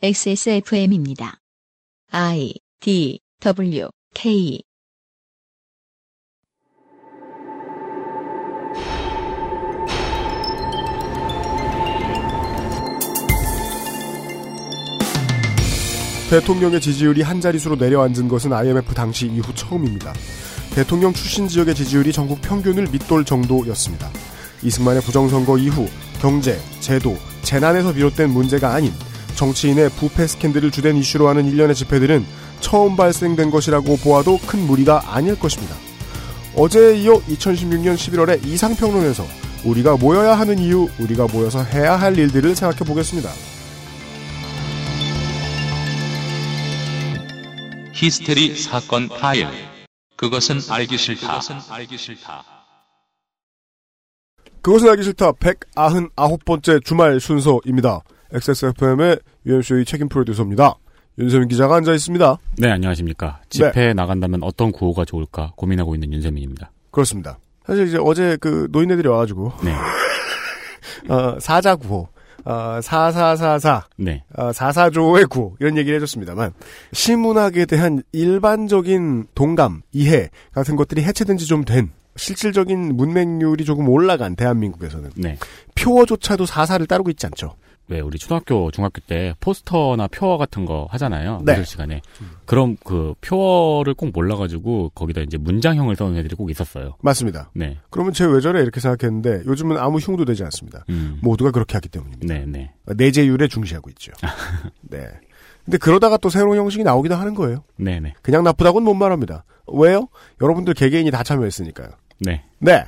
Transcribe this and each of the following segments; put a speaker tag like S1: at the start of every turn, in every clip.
S1: XSFM입니다. I D W K
S2: 대통령의 지지율이 한 자릿수로 내려앉은 것은 IMF 당시 이후 처음입니다. 대통령 출신 지역의 지지율이 전국 평균을 밑돌 정도였습니다. 이승만의 부정선거 이후 경제, 제도, 재난에서 비롯된 문제가 아닌 정치인의 부패 스캔들을 주된 이슈로 하는 일련의 집회들은 처음 발생된 것이라고 보아도 큰 무리가 아닐 것입니다. 어제에 이어 2016년 11월에 이상평론에서 우리가 모여야 하는 이유, 우리가 모여서 해야 할 일들을 생각해 보겠습니다.
S3: 히스테리 사건 파일. 그것은 알기 싫다.
S2: 그것은 알기 싫다 199번째 주말 순서입니다. XSFM의 UMC의 책임 프로듀서입니다. 윤세민 기자가 앉아 있습니다.
S4: 네, 안녕하십니까. 집회에 나간다면 어떤 구호가 좋을까 고민하고 있는 윤세민입니다.
S2: 그렇습니다. 사실 이제 어제 그 노인네들이 와가지고
S4: 네.
S2: 어, 사자 구호, 어, 사사사사,
S4: 네.
S2: 어, 사사조의 구호 이런 얘기를 해줬습니다만 시문학에 대한 일반적인 동감, 이해 같은 것들이 해체된 지 좀 된 실질적인 문맹률이 조금 올라간 대한민국에서는
S4: 네.
S2: 표어조차도 사사를 따르고 있지 않죠.
S4: 왜 우리 초등학교, 중학교 때 포스터나 표어 같은 거 하잖아요.
S2: 네.
S4: 미술 시간에. 그럼 그 표어를 꼭 몰라가지고 거기다 이제 문장형을 써놓은 애들이 꼭 있었어요.
S2: 맞습니다.
S4: 네.
S2: 그러면 쟤왜 저래 이렇게 생각했는데 요즘은 아무 흉도 되지 않습니다.
S4: 음.
S2: 모두가 그렇게 하기 때문입니다.
S4: 네, 네.
S2: 내재율에 중시하고 있죠. 네. 근데 그러다가 또 새로운 형식이 나오기도 하는 거예요.
S4: 네, 네.
S2: 그냥 나쁘다고는 못 말합니다. 왜요? 여러분들 개개인이 다 참여했으니까요.
S4: 네.
S2: 네.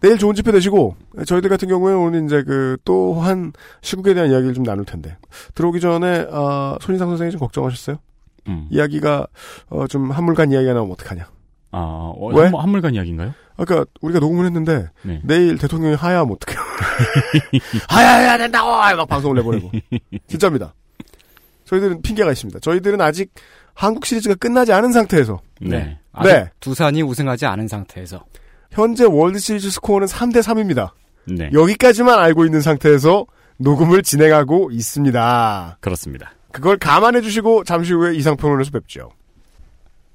S2: 내일 좋은 집회 되시고 저희들 같은 경우에는 오늘 이제 그 또 한 시국에 대한 이야기를 좀 나눌 텐데 들어오기 전에 어, 손인상 선생이 좀 걱정하셨어요.
S4: 음.
S2: 이야기가 어, 좀 한물간 이야기가 나오면 어떡하냐.
S4: 아, 어,
S2: 왜?
S4: 한물- 한물 간 이야기인가요?
S2: 아까 우리가 녹음을 했는데
S4: 네.
S2: 내일 대통령이 하야하면 어떡해요. 하야해야 된다고! 막 방송을 내보내고. 진짜입니다. 저희들은 핑계가 있습니다. 저희들은 아직 한국 시리즈가 끝나지 않은 상태에서
S4: 네.
S5: 아직
S2: 네.
S5: 두산이 우승하지 않은 상태에서
S2: 현재 월드 시리즈 스코어는 3대 3입니다.
S4: 네.
S2: 여기까지만 알고 있는 상태에서 녹음을 진행하고 있습니다.
S4: 그렇습니다.
S2: 그걸 감안해 주시고 잠시 후에 이상평론에서 뵙죠.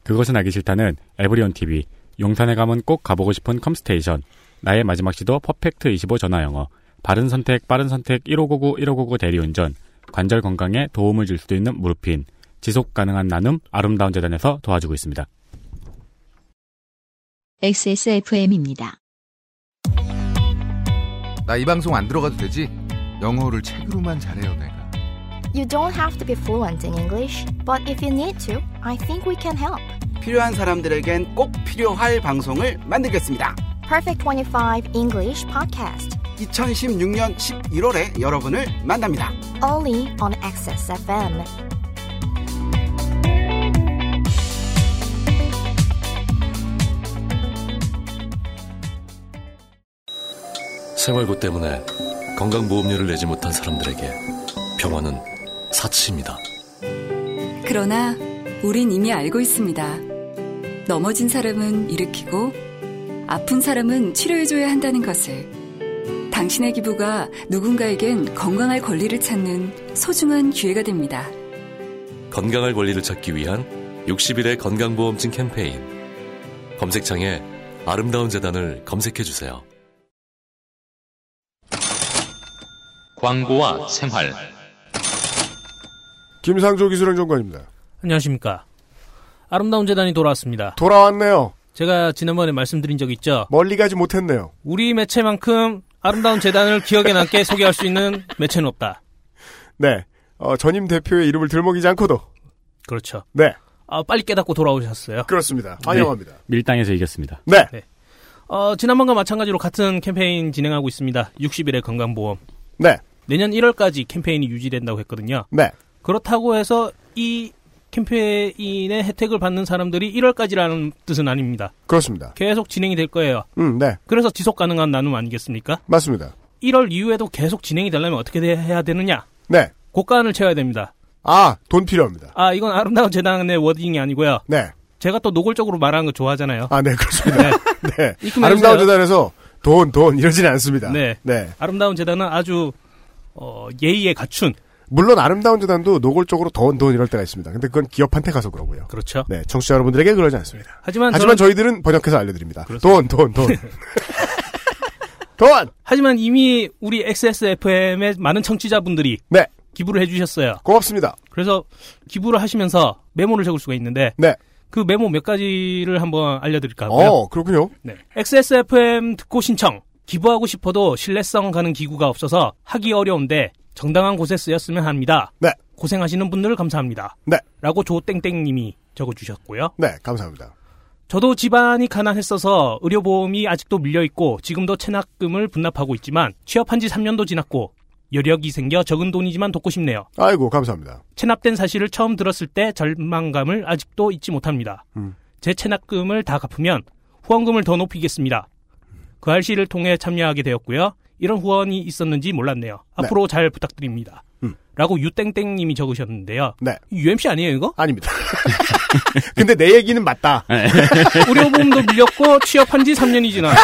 S4: 그것은 알기 싫다는 에브리온 TV, 용산에 가면 꼭 가보고 싶은 컴스테이션, 나의 마지막 시도 퍼펙트 25 전화 영어, 바른 선택, 빠른 선택 1599 1599 대리운전, 관절 건강에 도움을 줄 수도 있는 무르핀, 지속 가능한 나눔 아름다운 재단에서 도와주고 있습니다.
S1: XSFM입니다.
S6: 나 이 방송 안 들어가도 되지? 영어를 책으로만 잘해요 내가.
S7: You don't have to be fluent in English, but if you need to, I think we can help.
S8: 필요한 사람들에겐 꼭 필요할 방송을 만들겠습니다.
S7: Perfect 25 English Podcast,
S8: 2016년 11월에 여러분을 만납니다.
S7: only on Access
S9: 생활고 때문에 건강보험료를 내지 못한 사람들에게 병원은 사치입니다.
S10: 그러나 우린 이미 알고 있습니다. 넘어진 사람은 일으키고 아픈 사람은 치료해줘야 한다는 것을. 당신의 기부가 누군가에겐 건강할 권리를 찾는 소중한 기회가 됩니다.
S9: 건강할 권리를 찾기 위한 60일의 건강보험증 캠페인. 검색창에 아름다운 재단을 검색해주세요.
S3: 광고와 생활.
S2: 김상조 기술행정관입니다.
S11: 안녕하십니까. 아름다운 재단이 돌아왔습니다.
S2: 돌아왔네요.
S11: 제가 지난번에 말씀드린 적 있죠.
S2: 멀리 가지 못했네요.
S11: 우리 매체만큼 아름다운 재단을 기억에 남게 소개할 수 있는 매체는 없다.
S2: 네. 어, 전임 대표의 이름을 들먹이지 않고도.
S11: 그렇죠.
S2: 네.
S11: 아, 빨리 깨닫고 돌아오셨어요.
S2: 그렇습니다. 환영합니다.
S4: 밀당에서 이겼습니다.
S2: 네.
S11: 어, 지난번과 마찬가지로 같은 캠페인 진행하고 있습니다. 60일의 건강보험.
S2: 네.
S11: 내년 1월까지 캠페인이 유지된다고 했거든요.
S2: 네.
S11: 그렇다고 해서 이 캠페인의 혜택을 받는 사람들이 1월까지라는 뜻은 아닙니다.
S2: 그렇습니다.
S11: 계속 진행이 될 거예요.
S2: 음, 네.
S11: 그래서 지속 가능한 나눔 아니겠습니까?
S2: 맞습니다.
S11: 1월 이후에도 계속 진행이 되려면 어떻게 돼- 해야 되느냐?
S2: 네.
S11: 고가를 채워야 됩니다.
S2: 아, 돈 필요합니다.
S11: 아, 이건 아름다운 재단의 워딩이 아니고요.
S2: 네.
S11: 제가 또 노골적으로 말하는 거 좋아하잖아요.
S2: 아, 네, 그렇습니다. 네.
S11: 입금
S2: 아름다운. 재단에서 돈, 돈, 이러지는 않습니다.
S11: 네.
S2: 네.
S11: 아름다운 재단은 아주 어, 예의에 갖춘
S2: 물론 아름다운 재단도 노골적으로 돈, 돈 이럴 때가 있습니다. 근데 그건 기업한테 가서 그러고요.
S11: 그렇죠.
S2: 네, 청취자 여러분들에게 그러지 않습니다.
S11: 하지만
S2: 하지만
S11: 저는-
S2: 저희들은 번역해서 알려드립니다. 돈, 돈, 돈. 돈!
S11: 하지만 이미 우리 XSFM의 많은 청취자분들이
S2: 네.
S11: 기부를 해주셨어요.
S2: 고맙습니다.
S11: 그래서 기부를 하시면서 메모를 적을 수가 있는데
S2: 네.
S11: 그 메모 몇 가지를 한번 알려드릴까 하고요.
S2: 어, 그렇군요.
S11: 네. XSFM 듣고 신청. 기부하고 싶어도 신뢰성 가는 기구가 없어서 하기 어려운데 정당한 곳에 쓰였으면 합니다.
S2: 네.
S11: 고생하시는 분들 감사합니다.
S2: 네.
S11: 라고 조땡땡님이 적어주셨고요.
S2: 네, 감사합니다.
S11: 저도 집안이 가난했어서 의료보험이 아직도 밀려있고 지금도 체납금을 분납하고 있지만 취업한 지 3년도 지났고 여력이 생겨 적은 돈이지만 돕고 싶네요.
S2: 아이고, 감사합니다.
S11: 체납된 사실을 처음 들었을 때 절망감을 아직도 잊지 못합니다.
S2: 음.
S11: 제 체납금을 다 갚으면 후원금을 더 높이겠습니다. 그 RC를 통해 참여하게 되었고요. 이런 후원이 있었는지 몰랐네요. 앞으로 잘 부탁드립니다.
S2: 음.
S11: 라고 유땡땡님이 적으셨는데요.
S2: 네.
S11: UMC 아니에요 이거?
S2: 아닙니다. 근데 내 얘기는 맞다.
S11: 의료보험도 밀렸고 취업한 지 3년이 지나.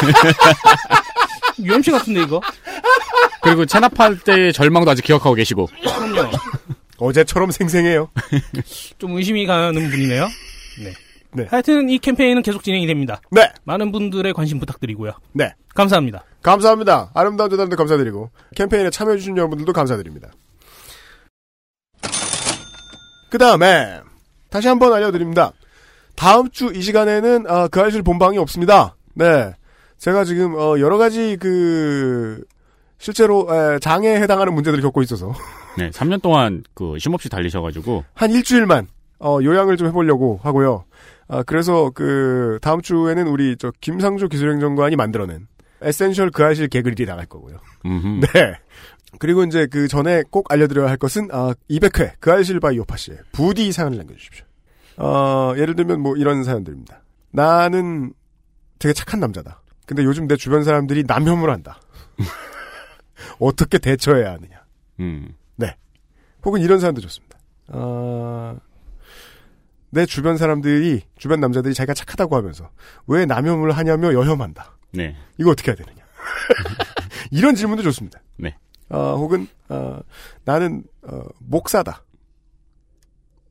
S11: UMC 같은데 이거?
S4: 그리고 체납할 때의 절망도 아직 기억하고 계시고.
S11: 그럼요.
S2: 어제처럼 생생해요.
S11: 좀 의심이 가는 분이네요. 네.
S2: 네.
S11: 하여튼 이 캠페인은 계속 진행이 됩니다.
S2: 네.
S11: 많은 분들의 관심 부탁드리고요.
S2: 네.
S11: 감사합니다.
S2: 감사합니다. 아름다운 재단도 감사드리고 캠페인에 참여해주신 여러분들도 감사드립니다. 그 다음에 다시 한번 알려드립니다. 다음 주 이 시간에는 아, 그알싫 본방이 없습니다. 네, 제가 지금 어, 여러 가지 그 실제로 에, 장애에 해당하는 문제들을 겪고 있어서
S4: 네, 3년 동안 그 쉼없이 달리셔가지고
S2: 한 일주일만 어, 요양을 좀 해보려고 하고요. 아, 그래서 그 다음 주에는 우리 저 김상조 기술행정관이 만들어낸 essential 그알싫 개그릴이 나갈 거고요.
S4: 음흠.
S2: 네. 그리고 이제 그 전에 꼭 알려드려야 할 것은 아 200회 그알싫 바이 오파 씨의 부디 사연을 남겨주십시오. 어 예를 들면 뭐 이런 사연들입니다. 나는 되게 착한 남자다. 근데 요즘 내 주변 사람들이 남혐을 한다. 어떻게 대처해야 하느냐.
S4: 음.
S2: 네. 혹은 이런 사연도 좋습니다. 어, 내 주변 사람들이, 주변 남자들이 자기가 착하다고 하면서 왜 남혐을 하냐며 여혐한다.
S4: 네.
S2: 이거 어떻게 해야 되느냐. 이런 질문도 좋습니다.
S4: 네.
S2: 어, 혹은, 어, 나는, 어, 목사다.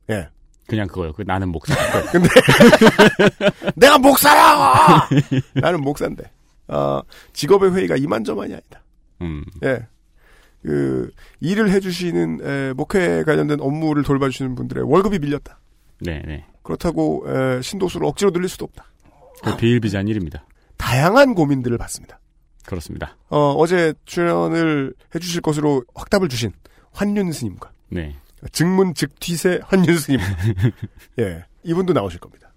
S2: 예.
S4: 그냥 그거요. 그 나는 목사.
S2: 근데, 내가 목사라고! 나는 목사인데. 어, 직업의 회의가 이만저만이 아니다.
S4: 음.
S2: 예. 그, 일을 해주시는, 에, 목회 관련된 업무를 돌봐주시는 분들의 월급이 밀렸다.
S4: 네, 네.
S2: 그렇다고, 에, 신도수를 억지로 늘릴 수도 없다.
S4: 그 비일비재한 일입니다.
S2: 다양한 고민들을 받습니다.
S4: 그렇습니다.
S2: 어, 어제 출연을 해주실 것으로 확답을 주신 환윤 스님과
S4: 네.
S2: 증문 즉퇴세 환윤 스님. 예. 이분도 나오실 겁니다.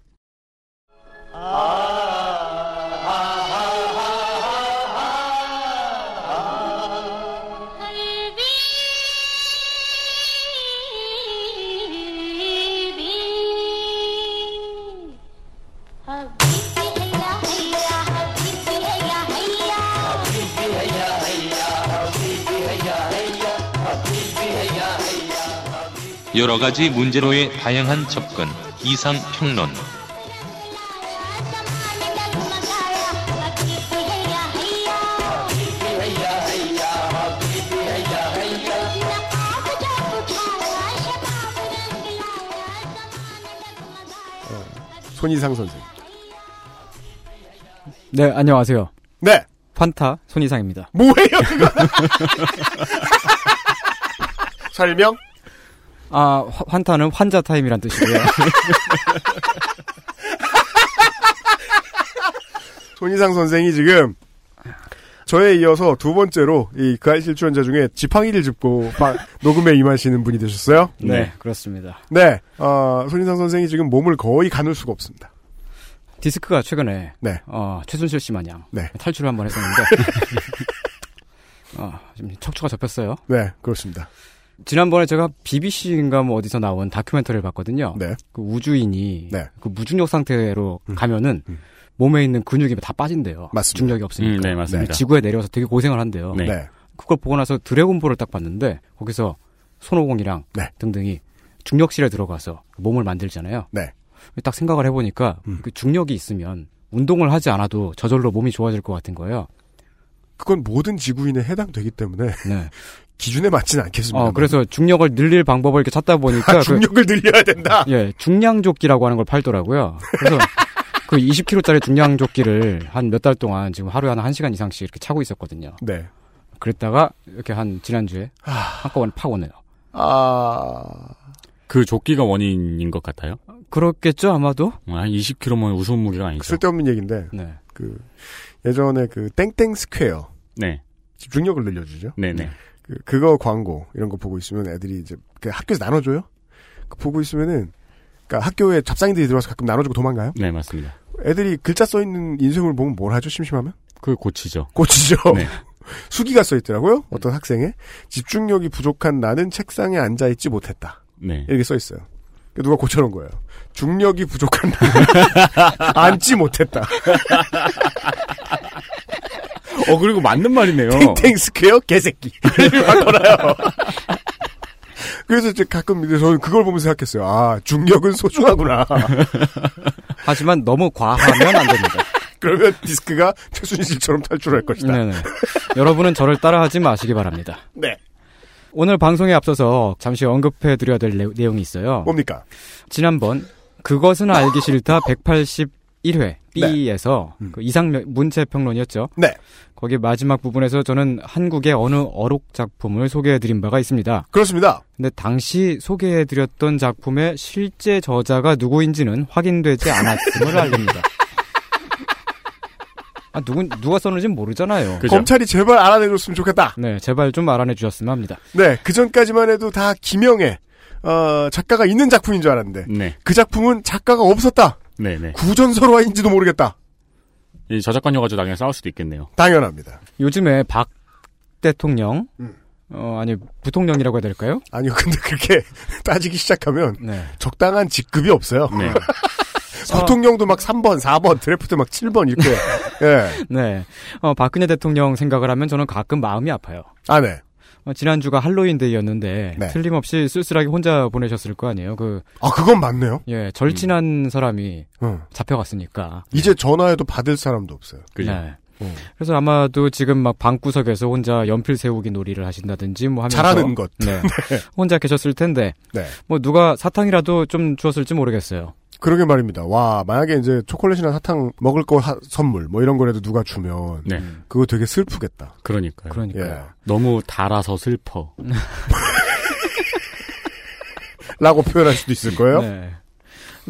S3: 여러 가지 문제로의 다양한 접근, 이상 평론.
S2: 손이상 선생.
S5: 네, 안녕하세요.
S2: 네.
S5: 판타 손이상입니다.
S2: 뭐예요, 그거? 설명?
S5: 아, 화- 환타는 환자 타임이란 뜻이고요.
S2: 손이상 선생이 지금 저에 이어서 두 번째로 이 그아이실 출연자 중에 지팡이를 짚고 바- 녹음에 임하시는 분이 되셨어요.
S5: 네, 그렇습니다.
S2: 네, 어, 손인상 선생이 지금 몸을 거의 가눌 수가 없습니다.
S5: 디스크가 최근에
S2: 네.
S5: 어, 최순실 씨 마냥
S2: 네.
S5: 탈출을 한번 했었는데 어, 지금 척추가 접혔어요.
S2: 네, 그렇습니다.
S5: 지난번에 제가 BBC인가 뭐 어디서 나온 다큐멘터리를 봤거든요.
S2: 네.
S5: 그 우주인이
S2: 네.
S5: 그 무중력 상태로 가면은 몸에 있는 근육이 다 빠진대요.
S2: 맞습니다.
S5: 중력이 없으니까.
S4: 음, 네, 맞습니다.
S5: 지구에 내려와서 되게 고생을 한대요.
S4: 네.
S2: 네.
S5: 그걸 보고 나서 드래곤볼을 딱 봤는데 거기서 손오공이랑
S2: 네.
S5: 등등이 중력실에 들어가서 몸을 만들잖아요.
S2: 네.
S5: 딱 생각을 해보니까
S2: 음.
S5: 그 중력이 있으면 운동을 하지 않아도 저절로 몸이 좋아질 것 같은 거예요.
S2: 그건 모든 지구인에 해당되기 때문에
S5: 네.
S2: 기준에 맞지는 않겠습니다.
S5: 어, 그래서 중력을 늘릴 방법을 이렇게 찾다 보니까
S2: 아, 중력을 늘려야 된다.
S5: 그, 예, 중량조끼라고 하는 걸 팔더라고요. 그래서 그 20kg짜리 중량조끼를 한 몇 달 동안 지금 하루에 한 1시간 이상씩 이렇게 차고 있었거든요.
S2: 네.
S5: 그랬다가 이렇게 한 지난주에 한꺼번에 팍 오네요.
S2: 아.
S4: 그 조끼가 원인인 것 같아요.
S5: 그렇겠죠, 아마도?
S4: 한 20kg면 우스운 무게가 아니죠.
S2: 쓸데없는 얘기인데.
S5: 네.
S2: 그 예전에 그 땡땡 스퀘어.
S4: 네.
S2: 집중력을 늘려주죠.
S4: 네네.
S2: 그 그거 광고 이런 거 보고 있으면 애들이 이제 그 학교에서 나눠줘요. 그 보고 있으면은 그러니까 학교에 잡상인들이 들어와서 가끔 나눠주고 도망가요.
S4: 네, 맞습니다.
S2: 애들이 글자 써 있는 인쇄물 보면 뭘 하죠? 심심하면?
S4: 그 고치죠.
S2: 고치죠.
S4: 네.
S2: 수기가 써 있더라고요. 어떤 학생의 집중력이 부족한 나는 책상에 앉아 있지 못했다.
S4: 네.
S2: 이렇게 써 있어요. 누가 고쳐놓은 거예요. 중력이 부족한 나는 앉지 못했다.
S4: 어, 그리고 맞는 말이네요.
S2: 땡땡 스퀘어 개새끼. 바꿔놔요. 그래서 이제 가끔 이제 저는 그걸 보면서 생각했어요. 아, 중력은 소중하구나.
S5: 하지만 너무 과하면 안 됩니다.
S2: 그러면 디스크가 최순실처럼 탈출할 것이다.
S5: 네네. 여러분은 저를 따라하지 마시기 바랍니다.
S2: 네.
S5: 오늘 방송에 앞서서 잠시 언급해 드려야 될 내, 내용이 있어요.
S2: 뭡니까?
S5: 지난번 그것은 알기 싫다 181회 B에서 그 이상 문체 평론이었죠.
S2: 네.
S5: 거기 마지막 부분에서 저는 한국의 어느 어록 작품을 소개해드린 바가 있습니다.
S2: 그렇습니다.
S5: 근데 당시 소개해드렸던 작품의 실제 저자가 누구인지는 확인되지 않았음을 알립니다. 아, 누군, 누가 썼는지는 모르잖아요.
S2: 검찰이 제발 알아내줬으면 좋겠다.
S5: 네, 제발 좀 알아내 주셨으면 합니다.
S2: 네, 그 전까지만 해도 다 김영애, 어, 작가가 있는 작품인 줄 알았는데.
S4: 네.
S2: 그 작품은 작가가 없었다.
S4: 네네.
S2: 구전설화인지도 모르겠다.
S4: 이 저작권이어가지고 나중에 싸울 수도 있겠네요.
S2: 당연합니다.
S5: 요즘에 박 대통령,
S2: 음.
S5: 어, 아니, 부통령이라고 해야 될까요?
S2: 아니요, 근데 그렇게 따지기 시작하면
S5: 네.
S2: 적당한 직급이 없어요.
S4: 네.
S2: 부통령도 막 3번, 4번, 드래프트 막 7번 이렇게. 예.
S5: 네. 어, 박근혜 대통령 생각을 하면 저는 가끔 마음이 아파요.
S2: 아, 네.
S5: 어, 지난주가 할로윈데이였는데
S2: 네.
S5: 틀림없이 쓸쓸하게 혼자 보내셨을 거 아니에요. 그
S2: 아, 그건 맞네요.
S5: 예, 절친한 사람이
S2: 어.
S5: 잡혀갔으니까.
S2: 이제 전화해도 받을 사람도 없어요.
S4: 그죠?
S5: 네.
S2: 어.
S5: 그래서 아마도 지금 막 방구석에서 혼자 연필 세우기 놀이를 하신다든지 뭐 하면서
S2: 잘하는 것.
S5: 네. 혼자 계셨을 텐데
S2: 네.
S5: 뭐 누가 사탕이라도 좀 주었을지 모르겠어요.
S2: 그러게 말입니다. 와, 만약에 이제 초콜릿이나 사탕 먹을 거 하- 선물, 뭐 이런 거라도 누가 주면.
S4: 네.
S2: 그거 되게 슬프겠다.
S4: 그러니까요.
S5: 그러니까요.
S2: 예.
S4: 너무 달아서 슬퍼.
S2: 라고 표현할 수도 있을 거예요.
S5: 네.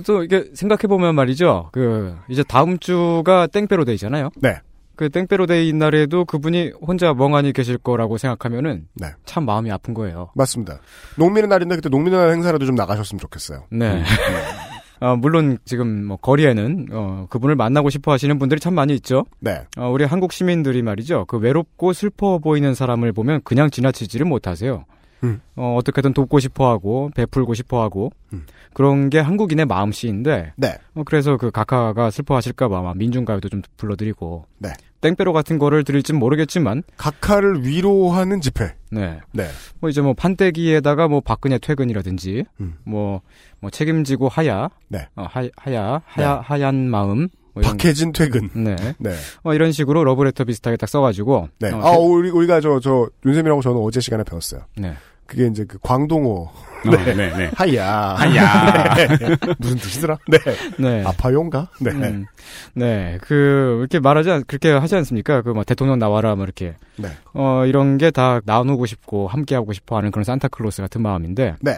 S5: 또 이게 생각해 보면 말이죠. 그 이제 다음 주가 땡빼로 데이잖아요.
S2: 네.
S5: 그 땡빼로 데이 날에도 그분이 혼자 멍하니 계실 거라고 생각하면은
S2: 네.
S5: 참 마음이 아픈 거예요.
S2: 맞습니다. 농민의 날인데 그때 농민의 날 행사라도 좀 나가셨으면 좋겠어요.
S5: 네. 어, 물론 지금 뭐 거리에는 어, 그분을 만나고 싶어 하시는 분들이 참 많이 있죠.
S2: 네.
S5: 어, 우리 한국 시민들이 말이죠. 그 외롭고 슬퍼 보이는 사람을 보면 그냥 지나치지를 못하세요.
S2: 음.
S5: 어, 어떻게든 돕고 싶어 하고, 베풀고 싶어 하고,
S2: 음.
S5: 그런 게 한국인의 마음씨인데,
S2: 네.
S5: 어, 그래서 그 각하가 슬퍼하실까봐 민중가요도 좀 불러드리고,
S2: 네.
S5: 땡빼로 같은 거를 드릴진 모르겠지만,
S2: 각하를 위로하는 집회.
S5: 네.
S2: 네.
S5: 뭐 이제 뭐 판때기에다가 뭐 박근혜 퇴근이라든지,
S2: 음.
S5: 뭐, 뭐 책임지고 하야,
S2: 네.
S5: 어, 하, 하야, 하야, 하얀 마음, 뭐
S2: 박해진 퇴근.
S5: 네.
S2: 네.
S5: 어, 이런 식으로 러브레터 비슷하게 딱 써가지고.
S2: 네.
S5: 어,
S2: 아, 우리, 우리가 저, 저, 윤세민하고 저는 어제 시간에 배웠어요.
S5: 네.
S2: 그게 이제 그 광동어.
S4: 네. 네, 네.
S2: 하야.
S4: 하야.
S2: 네. 무슨 뜻이더라? 네.
S5: 네.
S2: 아파용가? 네.
S5: 음, 네. 그, 이렇게 말하지, 않, 그렇게 하지 않습니까? 그, 막, 대통령 나와라, 뭐, 이렇게.
S2: 네.
S5: 어, 이런 게 다 나누고 싶고, 함께하고 싶어 하는 그런 산타클로스 같은 마음인데.
S2: 네.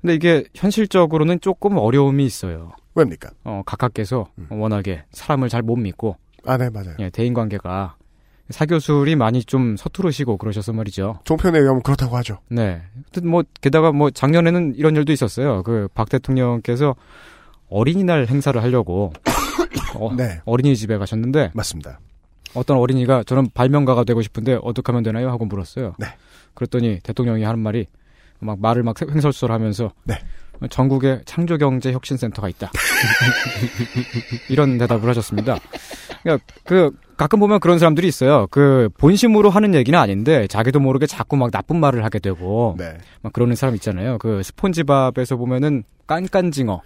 S5: 근데 이게 현실적으로는 조금 어려움이 있어요.
S2: 왜입니까?
S5: 어, 각하께서
S2: 음.
S5: 워낙에 사람을 잘 못 믿고,
S2: 아, 네, 맞아요.
S5: 예, 대인관계가 사교술이 많이 좀 서투르시고 그러셔서 말이죠.
S2: 종편에 의하면 그렇다고 하죠.
S5: 네. 뭐 게다가 뭐 작년에는 이런 일도 있었어요. 그 박 대통령께서 어린이날 행사를 하려고 어,
S2: 네.
S5: 어린이집에 가셨는데
S2: 맞습니다.
S5: 어떤 어린이가 저는 발명가가 되고 싶은데 어떻게 하면 되나요? 하고 물었어요.
S2: 네.
S5: 그랬더니 대통령이 하는 말이 막 말을 막 횡설수설하면서
S2: 네.
S5: 전국에 창조경제혁신센터가 있다. 이런 대답을 하셨습니다. 그러니까 그 가끔 보면 그런 사람들이 있어요. 그 본심으로 하는 얘기는 아닌데 자기도 모르게 자꾸 막 나쁜 말을 하게 되고
S2: 네.
S5: 막 그러는 사람 있잖아요. 그 스폰지밥에서 보면은 깐깐징어.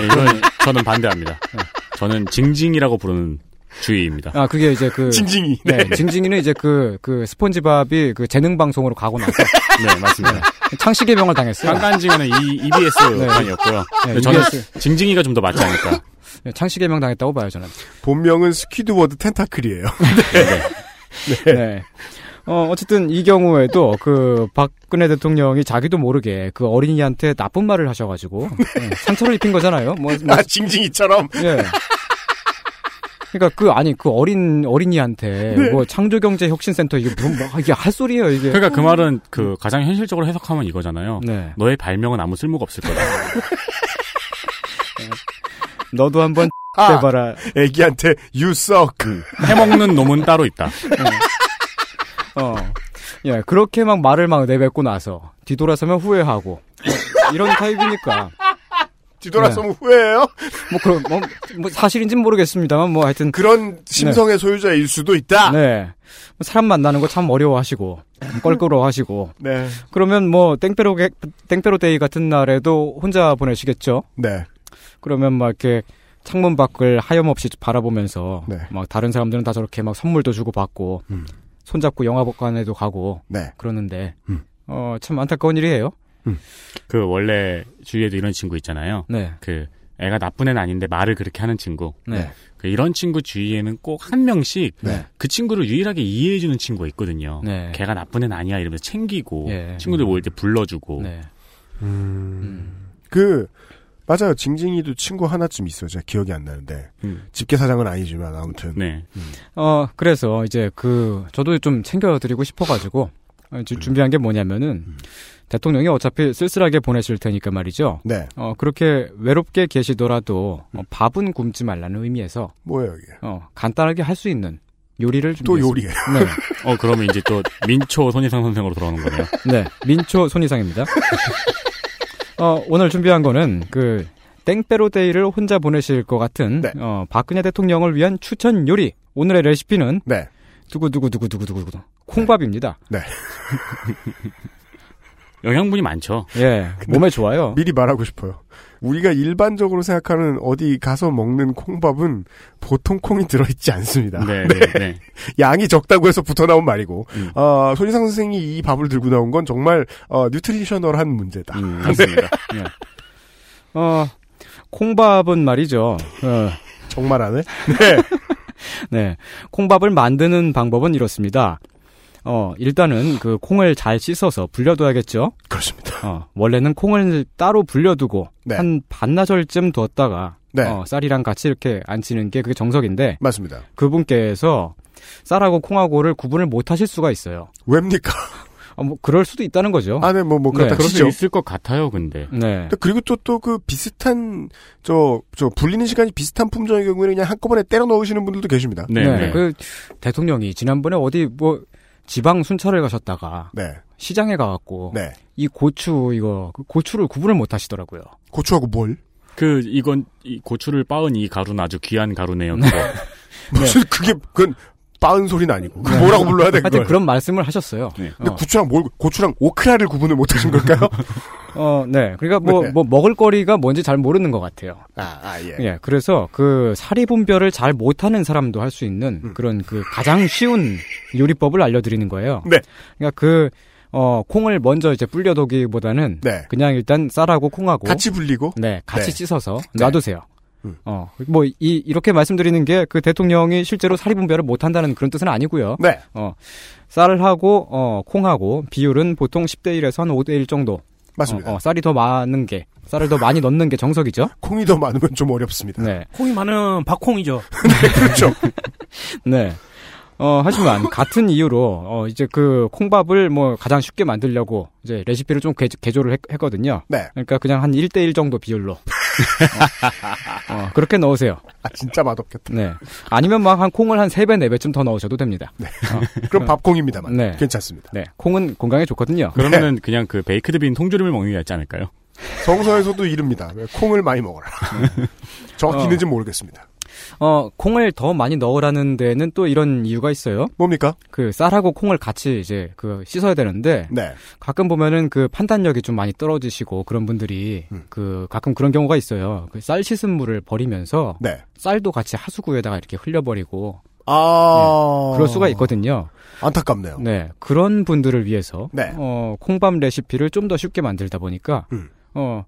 S4: 네, 이건 저는 반대합니다. 저는 징징이라고 부르는 주의입니다.
S5: 아, 그게 이제 그.
S2: 징징이.
S5: 네. 징징이는 이제 그, 그 스폰지밥이 그 재능방송으로 가고 나서.
S4: 네, 맞습니다.
S5: 창시개명을 당했어요.
S4: 깐깐징어는 이, EBS판이었고요.
S5: 네,
S4: 저는
S5: EBS.
S4: 징징이가 좀 더 맞지 않을까.
S5: 네, 창씨개명 당했다고 봐요, 저는.
S2: 본명은 스퀴드워드 텐타클이에요.
S5: 네. 어, 어쨌든 이 경우에도 그 박근혜 대통령이 자기도 모르게 그 어린이한테 나쁜 말을 하셔가지고 네, 상처를 입힌 거잖아요. 뭐, 뭐
S2: 아, 징징이처럼.
S5: 예. 그러니까 그 아니 그 어린 어린이한테
S2: 네.
S5: 뭐 창조경제 혁신센터 이게 무슨 뭐, 이게 할 소리예요 이게.
S4: 그러니까 그 말은 그 가장 현실적으로 해석하면 이거잖아요.
S5: 네.
S4: 너의 발명은 아무 쓸모가 없을 거다.
S5: 너도 한번
S2: 아.
S5: 해봐라.
S2: 애기한테 you suck.
S4: 해먹는 놈은 따로 있다.
S5: 어. 예, 그렇게 막 말을 막 내뱉고 나서 뒤돌아서면 후회하고 뭐 이런 타입이니까.
S2: 뒤돌아서면 후회해요?
S5: 뭐 그런 뭐, 뭐 사실인지는 모르겠습니다만 뭐 하여튼
S2: 그런 심성의 소유자일 수도 있다.
S5: 네. 뭐 사람 만나는 거 참 어려워하시고 껄끄러워하시고.
S2: 네.
S5: 그러면 뭐 땡빼로 게- 땡빼로 데이 같은 날에도 혼자 보내시겠죠?
S2: 네.
S5: 그러면 막 이렇게 창문 밖을 하염없이 바라보면서
S2: 네.
S5: 막 다른 사람들은 다 저렇게 막 선물도 주고 받고
S2: 음.
S5: 손잡고 영화관에도 가고
S2: 네.
S5: 그러는데
S2: 음.
S5: 어참 안타까운 일이에요.
S4: 그 원래 주위에도 이런 친구 있잖아요.
S5: 네.
S4: 그 애가 나쁜 애는 아닌데 말을 그렇게 하는 친구.
S5: 네.
S4: 그 이런 친구 주위에는 꼭 한 명씩
S5: 네.
S4: 그 친구를 유일하게 이해해주는 친구가 있거든요.
S5: 네.
S4: 걔가 나쁜 애는 아니야 이러면서 챙기고
S5: 예.
S4: 친구들 모일 때 불러주고.
S5: 네.
S2: 그 맞아요. 징징이도 친구 하나쯤 있어요. 제가 기억이 안 나는데
S4: 음.
S2: 집게 사장은 아니지만 아무튼
S4: 네.
S5: 어 그래서 이제 그 저도 좀 챙겨드리고 싶어가지고 어, 지- 준비한 게 뭐냐면은 대통령이 어차피 쓸쓸하게 보내실 테니까 말이죠.
S2: 네.
S5: 어 그렇게 외롭게 계시더라도 어, 밥은 굶지 말라는 의미에서
S2: 뭐예요 이게?
S5: 어 간단하게 할 수 있는 요리를
S2: 또
S5: 준비했습니다.
S2: 요리예요.
S5: 네.
S4: 어 그러면 이제 또 민초 손희상 선생으로 돌아오는 거네요.
S5: 네, 민초 손이상입니다. 어, 오늘 준비한 거는 그 땡빼로 데이를 혼자 보내실 것 같은
S2: 네.
S5: 어, 박근혜 대통령을 위한 추천 요리. 오늘의 레시피는
S2: 네.
S5: 두구두구두구두구두구 콩밥입니다.
S2: 네.
S4: 영양분이 많죠.
S5: 예, 몸에 좋아요.
S2: 미리 말하고 싶어요. 우리가 일반적으로 생각하는 어디 가서 먹는 콩밥은 보통 콩이 들어있지 않습니다.
S4: 네, 네, 네.
S2: 양이 적다고 해서 붙어 나온 말이고,
S4: 음.
S2: 어, 손희상 선생이 이 밥을 들고 나온 건 정말, 어, 뉴트리셔널한 문제다.
S4: 음, 맞습니다.
S5: 예. 어, 콩밥은 말이죠. 어,
S2: 정말 안 해? 네.
S5: 네. 콩밥을 만드는 방법은 이렇습니다. 어, 일단은 그 콩을 잘 씻어서 불려둬야겠죠?
S2: 그렇습니다.
S5: 어, 원래는 콩을 따로 불려두고
S2: 네.
S5: 한 반나절쯤 뒀다가
S2: 네.
S5: 어, 쌀이랑 같이 이렇게 안치는 게 그게 정석인데
S2: 맞습니다.
S5: 그분께서 쌀하고 콩하고를 구분을 못 하실 수가 있어요.
S2: 왜입니까?
S5: 어, 뭐 그럴 수도 있다는 거죠.
S2: 아, 네, 뭐, 뭐,
S5: 네,
S2: 그렇다
S4: 그럴
S2: 치죠.
S4: 수 있을 것 같아요, 근데.
S5: 네.
S2: 또 그리고 또, 또 그 비슷한, 저, 저, 불리는 시간이 비슷한 품종의 경우에는 그냥 한꺼번에 때려 넣으시는 분들도 계십니다.
S4: 네,
S5: 네.
S4: 네.
S5: 그 대통령이 지난번에 어디 뭐 지방 순찰을 가셨다가
S2: 네.
S5: 시장에 가갖고
S2: 네.
S5: 이 고추 이거 그 고추를 구분을 못 하시더라고요.
S2: 고추하고 뭘?
S4: 그 이건 이 고추를 빻은 이 가루는 아주 귀한 가루네요. 그거.
S2: 무슨, 그게, 그건, 빠은 소리는 아니고. 그 뭐라고 불러야 돼,
S5: 하여튼. 그런 말씀을 하셨어요.
S4: 네.
S2: 근데
S5: 어.
S2: 고추랑 뭘, 고추랑 오크라를 구분을 못 하신 걸까요?
S5: 어, 네. 그러니까 뭐,
S2: 네.
S5: 뭐, 먹을거리가 뭔지 잘 모르는 것 같아요.
S2: 아, 아, 예.
S5: 예. 그래서 그 사리 분별을 잘 못하는 사람도 할 수 있는
S2: 음.
S5: 그런 그 가장 쉬운 요리법을 알려드리는 거예요.
S2: 네.
S5: 그러니까 그, 어, 콩을 먼저 이제 불려두기보다는
S2: 네.
S5: 그냥 일단 쌀하고 콩하고
S2: 같이 불리고.
S5: 네, 같이
S2: 네.
S5: 씻어서
S2: 네.
S5: 놔두세요.
S2: 음.
S5: 어, 뭐, 이, 이렇게 말씀드리는 게 그 대통령이 실제로 사리 분별을 못한다는 그런 뜻은 아니고요.
S2: 네.
S5: 어, 쌀하고, 어, 콩하고 비율은 보통 10대 1에서 한 5대 1 정도.
S2: 맞습니다.
S5: 어, 어, 쌀이 더 많은 게, 쌀을 더 많이 넣는 게 정석이죠.
S2: 콩이 더 많으면 좀 어렵습니다.
S5: 네.
S11: 콩이 많은 박콩이죠.
S2: 그렇죠.
S5: 네. 어, 하지만 같은 이유로, 어, 이제 그 콩밥을 뭐 가장 쉽게 만들려고 이제 레시피를 좀 개, 개조를 했, 했거든요.
S2: 네.
S5: 그러니까 그냥 한 1대1 정도 비율로. 어, 어, 그렇게 넣으세요.
S2: 아, 진짜 맛없겠다.
S5: 네. 아니면 막 한 콩을 한 3배, 4배쯤 더 넣으셔도 됩니다.
S2: 네. 그럼 밥콩입니다만.
S5: 네.
S2: 괜찮습니다.
S5: 네. 콩은 건강에 좋거든요.
S4: 그러면은 그냥 그 baked bean 통조림을 먹는 게 낫지 않을까요?
S2: 성서에서도 이릅니다. 콩을 많이 먹어라. 정확히는지 모르겠습니다.
S5: 어, 콩을 더 많이 넣으라는 데는 또 이런 이유가 있어요.
S2: 뭡니까?
S5: 그 쌀하고 콩을 같이 이제 그 씻어야 되는데
S2: 네.
S5: 가끔 보면은 그 판단력이 좀 많이 떨어지시고 그런 분들이
S2: 음.
S5: 그 가끔 그런 경우가 있어요. 그 쌀 씻은 물을 버리면서
S2: 네.
S5: 쌀도 같이 하수구에다가 이렇게 흘려버리고
S2: 아.
S5: 그럴 수가 있거든요.
S2: 안타깝네요.
S5: 네. 그런 분들을 위해서
S2: 네.
S5: 어, 콩밥 레시피를 좀 더 쉽게 만들다 보니까
S2: 음.
S5: 어,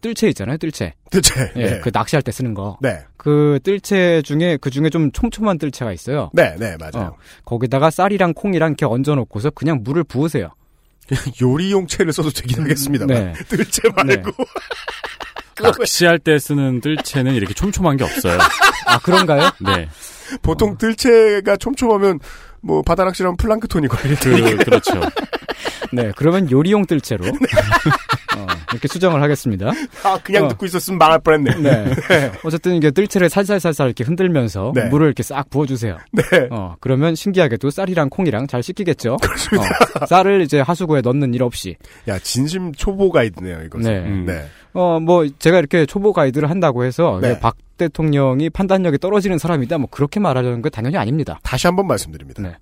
S5: 뜰채 있잖아요, 뜰채.
S2: 대체.
S5: 예,
S2: 네.
S5: 그 낚시할 때 쓰는 거.
S2: 네.
S5: 그 뜰채 중에 그 중에 좀 촘촘한 뜰채가 있어요.
S2: 네, 네, 맞아요.
S5: 어, 거기다가 쌀이랑 콩이랑 이렇게 얹어 놓고서 그냥 물을 부으세요.
S2: 요리용 채를 써도 되긴 하겠습니다만.
S5: 네.
S2: 뜰채 말고.
S4: 낚시할 때 쓰는 뜰채는 이렇게 촘촘한 게 없어요.
S5: 아, 그런가요?
S4: 네.
S2: 보통 뜰채가 촘촘하면 뭐 바다 낚시라면 플랑크톤이 걸릴
S4: 그. 그렇죠.
S5: 네, 그러면 요리용 뜰채로 어, 이렇게 수정을 하겠습니다.
S2: 아, 그냥
S5: 어.
S2: 듣고 있었으면 망할 뻔했네.
S5: 네. 어쨌든 이게 뜰채를 살살살살 이렇게 흔들면서
S2: 네.
S5: 물을 이렇게 싹 부어주세요.
S2: 네.
S5: 어, 그러면 신기하게도 쌀이랑 콩이랑 잘 씻기겠죠. 어, 쌀을 이제 하수구에 넣는 일 없이.
S2: 야, 진심 초보 가이드네요, 이것은.
S5: 네.
S4: 음.
S2: 네.
S5: 어, 뭐, 제가 이렇게 초보 가이드를 한다고 해서,
S2: 네.
S5: 박 대통령이 판단력이 떨어지는 사람이다, 뭐, 그렇게 말하려는 건 당연히 아닙니다.
S2: 다시 한번 말씀드립니다.
S5: 네.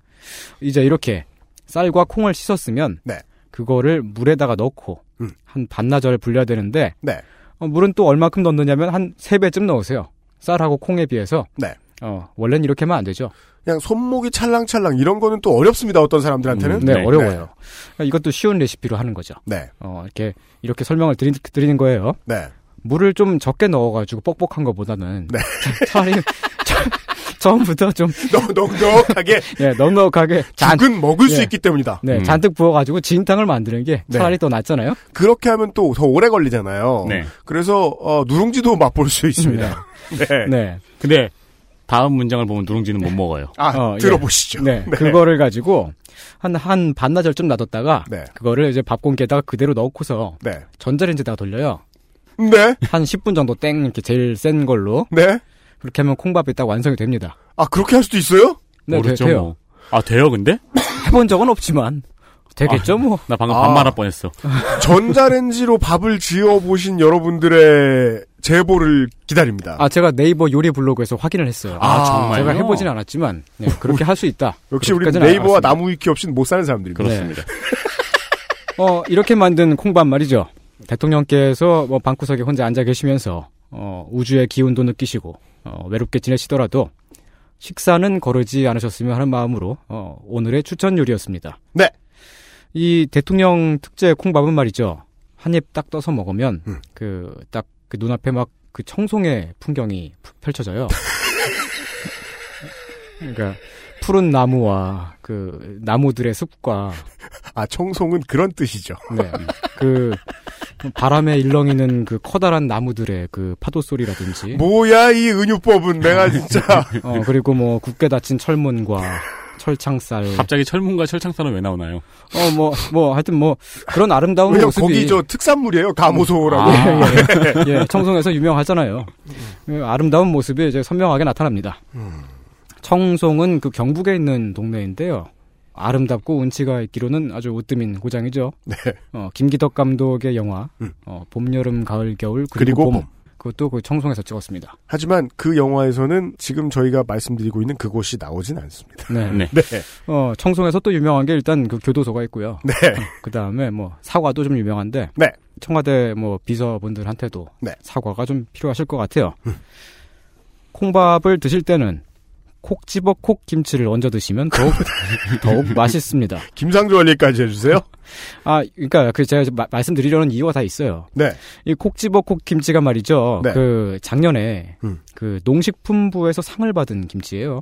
S5: 이제 이렇게 쌀과 콩을 씻었으면,
S2: 네.
S5: 그거를 물에다가 넣고,
S2: 음.
S5: 한 반나절 불려야 되는데,
S2: 네.
S5: 어, 물은 또 얼마큼 넣느냐면 한 3배쯤 넣으세요. 쌀하고 콩에 비해서.
S2: 네.
S5: 어, 원래는 이렇게 하면 안 되죠.
S2: 그냥 손목이 찰랑찰랑 이런 거는 또 어렵습니다, 어떤 사람들한테는.
S5: 네,
S4: 네,
S5: 어려워요. 그러니까 이것도 쉬운 레시피로 하는 거죠.
S2: 네.
S5: 어, 이렇게, 이렇게 설명을 드리, 드리는 거예요.
S2: 네.
S5: 물을 좀 적게 넣어가지고 뻑뻑한 것보다는
S2: 네.
S5: 차라리 처- 처음부터 좀
S2: 넉- 넉넉하게
S5: 예, 넉넉하게 잔,
S2: 죽은 먹을 수
S5: 예.
S2: 있기 때문이다.
S5: 네,
S4: 음.
S5: 잔뜩 부어가지고 진탕을 만드는 게
S2: 네.
S5: 차라리 더 낫잖아요.
S2: 그렇게 하면 또 더 오래 걸리잖아요.
S4: 네.
S2: 그래서 어, 누룽지도 맛볼 수 있습니다. 네.
S5: 네,
S4: 근데 다음 문장을 보면 누룽지는 못 먹어요.
S2: 아,
S5: 어, 예.
S2: 들어보시죠.
S5: 네, 그거를 가지고 한 한 반나절쯤 놔뒀다가
S2: 네.
S5: 그거를 이제 밥 공기에다가 그대로 넣고서
S2: 네.
S5: 전자레인지에다가 돌려요.
S2: 네.
S5: 한 10분 정도 땡 이렇게 제일 센 걸로
S2: 네.
S5: 그렇게 하면 콩밥이 딱 완성이 됩니다.
S2: 아, 그렇게 할 수도 있어요?
S5: 네,
S4: 모르죠,
S5: 돼, 요
S4: 뭐. 아, 돼요, 근데?
S5: 해본 적은 없지만 되겠죠, 뭐.
S4: 나 방금
S2: 아.
S4: 반말할 뻔했어.
S2: 전자레인지로 밥을 지어 보신 여러분들의 제보를 기다립니다.
S5: 아, 제가 네이버 요리 블로그에서 확인을 했어요.
S2: 아,
S4: 정말요?
S5: 제가 해보진 않았지만 네, 그렇게 할 수 있다.
S2: 역시 우리 네이버와
S5: 알았습니다.
S2: 나무 위키 없이는 못 사는 사람들입니다.
S4: 그렇습니다.
S5: 어, 이렇게 만든 콩밥 말이죠. 대통령께서 뭐 방구석에 혼자 앉아 계시면서 어, 우주의 기운도 느끼시고 어, 외롭게 지내시더라도 식사는 거르지 않으셨으면 하는 마음으로 어, 오늘의 추천 요리였습니다.
S2: 네.
S5: 이 대통령 특제 콩밥은 말이죠. 한 입 딱 떠서 먹으면
S2: 음.
S5: 그딱그 눈앞에 막 그 청송의 풍경이 푸- 펼쳐져요. 그러니까 푸른 나무와 그 나무들의 숲과
S2: 아, 청송은 그런 뜻이죠.
S5: 네. 그 바람에 일렁이는 그 커다란 나무들의 그 파도 소리라든지
S2: 뭐야, 이 은유법은 내가 진짜.
S5: 어 그리고 뭐 굳게 닫힌 철문과 철창살
S4: 갑자기 철문과 철창살은 왜 나오나요?
S5: 어 뭐 뭐 하여튼 뭐 그런 아름다운 모습이
S2: 거기 저 특산물이에요. 가모소라고.
S5: 예, 예, 예, 청송에서 유명하잖아요. 그 아름다운 모습이 이제 선명하게 나타납니다. 청송은 그 경북에 있는 동네인데요. 아름답고 운치가 있기로는 아주 우뜸인 고장이죠.
S2: 네.
S5: 어, 김기덕 감독의 영화
S2: 음.
S5: 어, 봄, 여름, 가을, 겨울
S2: 그리고
S5: 그리고, 봄.
S2: 봄.
S5: 그것도 그 청송에서 찍었습니다.
S2: 하지만 그 영화에서는 지금 저희가 말씀드리고 있는 그곳이 나오진 않습니다.
S5: 네.
S4: 네.
S2: 네.
S5: 어, 청송에서 또 유명한 게 일단 그 교도소가 있고요.
S2: 네.
S5: 그 다음에 뭐 사과도 좀 유명한데
S2: 네.
S5: 청와대 뭐 비서분들한테도
S2: 네.
S5: 사과가 좀 필요하실 것 같아요. 콩밥을 드실 때는 콕 집어 콕 김치를 얹어 드시면 더욱 더욱 맛있습니다.
S2: 김상조 원리까지 해주세요.
S5: 아, 그러니까 그 제가 마- 말씀드리려는 이유가 다 있어요.
S2: 네.
S5: 이 콕 집어 콕 김치가 말이죠.
S2: 네.
S5: 그 작년에
S2: 음.
S5: 그 농식품부에서 상을 받은 김치예요.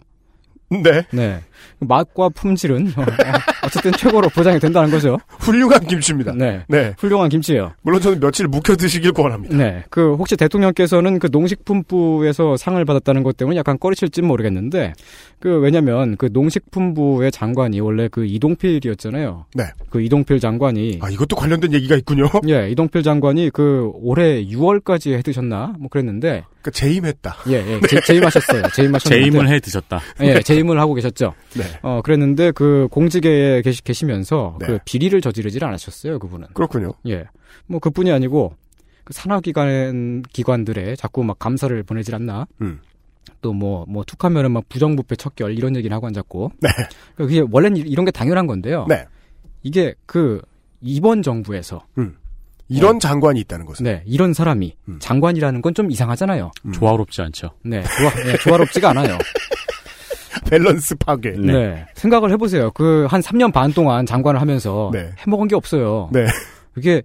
S2: 네.
S5: 네. 맛과 품질은 어, 어쨌든 최고로 보장이 된다는 거죠.
S2: 훌륭한 김치입니다.
S5: 네.
S2: 네.
S5: 훌륭한 김치예요.
S2: 물론 저는 며칠 묵혀 드시길 권합니다.
S5: 네. 그 혹시 대통령께서는 그 농식품부에서 상을 받았다는 것 때문에 약간 꺼리실지 모르겠는데 그 왜냐면 그 농식품부의 장관이 원래 그 이동필이었잖아요.
S2: 네.
S5: 그 이동필 장관이
S2: 아, 이것도 관련된 얘기가 있군요.
S5: 예, 이동필 장관이 그 올해 6월까지 해 드셨나? 뭐 그랬는데
S2: 그러니까 재임했다.
S5: 예, 예. 제, 재임하셨어요. 재임하셨는데
S4: 재임을 해 드셨다.
S5: 예, 재임을 하고 계셨죠.
S2: 네.
S5: 어, 그랬는데 그 공직에 계시, 계시면서
S2: 네.
S5: 그 비리를 저지르질 않으셨어요, 그분은.
S2: 그렇군요.
S5: 예. 뭐 그뿐이 아니고 그 산하기관 기관들에 자꾸 막 감사를 보내질 않나.
S2: 음.
S5: 또 뭐, 뭐, 툭하면은 막 부정부패 척결 이런 얘기를 하고 앉았고.
S2: 네.
S5: 그게 원래는 이- 이런 게 당연한 건데요.
S2: 네.
S5: 이게 그, 이번 정부에서.
S2: 음. 이런
S5: 어.
S2: 장관이 있다는 것은.
S5: 네, 이런 사람이 장관이라는 건 좀 이상하잖아요.
S4: 조화롭지 않죠.
S5: 네, 조화, 네, 조화롭지가 않아요.
S2: 밸런스 파괴.
S5: 네. 생각을 해보세요. 그 한 3년 반 동안 장관을 하면서
S2: 네.
S5: 해먹은 게 없어요.
S2: 네.
S5: 그게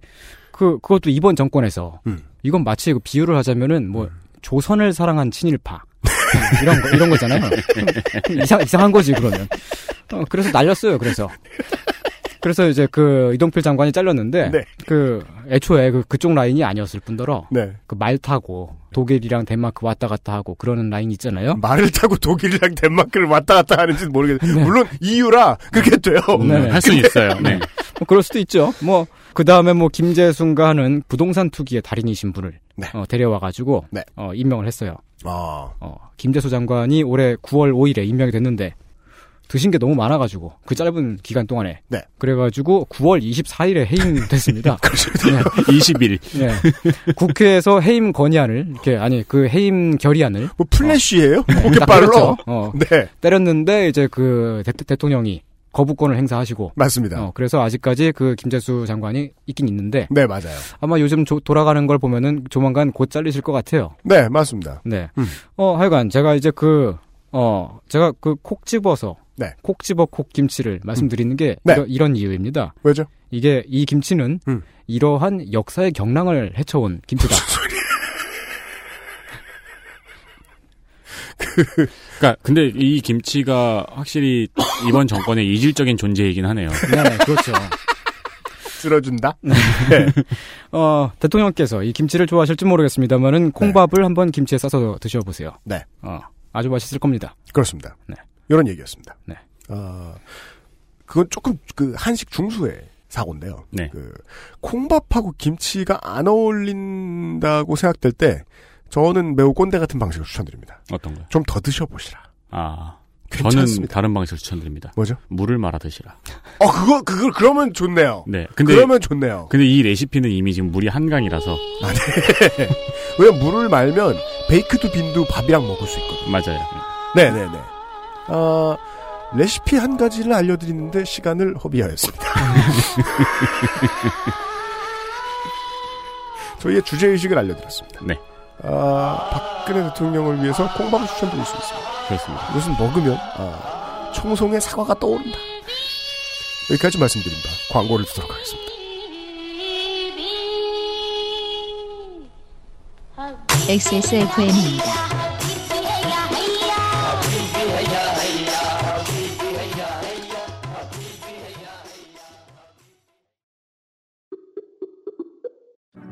S5: 그 그것도 이번 정권에서
S2: 음.
S5: 이건 마치 그 비유를 하자면은 뭐 조선을 사랑한 친일파 이런 거 이런 거잖아요. 이상 이상한 거지 그러면. 어, 그래서 날렸어요. 그래서. 그래서 이제 그 이동필 장관이 잘렸는데
S2: 네.
S5: 그 애초에 그 그쪽 라인이 아니었을 뿐더러
S2: 네.
S5: 그말 타고 독일이랑 덴마크 왔다 갔다 하고 그러는 라인 있잖아요.
S2: 말을 타고 독일이랑 덴마크를 왔다 갔다 하는지는 모르겠는데
S5: 네.
S2: 물론 이유라 그렇게 돼요.
S5: 네.
S4: 할 수는 있어요. 네.
S5: 뭐 그럴 수도 있죠. 뭐 그 다음에 뭐 김재순가 하는 부동산 투기의 달인이신 분을
S2: 네.
S5: 어, 데려와가지고
S2: 네.
S5: 어, 임명을 했어요.
S2: 아.
S5: 어, 김재수 장관이 올해 9월 5일에 임명이 됐는데 드신 게 너무 많아가지고 그 짧은 기간 동안에
S2: 네.
S5: 그래가지고 9월 24일에 해임됐습니다. 네.
S4: 20일.
S5: 네. 국회에서 해임 건의안을 이렇게 아니 그 해임 결의안을
S2: 뭐 플래시예요?
S5: 네,
S2: 그렇게
S5: 딱
S2: 빨라?
S5: 때렸죠. 어,
S2: 네.
S5: 때렸는데 이제 그 대, 통령이 거부권을 행사하시고
S2: 맞습니다.
S5: 어, 그래서 아직까지 그 김재수 장관이 있긴 있는데
S2: 네, 맞아요.
S5: 아마 요즘 조- 돌아가는 걸 보면은 조만간 곧 잘리실 것 같아요.
S2: 네, 맞습니다.
S5: 네.
S2: 음.
S5: 어, 하여간 제가 이제 그, 어, 제가 그 콕 집어서,
S2: 네.
S5: 콕 집어 콕 김치를 말씀드리는 게
S2: 네.
S5: 이러- 이런 이유입니다.
S2: 왜죠?
S5: 이게 이 김치는
S2: 음.
S5: 이러한 역사의 경랑을 헤쳐온 김치다.
S4: 그러니까 근데 이 김치가 확실히 이번 정권의 이질적인 존재이긴 하네요.
S5: 네, 그렇죠.
S2: 쓸어준다? 네.
S5: 어, 대통령께서 이 김치를 좋아하실지 모르겠습니다만은 콩밥을 한번 김치에 싸서 드셔보세요.
S2: 네.
S5: 어, 아주 맛있을 겁니다.
S2: 그렇습니다.
S5: 네.
S2: 이런 얘기였습니다.
S5: 네.
S2: 어, 그건 조금 그 한식 중수의 사고인데요.
S4: 네.
S2: 그 콩밥하고 김치가 안 어울린다고 생각될 때 저는 매우 꼰대 같은 방식을 추천드립니다.
S4: 어떤 거요?
S2: 좀 더 드셔보시라.
S4: 아. 저는
S2: 괜찮습니다.
S4: 다른 방식을 추천드립니다.
S2: 뭐죠?
S4: 물을 말아 드시라.
S2: 어, 그거, 그걸, 그러면 좋네요.
S4: 네. 근데
S2: 그러면 좋네요.
S4: 근데 이 레시피는 이미 지금 물이 한강이라서
S2: 아, 네. 왜냐면 물을 말면 베이크드 빈도 밥이랑 먹을 수 있거든요.
S4: 맞아요.
S2: 네네네. 아, 레시피 한 가지를 알려드리는데 시간을 허비하였습니다. 저희의 주제의식을 알려드렸습니다.
S4: 네.
S2: 아, 박근혜 대통령을 위해서 콩밥을 추천드릴 수 있습니다.
S4: 그렇습니다.
S2: 이것은 먹으면, 아, 청송의 사과가 떠오른다. 여기까지 말씀드립니다. 광고를 듣도록 하겠습니다.
S1: XSFM입니다.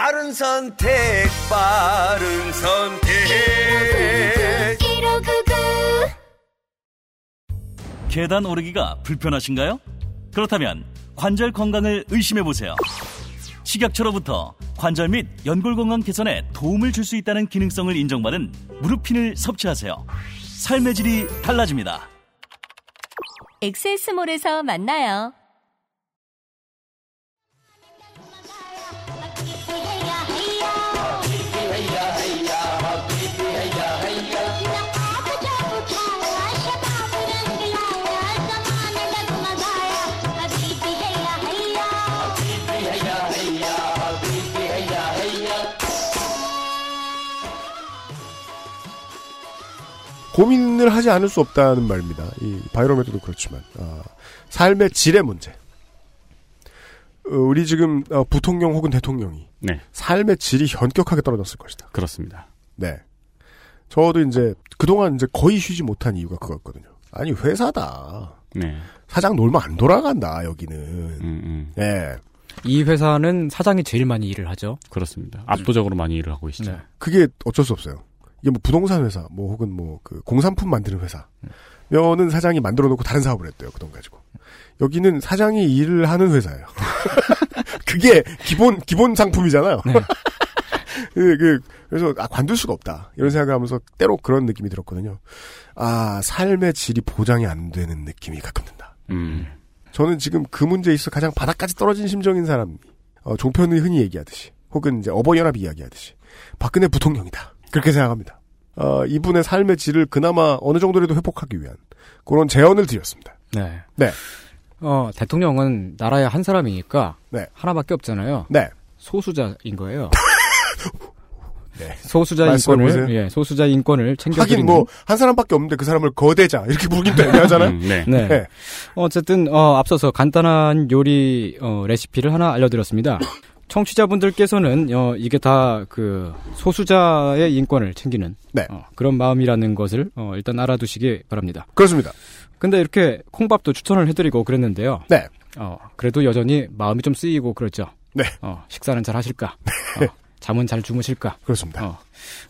S12: 바른 선택, 바른 선택.
S13: 계단 오르기가 불편하신가요? 그렇다면 관절 건강을 의심해 보세요. 식약처로부터 관절 및 연골 건강 개선에 도움을 줄 수 있다는 기능성을 인정받은 무릎핀을 섭취하세요. 삶의 질이 달라집니다.
S14: 엑세스몰에서 만나요.
S2: 고민을 하지 않을 수 없다는 말입니다. 이 바이로메트도 그렇지만 아, 삶의 질의 문제. 어, 우리 지금 어, 부통령 혹은 대통령이
S4: 네.
S2: 삶의 질이 현격하게 떨어졌을 것이다.
S4: 그렇습니다.
S2: 네. 저도 이제 그동안 이제 거의 쉬지 못한 이유가 그거였거든요. 아니 회사다.
S4: 네.
S2: 사장 놀면 안 돌아간다 여기는.
S4: 음,
S2: 네.
S5: 이 회사는 사장이 제일 많이 일을 하죠.
S4: 그렇습니다. 압도적으로 많이 일을 하고 계시죠.
S5: 네.
S2: 그게 어쩔 수 없어요. 이게 뭐 부동산 회사, 뭐 혹은 뭐 그 공산품 만드는 회사. 면은 사장이 만들어 놓고 다른 사업을 했대요. 그 돈 가지고. 여기는 사장이 일을 하는 회사예요. 그게 기본 기본 상품이잖아요. 그, 그, 그래서 아 관둘 수가 없다 이런 생각을 하면서 때로 그런 느낌이 들었거든요. 아 삶의 질이 보장이 안 되는 느낌이 가끔 든다.
S4: 음.
S2: 저는 지금 그 문제에 있어 가장 바닥까지 떨어진 심정인 사람이 어, 종편이 흔히 얘기하듯이 혹은 이제 어버이연합이 이야기하듯이 박근혜 부통령이다 그렇게 생각합니다. 어, 이분의 삶의 질을 그나마 어느 정도라도 회복하기 위한 그런 제언을 드렸습니다.
S5: 네.
S2: 네.
S5: 어, 대통령은 나라의 한 사람이니까
S2: 네.
S5: 하나밖에 없잖아요.
S2: 네.
S5: 소수자인 거예요.
S2: 네.
S5: 소수자. 인권을 예, 소수자 인권을 챙겨
S2: 하긴 뭐 한 사람밖에 없는데 그 사람을 거대자 이렇게 부르긴 또 애매하잖아요.
S4: 음, 네.
S5: 네.
S2: 네.
S5: 어쨌든 어, 앞서서 간단한 요리 어, 레시피를 하나 알려 드렸습니다. 청취자분들께서는 어, 이게 다 그 소수자의 인권을 챙기는
S2: 네.
S5: 어, 그런 마음이라는 것을 어, 일단 알아두시기 바랍니다.
S2: 그렇습니다.
S5: 근데 이렇게 콩밥도 추천을 해드리고 그랬는데요.
S2: 네.
S5: 어, 그래도 여전히 마음이 좀 쓰이고 그렇죠.
S2: 네.
S5: 어, 식사는 잘 하실까? 어, 잠은 잘 주무실까?
S2: 그렇습니다.
S5: 어,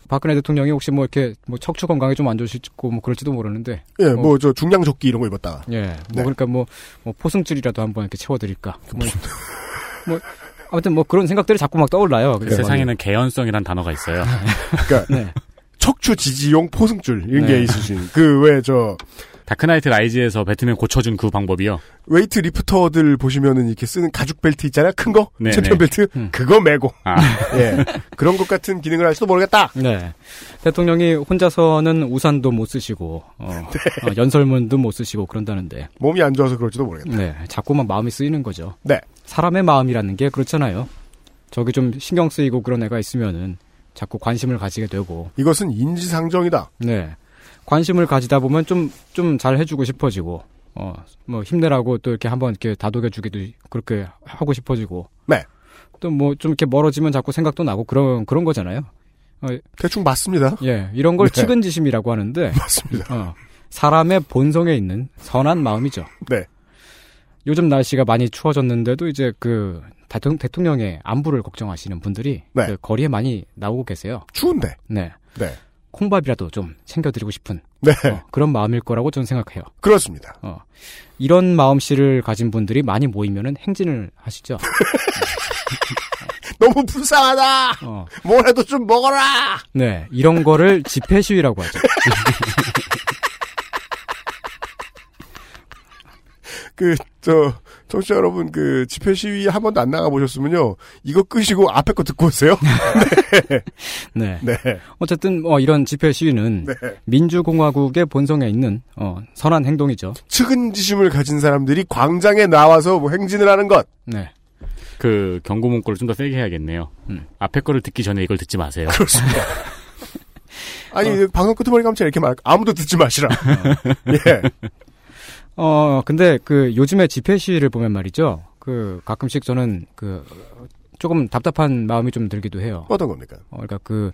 S5: 박근혜 대통령이 혹시 뭐 이렇게 뭐 척추 건강이 좀 안 좋으시고 뭐 그럴지도 모르는데.
S2: 예, 뭐 저 중량 조끼 이런 거 입었다가.
S5: 예, 뭐
S2: 네.
S5: 그러니까 뭐, 뭐 포승줄이라도 한번 이렇게 채워드릴까. 뭐, 뭐 아무튼 뭐 그런 생각들이 자꾸 막 떠올라요.
S4: 그 세상에는 개연성이란 단어가 있어요.
S2: 그러니까
S5: 네.
S2: 척추 지지용 포승줄 이런
S4: 네.
S2: 게 있으신 그 왜 저
S4: 다크나이트 라이즈에서 배트맨 고쳐준 그 방법이요.
S2: weight lifter들 보시면은 이렇게 쓰는 가죽 벨트 있잖아요. 큰 거?
S4: 네,
S2: 챔피언
S4: 네.
S2: 벨트? 그거 메고.
S4: 아.
S2: 예. 그런 것 같은 기능을 할지도 모르겠다.
S5: 네. 대통령이 혼자서는 우산도 못 쓰시고, 어, 어, 연설문도 못 쓰시고 그런다는데.
S2: 몸이 안 좋아서 그럴지도 모르겠다.
S5: 네. 자꾸만 마음이 쓰이는 거죠.
S2: 네.
S5: 사람의 마음이라는 게 그렇잖아요. 저기 좀 신경 쓰이고 그런 애가 있으면은 자꾸 관심을 가지게 되고.
S2: 이것은 인지상정이다.
S5: 네. 관심을 가지다 보면 좀, 좀 잘 해주고 싶어지고, 어, 뭐 힘내라고 또 이렇게 한번 이렇게 다독여주기도 그렇게 하고 싶어지고.
S2: 네.
S5: 또 뭐 좀 이렇게 멀어지면 자꾸 생각도 나고 그런, 그런 거잖아요. 어,
S2: 대충 맞습니다.
S5: 예. 이런 걸
S2: 네.
S5: 측은지심이라고 하는데.
S2: 맞습니다.
S5: 어, 사람의 본성에 있는 선한 마음이죠.
S2: 네.
S5: 요즘 날씨가 많이 추워졌는데도 이제 그 대통령, 대통령 의 안부를 걱정하시는 분들이
S2: 네.
S5: 그 거리에 많이 나오고 계세요.
S2: 추운데.
S5: 네.
S2: 네.
S5: 콩밥이라도 좀 챙겨드리고 싶은
S2: 네.
S5: 어, 그런 마음일 거라고 저는 생각해요.
S2: 그렇습니다.
S5: 어, 이런 마음씨를 가진 분들이 많이 모이면은 행진을 하시죠.
S2: 너무 불쌍하다.
S5: 어.
S2: 뭐라도 좀 먹어라.
S5: 네, 이런 거를 집회 시위라고 하죠.
S2: 그, 저, 청취자 여러분, 그, 집회 시위 한 번도 안 나가보셨으면요. 이거 끄시고 앞에 거 듣고 오세요.
S5: 네.
S2: 네.
S5: 어쨌든 뭐 이런 집회 시위는
S2: 네.
S5: 민주공화국의 본성에 있는 어, 선한 행동이죠.
S2: 측은지심을 가진 사람들이 광장에 나와서 뭐 행진을 하는 것.
S5: 네.
S4: 그 경고 문구를 좀 더 세게 해야겠네요.
S5: 음.
S4: 앞에 거를 듣기 전에 이걸 듣지 마세요.
S2: 그렇습니다. 아니, 방송 끄트머리 감자 이렇게 말, 아무도 듣지 마시라. 예.
S5: 어, 근데 그 요즘에 집회 시위를 보면 말이죠. 그 가끔씩 저는 그 조금 답답한 마음이 좀 들기도 해요.
S2: 어떤 겁니까?
S5: 어, 그러니까 그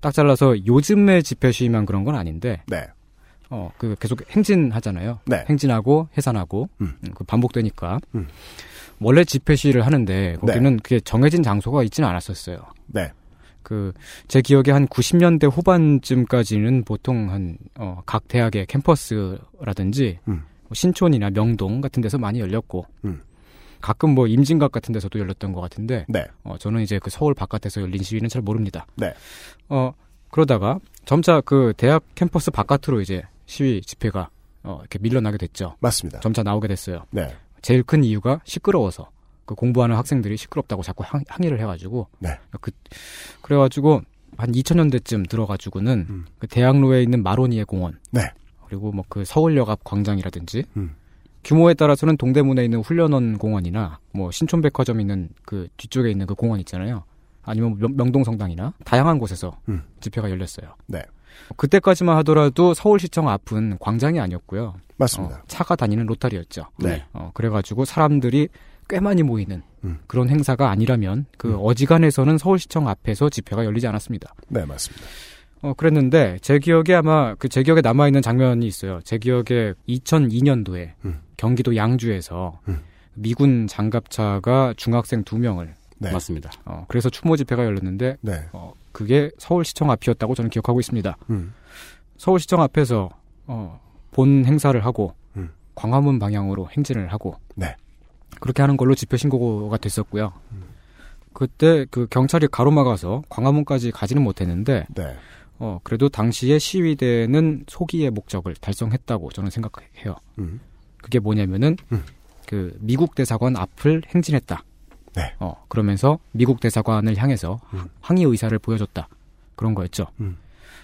S5: 딱 잘라서 요즘의 집회 시위만 그런 건 아닌데.
S2: 네.
S5: 어, 그 계속 행진하잖아요.
S2: 네.
S5: 행진하고 해산하고
S2: 음.
S5: 음, 그 반복되니까.
S2: 음.
S5: 원래 집회 시위를 하는데 거기는 그게 정해진 장소가 있지는 않았었어요.
S2: 네.
S5: 그 제 기억에 한 90년대 후반쯤까지는 보통 한 어, 각 대학의 캠퍼스라든지
S2: 음.
S5: 뭐 신촌이나 명동 같은 데서 많이 열렸고
S2: 음.
S5: 가끔 뭐 임진각 같은 데서도 열렸던 것 같은데
S2: 네.
S5: 어, 저는 이제 그 서울 바깥에서 열린 시위는 잘 모릅니다.
S2: 네.
S5: 어 그러다가 점차 그 대학 캠퍼스 바깥으로 이제 시위 집회가 어, 이렇게 밀려나게 됐죠.
S2: 맞습니다.
S5: 점차 나오게 됐어요.
S2: 네.
S5: 제일 큰 이유가 시끄러워서 그 공부하는 학생들이 시끄럽다고 자꾸 항, 항의를 해가지고
S2: 네.
S5: 그 그래가지고 한 2000년대쯤 들어가지고는
S2: 음.
S5: 그 대학로에 있는 마로니에 공원
S2: 네.
S5: 그리고 뭐 그 서울역 앞 광장이라든지
S2: 음.
S5: 규모에 따라서는 동대문에 있는 훈련원 공원이나 뭐 신촌백화점 있는 그 뒤쪽에 있는 그 공원 있잖아요. 아니면 명- 명동성당이나 다양한 곳에서
S2: 음.
S5: 집회가 열렸어요.
S2: 네.
S5: 그때까지만 하더라도 서울시청 앞은 광장이 아니었고요.
S2: 맞습니다.
S5: 어, 차가 다니는 로타리였죠.
S2: 네.
S5: 어, 그래가지고 사람들이 꽤 많이 모이는
S2: 음.
S5: 그런 행사가 아니라면 그 어지간해서는 서울시청 앞에서 집회가 열리지 않았습니다.
S2: 네, 맞습니다.
S5: 어, 그랬는데 제 기억에 아마 그 제 기억에 남아 있는 장면이 있어요. 제 기억에 2002년도에
S2: 음.
S5: 경기도 양주에서
S2: 음.
S5: 미군 장갑차가 중학생 두 명을
S2: 네.
S4: 맞습니다.
S5: 어, 그래서 추모 집회가 열렸는데
S2: 네.
S5: 어, 그게 서울시청 앞이었다고 저는 기억하고 있습니다.
S2: 음.
S5: 서울시청 앞에서 어, 본 행사를 하고
S2: 음.
S5: 광화문 방향으로 행진을 하고
S2: 네.
S5: 그렇게 하는 걸로 집회 신고가 됐었고요. 그때 그 경찰이 가로막아서 광화문까지 가지는 못했는데
S2: 네.
S5: 어 그래도 당시에 시위대는 소기의 목적을 달성했다고 저는 생각해요.
S2: 음.
S5: 그게 뭐냐면은 그 미국 대사관 앞을 행진했다.
S2: 네.
S5: 어 그러면서 미국 대사관을 향해서
S2: 음.
S5: 항의 의사를 보여줬다. 그런 거였죠.
S2: 음.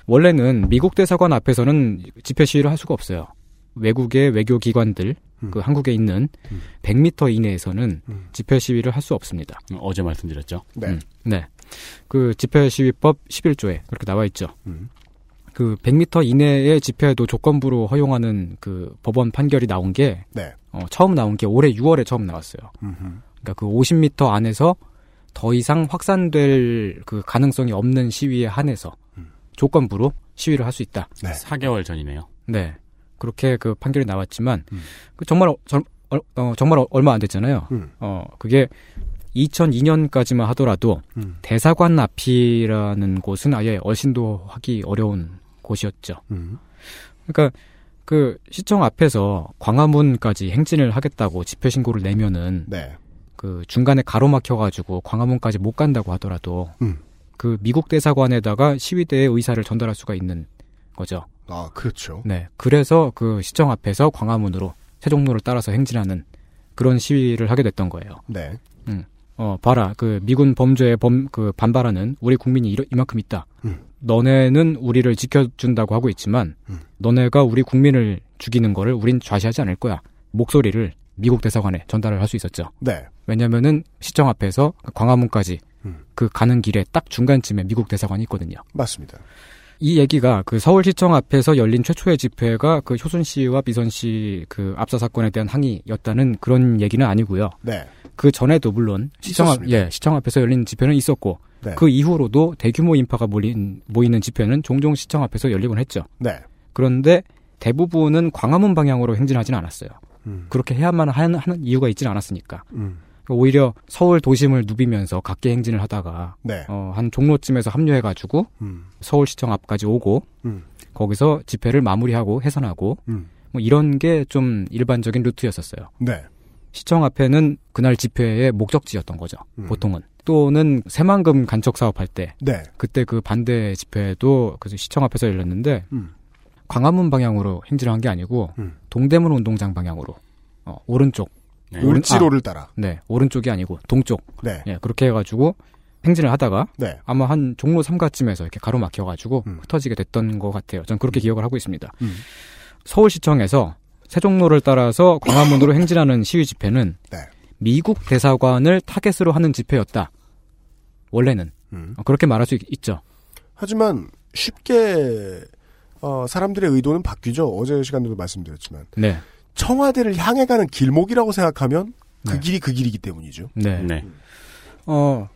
S5: 원래는 미국 대사관 앞에서는 집회 시위를 할 수가 없어요. 외국의 외교 기관들,
S2: 음.
S5: 그 한국에 있는 100m 이내에서는 집회 시위를 할 수 없습니다.
S4: 어제 말씀드렸죠.
S2: 네.
S5: 음, 네. 그 집회 시위법 11조에 그렇게 나와 있죠.
S2: 음.
S5: 그 100m 이내의 집회도 조건부로 허용하는 그 법원 판결이 나온 게
S2: 네.
S5: 어, 처음 나온 게 올해 6월에 처음 나왔어요.
S2: 음흠.
S5: 그러니까 그 50m 안에서 더 이상 확산될 그 가능성이 없는 시위에 한해서 조건부로 시위를 할 수 있다.
S2: 네.
S4: 4개월 전이네요.
S5: 네. 그렇게 그 판결이 나왔지만 그 정말 어, 절- 어, 어, 정말 얼마 안 됐잖아요.
S2: 음.
S5: 어 그게 2002년까지만 하더라도
S2: 음.
S5: 대사관 앞이라는 곳은 아예 얼씬도 하기 어려운 곳이었죠.
S2: 음.
S5: 그러니까 그 시청 앞에서 광화문까지 행진을 하겠다고 집회 신고를 내면은
S2: 네.
S5: 그 중간에 가로막혀 가지고 광화문까지 못 간다고 하더라도
S2: 음.
S5: 그 미국 대사관에다가 시위대의 의사를 전달할 수가 있는 거죠.
S2: 아, 그렇죠.
S5: 네. 그래서 그 시청 앞에서 광화문으로 세종로를 따라서 행진하는 그런 시위를 하게 됐던 거예요.
S2: 네.
S5: 음. 어, 봐라. 그 미군 범죄에 범, 그 반발하는 우리 국민이 이러, 이만큼 있다.
S2: 음.
S5: 너네는 우리를 지켜준다고 하고 있지만, 너네가 우리 국민을 죽이는 거를 우린 좌시하지 않을 거야. 목소리를 미국 대사관에 전달을 할 수 있었죠.
S2: 네.
S5: 왜냐면은 시청 앞에서 광화문까지
S2: 음.
S5: 그 가는 길에 딱 중간쯤에 미국 대사관이 있거든요.
S2: 맞습니다.
S5: 이 얘기가 그 서울시청 앞에서 열린 최초의 집회가 그 효순 씨와 비선 씨 그 압사 사건에 대한 항의였다는 그런 얘기는 아니고요.
S2: 네.
S5: 그 전에도 물론 시청 앞. 예, 시청 앞에서 열린 집회는 있었고
S2: 네.
S5: 그 이후로도 대규모 인파가 몰린, 모이는 집회는 종종 시청 앞에서 열리곤 했죠.
S2: 네.
S5: 그런데 대부분은 광화문 방향으로 행진하지는 않았어요.
S2: 음.
S5: 그렇게 해야만 하는, 하는 이유가 있지는 않았으니까.
S2: 음.
S5: 오히려 서울 도심을 누비면서 각계 행진을 하다가
S2: 네.
S5: 어, 한 종로쯤에서 합류해가지고
S2: 음.
S5: 서울시청 앞까지 오고
S2: 음.
S5: 거기서 집회를 마무리하고 해산하고
S2: 음.
S5: 뭐 이런 게 좀 일반적인 루트였었어요.
S2: 네.
S5: 시청 앞에는 그날 집회의 목적지였던 거죠.
S2: 음.
S5: 보통은 또는 새만금 간척 사업할 때
S2: 네.
S5: 그때 그 반대 집회도 그 시청 앞에서 열렸는데
S2: 음.
S5: 광화문 방향으로 행진을 한 게 아니고
S2: 음.
S5: 동대문 운동장 방향으로 어, 오른쪽
S2: 네.
S5: 오른-
S2: 을지로를
S5: 아,
S2: 따라.
S5: 네 오른쪽이 아니고 동쪽
S2: 네.
S5: 예, 그렇게 해가지고 행진을 하다가
S2: 네.
S5: 아마 한 종로 3가쯤에서 이렇게 가로막혀가지고 흩어지게 됐던 것 같아요. 전 그렇게 기억을 하고 있습니다.
S2: 음.
S5: 서울시청에서 세종로를 따라서 광화문으로 행진하는 시위 집회는
S2: 네.
S5: 미국 대사관을 타겟으로 하는 집회였다. 원래는
S2: 음.
S5: 어, 그렇게 말할 수 있, 있죠.
S2: 하지만 쉽게 어, 사람들의 의도는 바뀌죠. 어제 시간에도 말씀드렸지만
S5: 네.
S2: 청와대를 향해 가는 길목이라고 생각하면 그
S5: 네.
S2: 길이 그 길이기 때문이죠.
S5: 네. 어,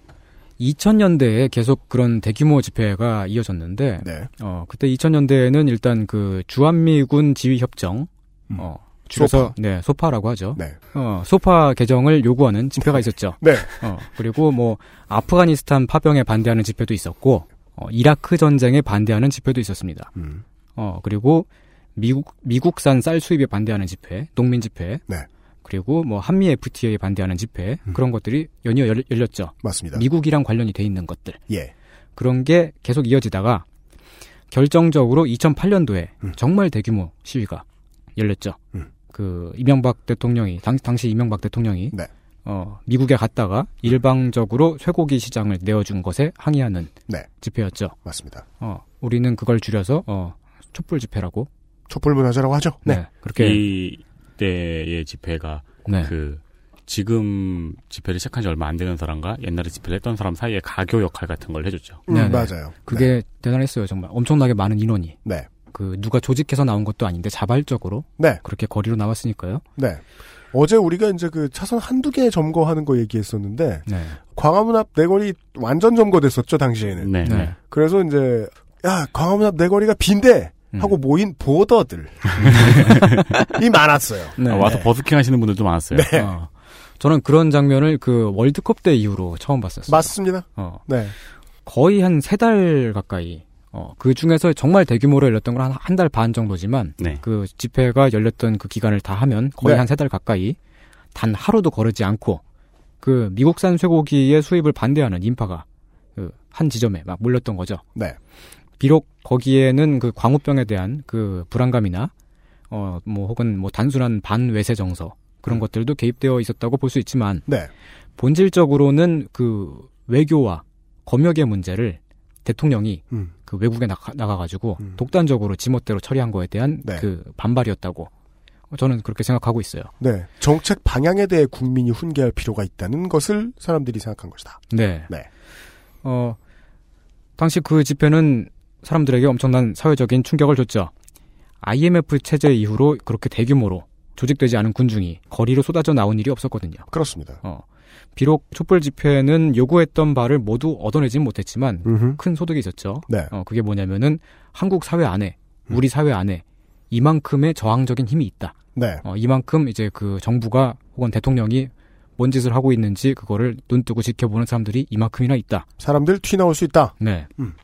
S5: 2000년대에 계속 그런 대규모 집회가 이어졌는데,
S2: 네.
S5: 어, 그때 2000년대에는 일단 그 주한미군 지휘협정, 어, 줄여서,
S2: 음. 소파.
S5: 네, 소파라고 하죠.
S2: 네.
S5: 어, 소파 개정을 요구하는 집회가 있었죠.
S2: 네.
S5: 어, 그리고 뭐, 아프가니스탄 파병에 반대하는 집회도 있었고, 어, 이라크 전쟁에 반대하는 집회도 있었습니다.
S2: 음.
S5: 어, 그리고 미국, 미국산 쌀 수입에 반대하는 집회, 농민 집회,
S2: 네.
S5: 그리고 뭐 한미 FTA에 반대하는 집회 그런 것들이 연이어 열, 열렸죠.
S2: 음. 맞습니다.
S5: 미국이랑 관련이 돼 있는 것들.
S2: 예.
S5: 그런 게 계속 이어지다가 결정적으로 2008년도에 정말 대규모 시위가 열렸죠.
S2: 음.
S5: 그 이명박 대통령이 당, 당시 이명박 대통령이
S2: 네.
S5: 어, 미국에 갔다가 일방적으로 쇠고기 시장을 내어준 것에 항의하는
S2: 네.
S5: 집회였죠.
S2: 맞습니다.
S5: 어, 우리는 그걸 줄여서 어, 촛불 집회라고
S2: 촛불 문화자라고 하죠.
S5: 네. 그렇게
S4: 이때의 집회가
S5: 네.
S4: 그 지금 집회를 시작한 지 얼마 안 되는 사람과 옛날에 집회를 했던 사람 사이에 가교 역할 같은 걸 해줬죠.
S2: 음,
S5: 네, 네.
S2: 맞아요.
S5: 그게 대단했어요. 정말 엄청나게 많은 인원이.
S2: 네.
S5: 그 누가 조직해서 나온 것도 아닌데 자발적으로
S2: 네.
S5: 그렇게 거리로 나왔으니까요.
S2: 네. 어제 우리가 이제 그 차선 한두 개 점거하는 거 얘기했었는데
S5: 네.
S2: 광화문 앞 내거리 완전 점거됐었죠 당시에는.
S4: 네.
S5: 네.
S2: 그래서 이제 야 광화문 앞 내거리가 빈대 하고
S5: 음.
S2: 모인 보더들 이 많았어요.
S5: 네.
S4: 아, 와서 버스킹 하시는 분들도 많았어요.
S2: 네.
S5: 어. 저는 그런 장면을 그 월드컵 때 이후로 처음 봤었어요.
S2: 맞습니다.
S5: 어.
S2: 네.
S5: 거의 한 세 달 가까이 어, 그 중에서 정말 대규모로 열렸던 건한한달 반 정도지만
S4: 네.
S5: 그 집회가 열렸던 그 기간을 다 하면 거의
S2: 네.
S5: 한세 달 가까이 단 하루도 거르지 않고 그 미국산 쇠고기의 수입을 반대하는 인파가 그 한 지점에 막 몰렸던 거죠.
S2: 네.
S5: 비록 거기에는 그 광우병에 대한 그 불안감이나 어 뭐 혹은 뭐 단순한 반외세 정서 그런 것들도 개입되어 있었다고 볼 수 있지만
S2: 네.
S5: 본질적으로는 그 외교와 검역의 문제를 대통령이
S2: 음.
S5: 그 외국에 나가, 나가가지고 독단적으로 지멋대로 처리한 거에 대한
S2: 네.
S5: 그 반발이었다고 저는 그렇게 생각하고 있어요.
S2: 네. 정책 방향에 대해 국민이 훈계할 필요가 있다는 것을 사람들이 생각한 것이다.
S5: 네.
S2: 네.
S5: 어, 당시 그 집회는 사람들에게 엄청난 사회적인 충격을 줬죠. IMF 체제 이후로 그렇게 대규모로 조직되지 않은 군중이 거리로 쏟아져 나온 일이 없었거든요.
S2: 그렇습니다.
S5: 어, 비록 촛불 집회는 요구했던 바를 모두 얻어내진 못했지만
S2: 음흠.
S5: 큰 소득이 있었죠.
S2: 네.
S5: 어, 그게 뭐냐면은 한국 사회 안에 우리 사회 안에 이만큼의 저항적인 힘이 있다.
S2: 네.
S5: 어, 이만큼 이제 그 정부가 혹은 대통령이 뭔 짓을 하고 있는지 그거를 눈뜨고 지켜보는 사람들이 이만큼이나 있다.
S2: 사람들 튀 나올 수 있다.
S5: 네.
S2: 음.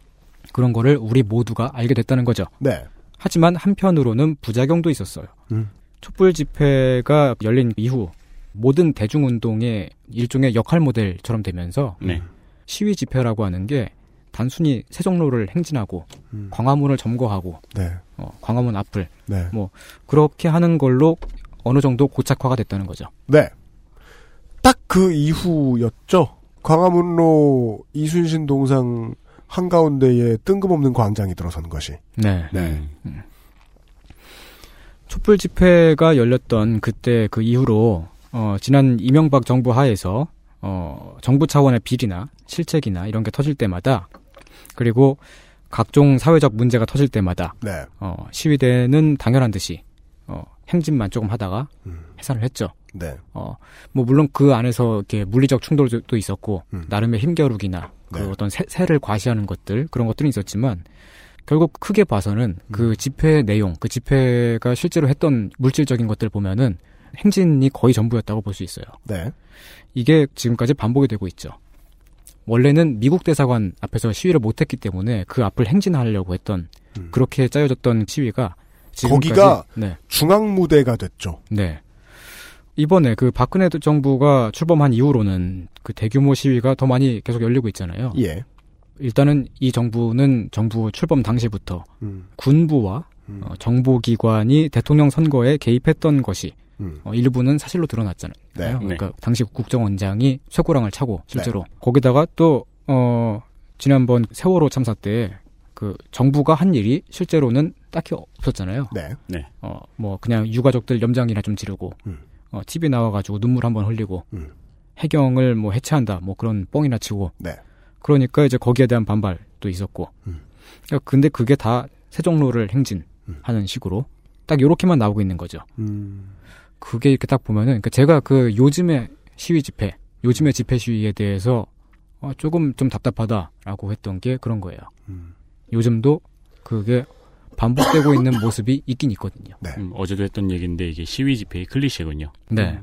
S5: 그런 거를 우리 모두가 알게 됐다는 거죠.
S2: 네.
S5: 하지만 한편으로는 부작용도 있었어요.
S2: 음.
S5: 촛불 집회가 열린 이후 모든 대중운동의 일종의 역할 모델처럼 되면서
S4: 네.
S5: 시위 집회라고 하는 게 단순히 세종로를 행진하고 광화문을 점거하고
S2: 네.
S5: 어, 광화문 앞을
S2: 네.
S5: 뭐 그렇게 하는 걸로 어느 정도 고착화가 됐다는 거죠.
S2: 네. 딱 그 이후였죠. 광화문로 이순신 동상 한가운데에 뜬금없는 광장이 들어선 것이.
S5: 네.
S2: 네.
S5: 촛불 집회가 열렸던 그때 그 이후로 어, 지난 이명박 정부 하에서 어, 정부 차원의 비리나 실책이나 이런 게 터질 때마다 그리고 각종 사회적 문제가 터질 때마다
S2: 네.
S5: 어, 시위대는 당연한 듯이 어, 행진만 조금 하다가 해산을 했죠.
S2: 네.
S5: 어, 뭐 물론 그 안에서 이렇게 물리적 충돌도 있었고 나름의 힘겨루기나 그 어떤 세, 세를 과시하는 것들 그런 것들은 있었지만 결국 크게 봐서는 그 집회 내용, 그 집회가 실제로 했던 물질적인 것들 보면은 행진이 거의 전부였다고 볼 수 있어요.
S2: 네.
S5: 이게 지금까지 반복이 되고 있죠. 원래는 미국 대사관 앞에서 시위를 못했기 때문에 그 앞을 행진하려고 했던 그렇게 짜여졌던 시위가 지금까지
S2: 거기가
S5: 네.
S2: 중앙 무대가 됐죠.
S5: 네. 이번에 그 박근혜 정부가 출범한 이후로는 그 대규모 시위가 더 많이 계속 열리고 있잖아요.
S2: 예.
S5: 일단은 이 정부는 정부 출범 당시부터
S2: 음.
S5: 군부와 어, 정보기관이 대통령 선거에 개입했던 것이
S2: 음.
S5: 어, 일부는 사실로 드러났잖아요.
S2: 네.
S5: 그러니까 당시 국정원장이 쇠고랑을 차고 실제로 거기다가 또 어, 지난번 세월호 참사 때 그 정부가 한 일이 실제로는 딱히 없었잖아요.
S2: 네.
S4: 네.
S5: 어, 뭐 그냥 유가족들 염장이나 좀 지르고 어, TV 나와가지고 눈물 한번 흘리고 해경을 뭐 해체한다 뭐 그런 뻥이나 치고
S2: 네.
S5: 그러니까 이제 거기에 대한 반발도 있었고 그러니까 근데 그게 다 세종로를 행진하는 식으로 딱 요렇게만 나오고 있는 거죠.
S2: 음.
S5: 그게 이렇게 딱 보면은 그러니까 제가 그 요즘의 시위 집회, 요즘의 집회 시위에 대해서 어, 조금 좀 답답하다라고 했던 게 그런 거예요. 요즘도 그게 반복되고 있는 모습이 있긴 있거든요.
S4: 음, 어제도 했던 얘기인데 이게 시위 집회의 클리셰군요.
S5: 네.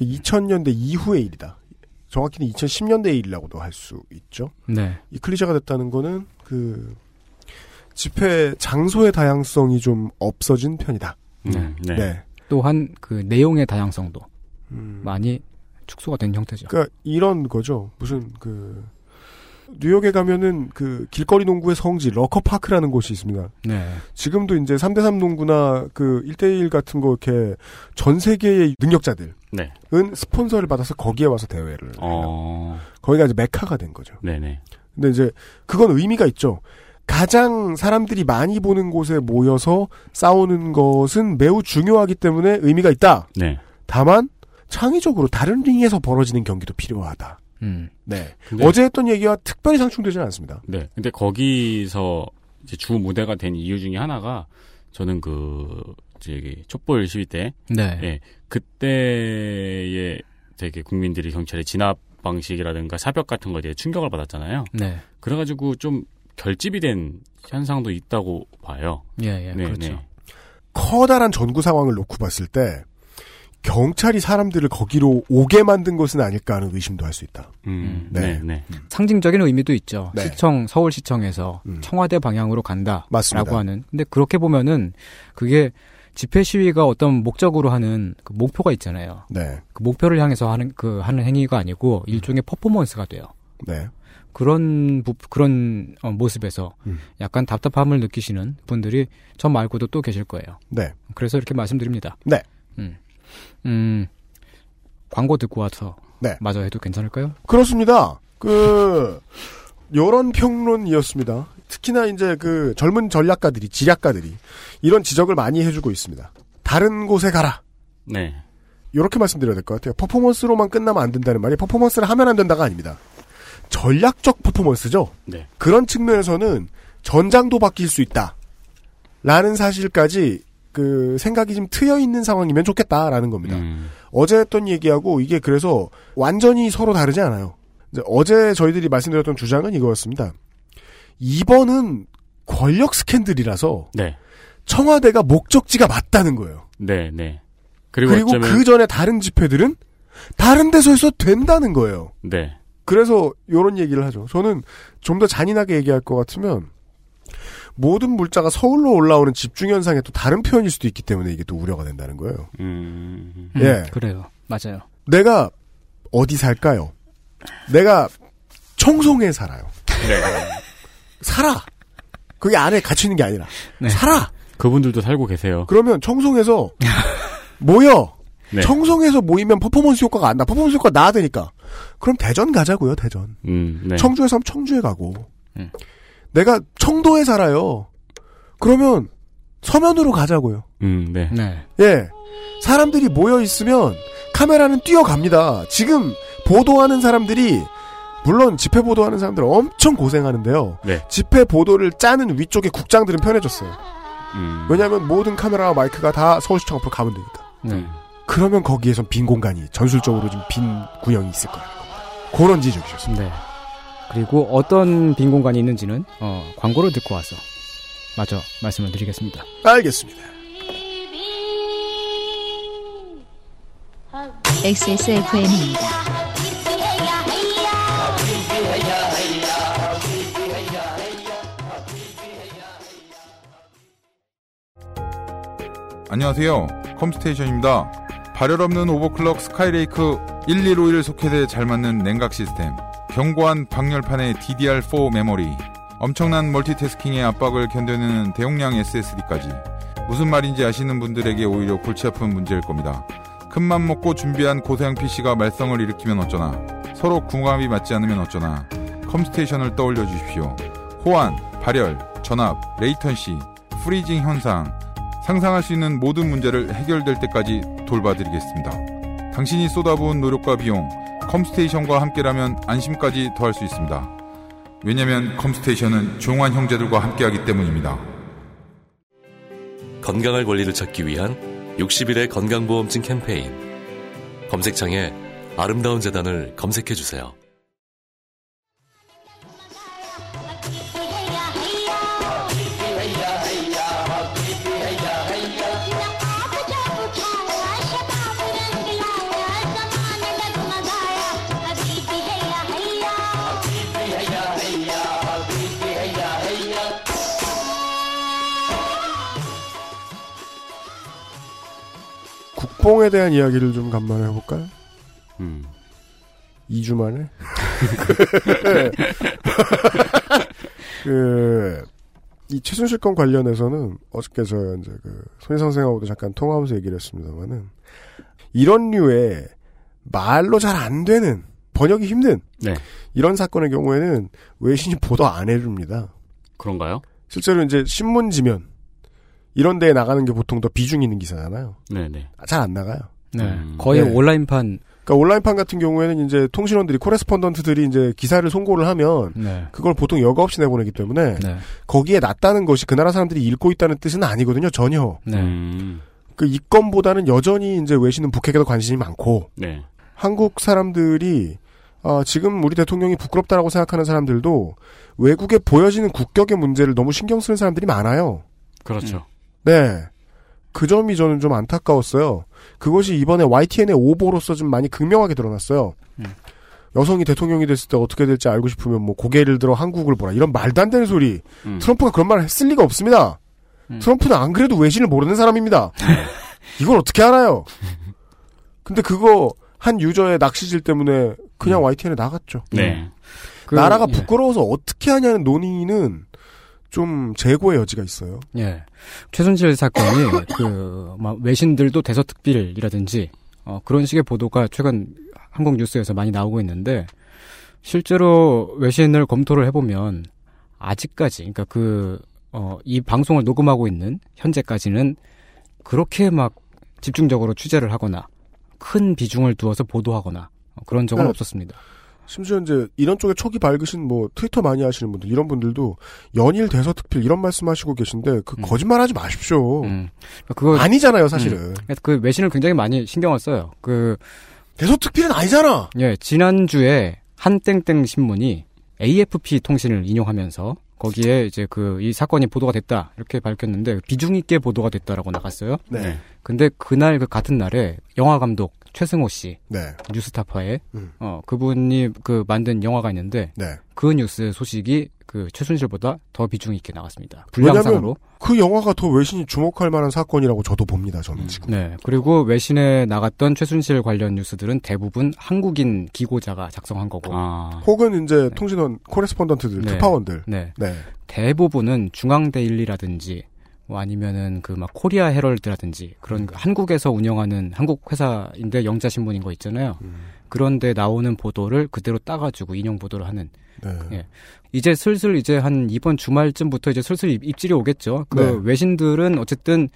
S2: 2000년대 이후의 일이다. 정확히는 2010년대 일이라고도 할 수 있죠.
S5: 네.
S2: 이 클리셰가 됐다는 거는 그 집회 장소의 다양성이 좀 없어진 편이다.
S5: 네.
S2: 네.
S5: 또한 그 내용의 다양성도 많이 축소가 된 형태죠.
S2: 그러니까 이런 거죠. 무슨 그 뉴욕에 가면은 그 길거리 농구의 성지 러커파크라는 곳이 있습니다.
S5: 네.
S2: 지금도 이제 3대3 농구나 그 1대1 같은 거 이렇게 전 세계의 능력자들은
S4: 네.
S2: 스폰서를 받아서 거기에 와서 대회를 해요.
S4: 어.
S2: 거기가 이제 메카가 된 거죠.
S4: 네네.
S2: 근데 이제 그건 의미가 있죠. 가장 사람들이 많이 보는 곳에 모여서 싸우는 것은 매우 중요하기 때문에 의미가 있다.
S4: 네.
S2: 다만 창의적으로 다른 링에서 벌어지는 경기도 필요하다.
S5: 음.
S2: 네.
S4: 근데-
S2: 어제 했던 얘기와 특별히 상충되지는 않습니다.
S4: 네. 근데 거기서 이제 주 무대가 된 이유 중에 하나가 저는 그 저기 촛불 시위 때,
S5: 네.
S4: 예, 그때에 되게 국민들이 경찰의 진압 방식이라든가 사벽 같은 거에 대해 충격을 받았잖아요.
S5: 네.
S4: 그래가지고 좀 결집이 된 현상도 있다고 봐요.
S5: 예, 예,
S4: 네,
S5: 그렇죠.
S4: 네.
S2: 커다란 전구 상황을 놓고 봤을 때 경찰이 사람들을 거기로 오게 만든 것은 아닐까 하는 의심도 할 수 있다.
S4: 음,
S2: 네.
S4: 네.
S5: 상징적인 의미도 있죠.
S2: 네.
S5: 시청 서울시청에서 청와대 방향으로 간다라고
S2: 맞습니다.
S5: 하는. 근데 그렇게 보면은 그게 집회 시위가 어떤 목적으로 하는 그 목표가 있잖아요.
S2: 네.
S5: 그 목표를 향해서 하는 그 하는 행위가 아니고 일종의 퍼포먼스가 돼요.
S2: 네.
S5: 그런 부, 그런 어, 모습에서
S2: 음.
S5: 약간 답답함을 느끼시는 분들이 저 말고도 또 계실 거예요.
S2: 네.
S5: 그래서 이렇게 말씀드립니다.
S2: 네.
S5: 음, 음 광고 듣고 와서
S2: 네.
S5: 마저 해도 괜찮을까요?
S2: 그렇습니다. 그 이런 평론이었습니다. 특히나 이제 그 젊은 전략가들이 지략가들이 이런 지적을 많이 해주고 있습니다. 다른 곳에 가라.
S4: 네.
S2: 이렇게 말씀드려야 될 것 같아요. 퍼포먼스로만 끝나면 안 된다는 말이 퍼포먼스를 하면 안 된다가 아닙니다. 전략적 퍼포먼스죠.
S4: 네.
S2: 그런 측면에서는 전장도 바뀔 수 있다. 라는 사실까지 그 생각이 좀 트여 있는 상황이면 좋겠다라는 겁니다.
S4: 음.
S2: 어제 했던 얘기하고 이게 그래서 완전히 서로 다르지 않아요. 어제 저희들이 말씀드렸던 주장은 이거였습니다. 이번은 권력 스캔들이라서
S4: 네.
S2: 청와대가 목적지가 맞다는 거예요.
S4: 네, 네. 그리고,
S2: 그리고, 그 전에 다른 집회들은 다른 데서 해서 된다는 거예요.
S4: 네.
S2: 그래서 이런 얘기를 하죠. 저는 좀 더 잔인하게 얘기할 것 같으면 모든 물자가 서울로 올라오는 집중 현상에 또 다른 표현일 수도 있기 때문에 이게 또 우려가 된다는 거예요.
S4: 음.
S2: 예.
S5: 그래요. 맞아요.
S2: 내가 어디 살까요? 내가 청송에 살아요.
S4: 네.
S2: 살아. 그게 안에 갇혀 있는 게 아니라
S5: 네.
S2: 살아.
S4: 그분들도 살고 계세요.
S2: 그러면 청송에서 모여.
S4: 네.
S2: 청송에서 모이면 퍼포먼스 효과가 안 나. 퍼포먼스 효과 나야 되니까. 그럼 대전 가자고요. 대전.
S4: 음, 네.
S2: 청주에 사면 청주에 가고.
S5: 음.
S2: 내가 청도에 살아요. 그러면 서면으로 가자고요.
S4: 음, 네.
S5: 네.
S2: 예. 사람들이 모여 있으면 카메라는 뛰어갑니다. 지금 보도하는 사람들이 물론 집회 보도하는 사람들 엄청 고생하는데요.
S4: 네.
S2: 집회 보도를 짜는 위쪽에 국장들은 편해졌어요.
S4: 음.
S2: 왜냐하면 모든 카메라와 마이크가 다 서울시청 앞으로 가면 되니까.
S5: 네.
S2: 그러면 거기에선 빈 공간이 전술적으로 좀 빈 구형이 있을 거라는 겁니다. 그런 지적이셨습니다.
S5: 네. 그리고 어떤 빈 공간이 있는지는 어, 광고를 듣고 와서 마저 말씀을 드리겠습니다.
S2: 알겠습니다.
S1: XSFM입니다.
S14: 안녕하세요. 컴스테이션입니다. 발열 없는 오버클럭 스카이레이크 1151 소켓에 잘 맞는 냉각 시스템. 견고한 방열판의 DDR4 메모리. 엄청난 멀티태스킹의 압박을 견뎌내는 대용량 SSD까지. 무슨 말인지 아시는 분들에게 오히려 골치 아픈 문제일 겁니다. 큰맘 먹고 준비한 고사양 PC가 말썽을 일으키면 어쩌나. 서로 궁합이 맞지 않으면 어쩌나. 컴스테이션을 떠올려 주십시오. 호환, 발열, 전압, latency, freezing 현상, 상상할 수 있는 모든 문제를 해결될 때까지 돌봐드리겠습니다. 당신이 쏟아부은 노력과 비용, 컴스테이션과 함께라면 안심까지 더할 수 있습니다. 왜냐면 컴스테이션은 조용한 형제들과 함께하기 때문입니다.
S9: 건강할 권리를 찾기 위한 60일의 건강보험증 캠페인. 검색창에 아름다운 재단을 검색해 주세요.
S2: 뽕에 대한 이야기를 좀 간만에 해볼까요?
S4: 음.
S2: 2주 만에? 그, 이 최순실 건 관련해서는 어저께 저 이제 그 손희 선생하고도 잠깐 통화하면서 얘기를 했습니다만은 이런 류의 말로 잘 안 되는 번역이 힘든
S4: 네.
S2: 이런 사건의 경우에는 외신이 보도 안 해줍니다.
S4: 그런가요?
S2: 실제로 이제 신문 지면 이런 데에 나가는 게 보통 더 비중 있는 기사잖아요.
S4: 네네.
S2: 잘 안 나가요.
S5: 네. 거의
S2: 네.
S5: 온라인판.
S2: 그러니까 온라인판 같은 경우에는 이제 통신원들이 코레스폰던트들이 이제 기사를 송고를 하면
S5: 네.
S2: 그걸 보통 여과 없이 내보내기 때문에
S5: 네.
S2: 거기에 낫다는 것이 그 나라 사람들이 읽고 있다는 뜻은 아니거든요 전혀.
S5: 네.
S4: 음.
S2: 그 이건보다는 여전히 이제 외신은 북핵에도 관심이 많고
S4: 네.
S2: 한국 사람들이 아, 지금 우리 대통령이 부끄럽다라고 생각하는 사람들도 외국에 보여지는 국격의 문제를 너무 신경 쓰는 사람들이 많아요.
S4: 그렇죠.
S2: 네. 그 점이 저는 좀 안타까웠어요. 그것이 이번에 YTN의 오보로서 좀 많이 극명하게 드러났어요.
S5: 음.
S2: 여성이 대통령이 됐을 때 어떻게 될지 알고 싶으면 뭐 고개를 들어 한국을 보라 이런 말도 안 되는 소리.
S4: 음.
S2: 트럼프가 그런 말을 했을 리가 없습니다. 트럼프는 안 그래도 외신을 모르는 사람입니다. 이걸 어떻게 알아요? 근데 그거 한 유저의 낚시질 때문에 그냥 YTN에 나갔죠.
S4: 네.
S5: 그,
S2: 나라가
S5: 예.
S2: 부끄러워서 어떻게 하냐는 논의는 좀 재고의 여지가 있어요.
S5: 예. 최순실 사건이 그막 외신들도 대서특필이라든지 어, 그런 식의 보도가 최근 한국 뉴스에서 많이 나오고 있는데 실제로 외신을 검토를 해보면 아직까지 그러니까 그 어, 이 방송을 녹음하고 있는 현재까지는 그렇게 막 집중적으로 취재를 하거나 큰 비중을 두어서 보도하거나 어, 그런 적은
S2: 네.
S5: 없었습니다.
S2: 심지어 이제 이런 쪽에 촉이 밝으신 뭐 트위터 많이 하시는 분들 이런 분들도 연일 대서 특필 이런 말씀하시고 계신데 그 거짓말하지 마십시오.
S5: 그거
S2: 아니잖아요, 사실은.
S5: 음. 그 외신을 굉장히 많이 신경을 써요. 그
S2: 대서 특필은 아니잖아.
S5: 예, 지난 주에 한 땡땡 신문이 AFP 통신을 인용하면서 거기에 이제 그 이 사건이 보도가 됐다 이렇게 밝혔는데 비중 있게 보도가 됐다라고 나갔어요.
S2: 네.
S5: 근데 그날 그 같은 날에 영화 감독 최승호 씨
S2: 네.
S5: 뉴스타파에
S2: 음.
S5: 어 그분이 그 만든 영화가 있는데
S2: 네.
S5: 그 뉴스 소식이 그 최순실보다 더 비중 있게 나갔습니다. 분량상으로.
S2: 왜냐면 그 영화가 더 외신이 주목할 만한 사건이라고 저도 봅니다. 저는 지금.
S5: 네. 그리고 외신에 나갔던 최순실 관련 뉴스들은 대부분 한국인 기고자가 작성한 거고.
S2: 혹은 이제 통신원 코레스폰던트들,
S5: 네.
S2: 특파원들.
S5: 네.
S2: 네.
S5: 대부분은 중앙데일리라든지 뭐 아니면은 그 막 코리아 헤럴드라든지 그런 그 한국에서 운영하는 한국 회사인데 영자 신문인 거 있잖아요. 그런데 나오는 보도를 그대로 따가지고 인용 보도를 하는.
S2: 네.
S5: 예. 이제 슬슬 이제 한 이번 주말쯤부터 이제 슬슬 입- 입질이 오겠죠. 그
S2: 네.
S5: 외신들은 어쨌든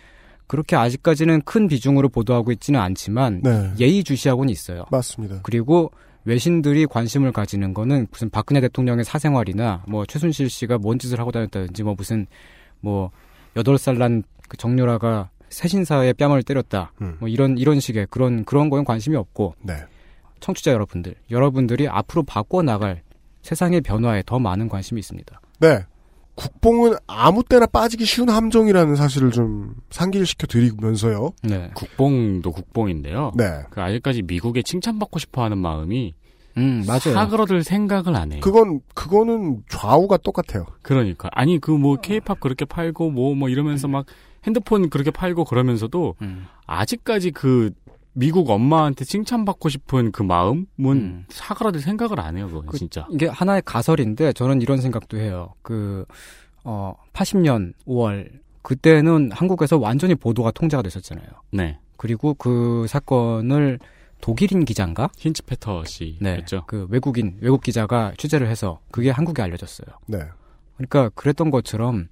S5: 그렇게 아직까지는 큰 비중으로 보도하고 있지는 않지만
S2: 네.
S5: 예의주시하고는 있어요.
S2: 맞습니다.
S5: 그리고 외신들이 관심을 가지는 거는 무슨 박근혜 대통령의 사생활이나 뭐 최순실 씨가 뭔 짓을 하고 다녔다든지 뭐 무슨 뭐 여덟 살 난 그 정유라가 새신사에 뺨을 때렸다.
S2: 음.
S5: 뭐 이런 이런 식의 그런 그런 거엔 관심이 없고
S2: 네.
S5: 청취자 여러분들 여러분들이 앞으로 바꿔 나갈 세상의 변화에 더 많은 관심이 있습니다.
S2: 네. 국뽕은 아무 때나 빠지기 쉬운 함정이라는 사실을 좀 상기시켜 드리면서요.
S5: 네.
S4: 국뽕도 국뽕인데요.
S2: 네.
S4: 그 아직까지 미국에 칭찬받고 싶어 하는 마음이
S5: 음 맞아요.
S4: 사그러들 생각을 안 해요.
S2: 그건 그거는 좌우가 똑같아요.
S4: 그러니까 아니 그 뭐 케이팝 그렇게 팔고 뭐뭐 이러면서 막 핸드폰 그렇게 팔고 그러면서도
S5: 음.
S4: 아직까지 그 미국 엄마한테 칭찬받고 싶은 그 마음은 사그라들 생각을 안 해요. 그건 진짜.
S5: 이게 하나의 가설인데 저는 이런 생각도 해요. 그, 어, 80년 5월, 그때는 한국에서 완전히 보도가 통제가 됐었잖아요.
S4: 네.
S5: 그리고 그 사건을 독일인 기자인가?
S4: 힌츠페터 씨였죠.
S5: 네. 그 외국인, 외국 기자가 취재를 해서 그게 한국에 알려졌어요.
S2: 네.
S5: 그러니까 그랬던 것처럼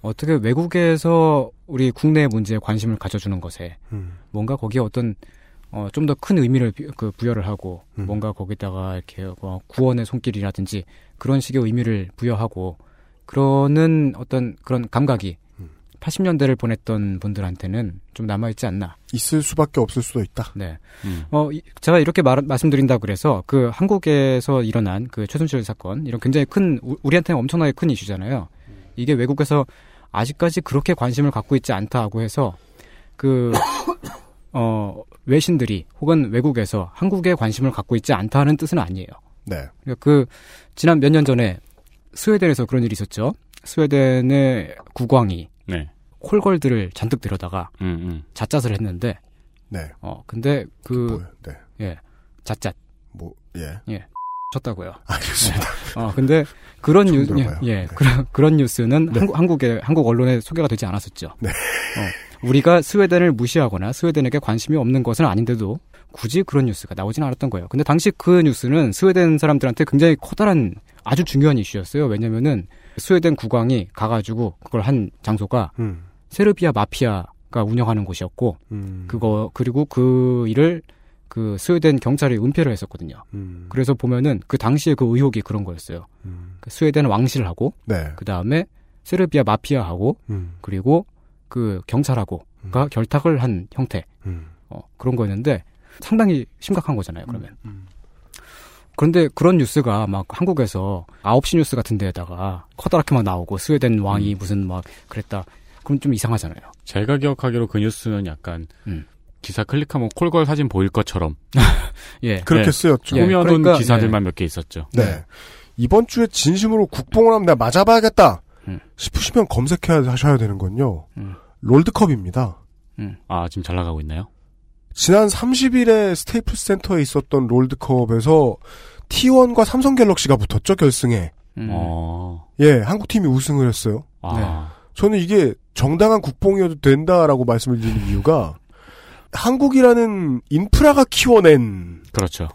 S5: 어떻게 외국에서 우리 국내 문제에 관심을 가져주는 것에
S2: 음.
S5: 뭔가 거기에 어떤 어, 좀 더 큰 의미를 비- 그 부여를 하고
S2: 음.
S5: 뭔가 거기다가 이렇게 뭐 구원의 손길이라든지 그런 식의 의미를 부여하고 그러는 어떤 그런 감각이
S2: 음.
S5: 80년대를 보냈던 분들한테는 좀 남아있지 않나.
S2: 있을 수밖에 없을 수도 있다.
S5: 네.
S4: 음.
S5: 어, 이- 제가 이렇게 말, 말씀드린다 그래서 그 한국에서 일어난 그 최순실 사건, 이런 굉장히 큰, 우- 우리한테는 엄청나게 큰 이슈잖아요. 이게 외국에서 아직까지 그렇게 관심을 갖고 있지 않다고 해서 그, 어, 외신들이 혹은 외국에서 한국에 관심을 갖고 있지 않다는 뜻은 아니에요.
S2: 네.
S5: 그러니까 그, 지난 몇 년 전에 스웨덴에서 그런 일이 있었죠. 스웨덴의 국왕이
S4: 네.
S5: 콜걸들을 잔뜩 들여다가
S4: 음, 음.
S5: 잣잣을 했는데
S2: 네.
S5: 어 근데 그
S2: 네.
S5: 예. 잣잣.
S2: 뭐 예.
S5: 예. 쳤다고요.
S2: 알겠습니다.
S5: 예. 어 근데 그런 뉴스 예. 예.
S2: 네.
S5: 그런 그런 뉴스는 한국 한국에 한국 언론에 소개가 되지 않았었죠.
S2: 네.
S5: 어, 우리가 스웨덴을 무시하거나 스웨덴에게 관심이 없는 것은 아닌데도 굳이 그런 뉴스가 나오지는 않았던 거예요. 근데 당시 그 뉴스는 스웨덴 사람들한테 굉장히 커다란 아주 중요한 이슈였어요. 왜냐면은 스웨덴 국왕이 가가지고 그걸 한 장소가
S2: 음.
S5: 세르비아 마피아가 운영하는 곳이었고
S2: 음.
S5: 그거 그리고 그 일을 그 스웨덴 경찰이 은폐를 했었거든요.
S2: 음.
S5: 그래서 보면은 그 당시에 그 의혹이 그런 거였어요. 그 스웨덴 왕실하고
S2: 네.
S5: 그 다음에 세르비아 마피아하고
S2: 음.
S5: 그리고 그 경찰하고가 결탁을 한 형태
S2: 음.
S5: 어, 그런 거였는데 상당히 심각한 거잖아요. 그러면
S2: 음.
S5: 그런데 그런 뉴스가 막 한국에서 9시 뉴스 같은 데에다가 커다랗게 막 나오고 스웨덴 왕이 무슨 막 그랬다. 그럼 좀 이상하잖아요.
S4: 제가 기억하기로 그 뉴스는 약간
S5: 음.
S4: 기사 클릭하면 콜걸 사진 보일 것처럼
S5: 예.
S2: 그렇게 쓰였죠.
S4: 꾸며놓은
S2: 그러니까,
S4: 기사들만 몇개 있었죠.
S2: 네. 이번 주에 진심으로 국뽕을 하면 내가 맞아봐야겠다
S4: 음.
S2: 싶으시면 검색해야 하셔야 되는 건요.
S5: 음.
S2: 롤드컵입니다.
S4: 아 지금 잘 나가고 있나요?
S2: 지난 30일에 스테이플스 센터에 있었던 롤드컵에서 T1과 삼성 갤럭시가 붙었죠 결승에.
S5: 음.
S4: 어.
S2: 예, 한국 팀이 우승을 했어요.
S4: 아.
S2: 저는 이게 정당한 국뽕이어도 된다라고 말씀을 드리는 이유가 한국이라는 인프라가 키워낸
S4: 그렇죠.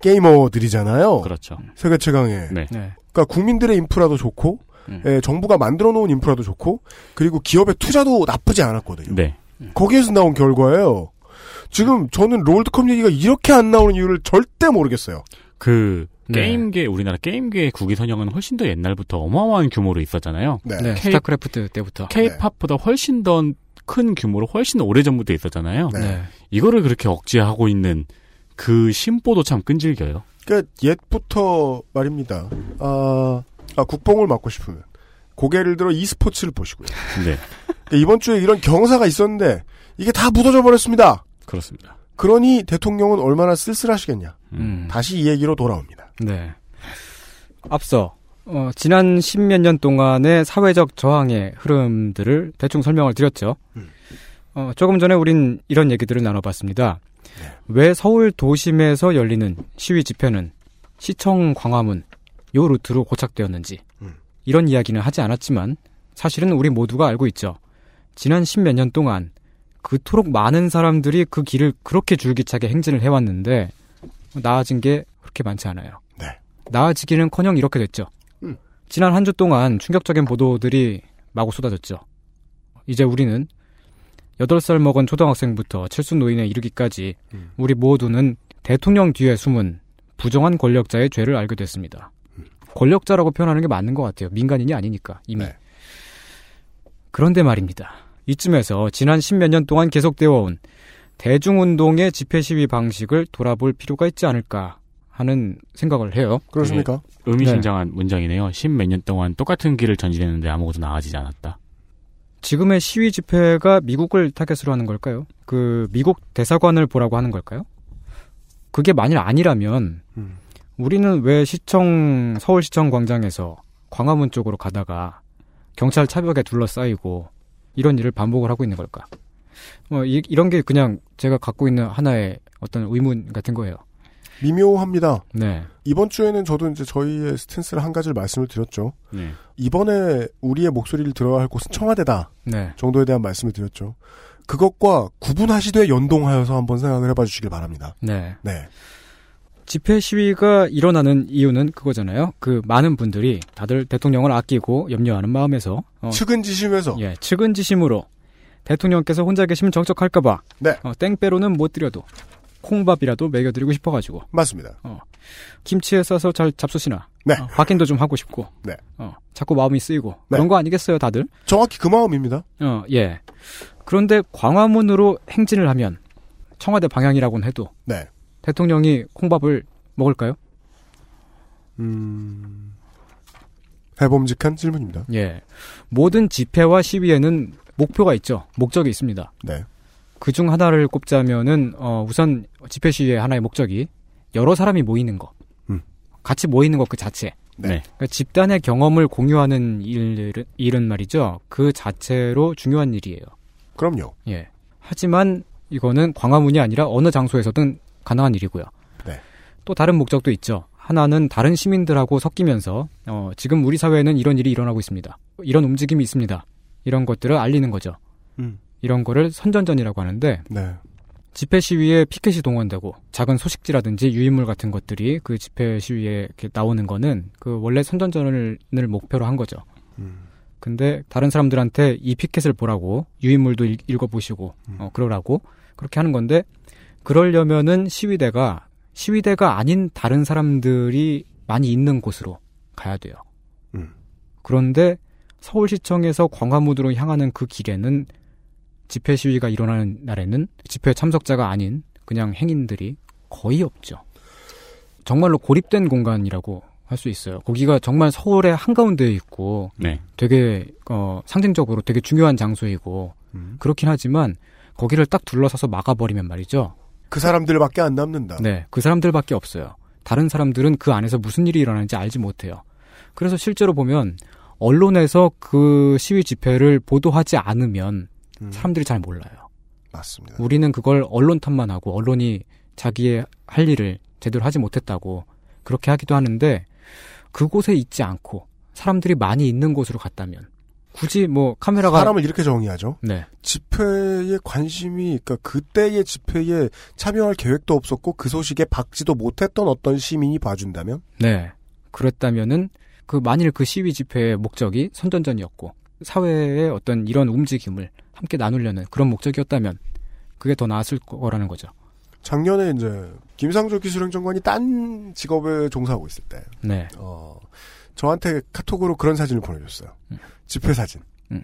S2: 게이머들이잖아요.
S4: 그렇죠.
S2: 세계 최강의.
S4: 네.
S2: 그러니까 국민들의 인프라도 좋고,
S5: 음.
S2: 예, 정부가 만들어 놓은 인프라도 좋고, 그리고 기업의 투자도 나쁘지 않았거든요.
S4: 네.
S2: 거기에서 나온 결과예요. 지금 저는 롤드컵 얘기가 이렇게 안 나오는 이유를 절대 모르겠어요.
S4: 그
S5: 네.
S4: 게임계 우리나라 게임계의 국위 선양은 훨씬 더 옛날부터 어마어마한 규모로 있었잖아요.
S2: 네.
S5: 네,
S4: K-
S5: 스타크래프트 때부터.
S4: K-팝보다 훨씬 더 큰 규모로 훨씬 오래 전부터 있었잖아요.
S5: 네.
S4: 이거를 그렇게 억제하고 있는 그 심보도 참 끈질겨요.
S2: 그러니까 옛부터 말입니다. 아, 아, 국뽕을 맡고 싶으면 고개를 들어 e스포츠를 보시고요.
S4: 네.
S2: 그러니까 이번 주에 이런 경사가 있었는데 이게 다 묻어져 버렸습니다.
S4: 그렇습니다.
S2: 그러니 대통령은 얼마나 쓸쓸하시겠냐.
S5: 음.
S2: 다시 이 얘기로 돌아옵니다.
S5: 네. 앞서 어, 지난 십몇 년 동안의 사회적 저항의 흐름들을 대충 설명을 드렸죠. 어, 조금 전에 우린 이런 얘기들을 나눠봤습니다. 왜 서울 도심에서 열리는 시위 집회는 시청 광화문 요 루트로 고착되었는지 이런 이야기는 하지 않았지만 사실은 우리 모두가 알고 있죠. 지난 십몇 년 동안 그토록 많은 사람들이 그 길을 그렇게 줄기차게 행진을 해왔는데 나아진 게 그렇게 많지 않아요.
S2: 네.
S5: 나아지기는커녕 이렇게 됐죠.
S2: 음.
S5: 지난 한 주 동안 충격적인 보도들이 마구 쏟아졌죠. 이제 우리는 8살 먹은 초등학생부터 칠순 노인에 이르기까지
S2: 음.
S5: 우리 모두는 대통령 뒤에 숨은 부정한 권력자의 죄를 알게 됐습니다. 권력자라고 표현하는 게 맞는 것 같아요. 민간인이 아니니까 이미.
S2: 네.
S5: 그런데 말입니다. 이쯤에서 지난 십몇 년 동안 계속되어 온 대중운동의 집회 시위 방식을 돌아볼 필요가 있지 않을까 하는 생각을 해요.
S2: 그렇습니까?
S4: 네. 의미심장한 문장이네요. 십몇 년 동안 똑같은 길을 전진했는데 아무것도 나아지지 않았다.
S5: 지금의 시위 집회가 미국을 타겟으로 하는 걸까요? 그 미국 대사관을 보라고 하는 걸까요? 그게 만일 아니라면
S2: 음.
S5: 우리는 왜 시청 서울시청 광장에서 광화문 쪽으로 가다가 경찰 차벽에 둘러싸이고 이런 일을 반복을 하고 있는 걸까? 뭐 이, 이런 게 그냥 제가 갖고 있는 하나의 어떤 의문 같은 거예요.
S2: 미묘합니다.
S5: 네.
S2: 이번 주에는 저도 이제 저희의 스탠스를 한 가지를 말씀을 드렸죠.
S4: 네.
S2: 이번에 우리의 목소리를 들어야 할 곳은 청와대다.
S5: 네.
S2: 정도에 대한 말씀을 드렸죠. 그것과 구분하시되 연동하여서 한번 생각을 해봐 주시길 바랍니다.
S5: 네.
S2: 네.
S5: 집회 시위가 일어나는 이유는 그거잖아요. 그 많은 분들이 다들 대통령을 아끼고 염려하는 마음에서 어,
S2: 측은지심에서
S5: 예, 측은지심으로 대통령께서 혼자 계시면 적적할까봐
S2: 네.
S5: 어, 땡빼로는 못 드려도 콩밥이라도 먹여드리고 싶어가지고
S2: 맞습니다.
S5: 어, 김치에 싸서 잘 잡수시나
S2: 네.
S5: 어, 확인도 좀 하고 싶고
S2: 네.
S5: 어, 자꾸 마음이 쓰이고
S2: 네.
S5: 그런 거 아니겠어요 다들?
S2: 정확히 그 마음입니다.
S5: 어, 예. 그런데 광화문으로 행진을 하면 청와대 방향이라고는 해도
S2: 네.
S5: 대통령이 콩밥을 먹을까요?
S2: 음... 해봄직한 질문입니다.
S5: 예. 모든 집회와 시위에는 목표가 있죠. 목적이 있습니다.
S2: 네.
S5: 그중 하나를 꼽자면은 어, 우선 집회 시위의 하나의 목적이 여러 사람이 모이는 거.
S2: 음.
S5: 같이 모이는 것 그 자체.
S2: 네.
S5: 그러니까 집단의 경험을 공유하는 일은, 일은 말이죠. 그 자체로 중요한 일이에요.
S2: 그럼요.
S5: 예. 하지만 이거는 광화문이 아니라 어느 장소에서든 가능한 일이고요.
S2: 네.
S5: 또 다른 목적도 있죠. 하나는 다른 시민들하고 섞이면서 어, 지금 우리 사회에는 이런 일이 일어나고 있습니다. 이런 움직임이 있습니다. 이런 것들을 알리는 거죠.
S2: 음.
S5: 이런 거를 선전전이라고 하는데
S2: 네.
S5: 집회 시위에 피켓이 동원되고 작은 소식지라든지 유인물 같은 것들이 그 집회 시위에 나오는 거는 그 원래 선전전을 목표로 한 거죠.
S2: 음.
S5: 근데 다른 사람들한테 이 피켓을 보라고 유인물도 읽, 읽어보시고
S2: 음.
S5: 어, 그러라고 그렇게 하는 건데 그러려면은 시위대가 시위대가 아닌 다른 사람들이 많이 있는 곳으로 가야 돼요.
S2: 음.
S5: 그런데 서울시청에서 광화문으로 향하는 그 길에는 집회 시위가 일어나는 날에는 집회 참석자가 아닌 그냥 행인들이 거의 없죠. 정말로 고립된 공간이라고 할 수 있어요. 거기가 정말 서울의 한가운데에 있고
S4: 네.
S5: 되게 어 상징적으로 되게 중요한 장소이고
S2: 음.
S5: 그렇긴 하지만 거기를 딱 둘러서서 막아버리면 말이죠.
S2: 그 사람들밖에 안 남는다.
S5: 네, 그 사람들밖에 없어요. 다른 사람들은 그 안에서 무슨 일이 일어나는지 알지 못해요. 그래서 실제로 보면 언론에서 그 시위 집회를 보도하지 않으면 사람들이 잘 몰라요.
S2: 음. 맞습니다.
S5: 우리는 그걸 언론 탓만 하고 언론이 자기의 할 일을 제대로 하지 못했다고 그렇게 하기도 하는데 그곳에 있지 않고 사람들이 많이 있는 곳으로 갔다면 굳이 뭐 카메라가
S2: 사람을 이렇게 정의하죠.
S5: 네.
S2: 집회에 관심이 그러니까 그때의 집회에 참여할 계획도 없었고 그 소식에 박지도 못했던 어떤 시민이 봐준다면
S5: 네. 그랬다면은 그 만일 그 시위 집회의 목적이 선전전이었고 사회의 어떤 이런 움직임을 함께 나누려는 그런 목적이었다면 그게 더 나았을 거라는 거죠.
S2: 작년에 이제 김상조 기술행정관이 딴 직업에 종사하고 있을 때
S5: 네.
S2: 어, 저한테 카톡으로 그런 사진을 보내줬어요. 집회 사진.
S5: 음.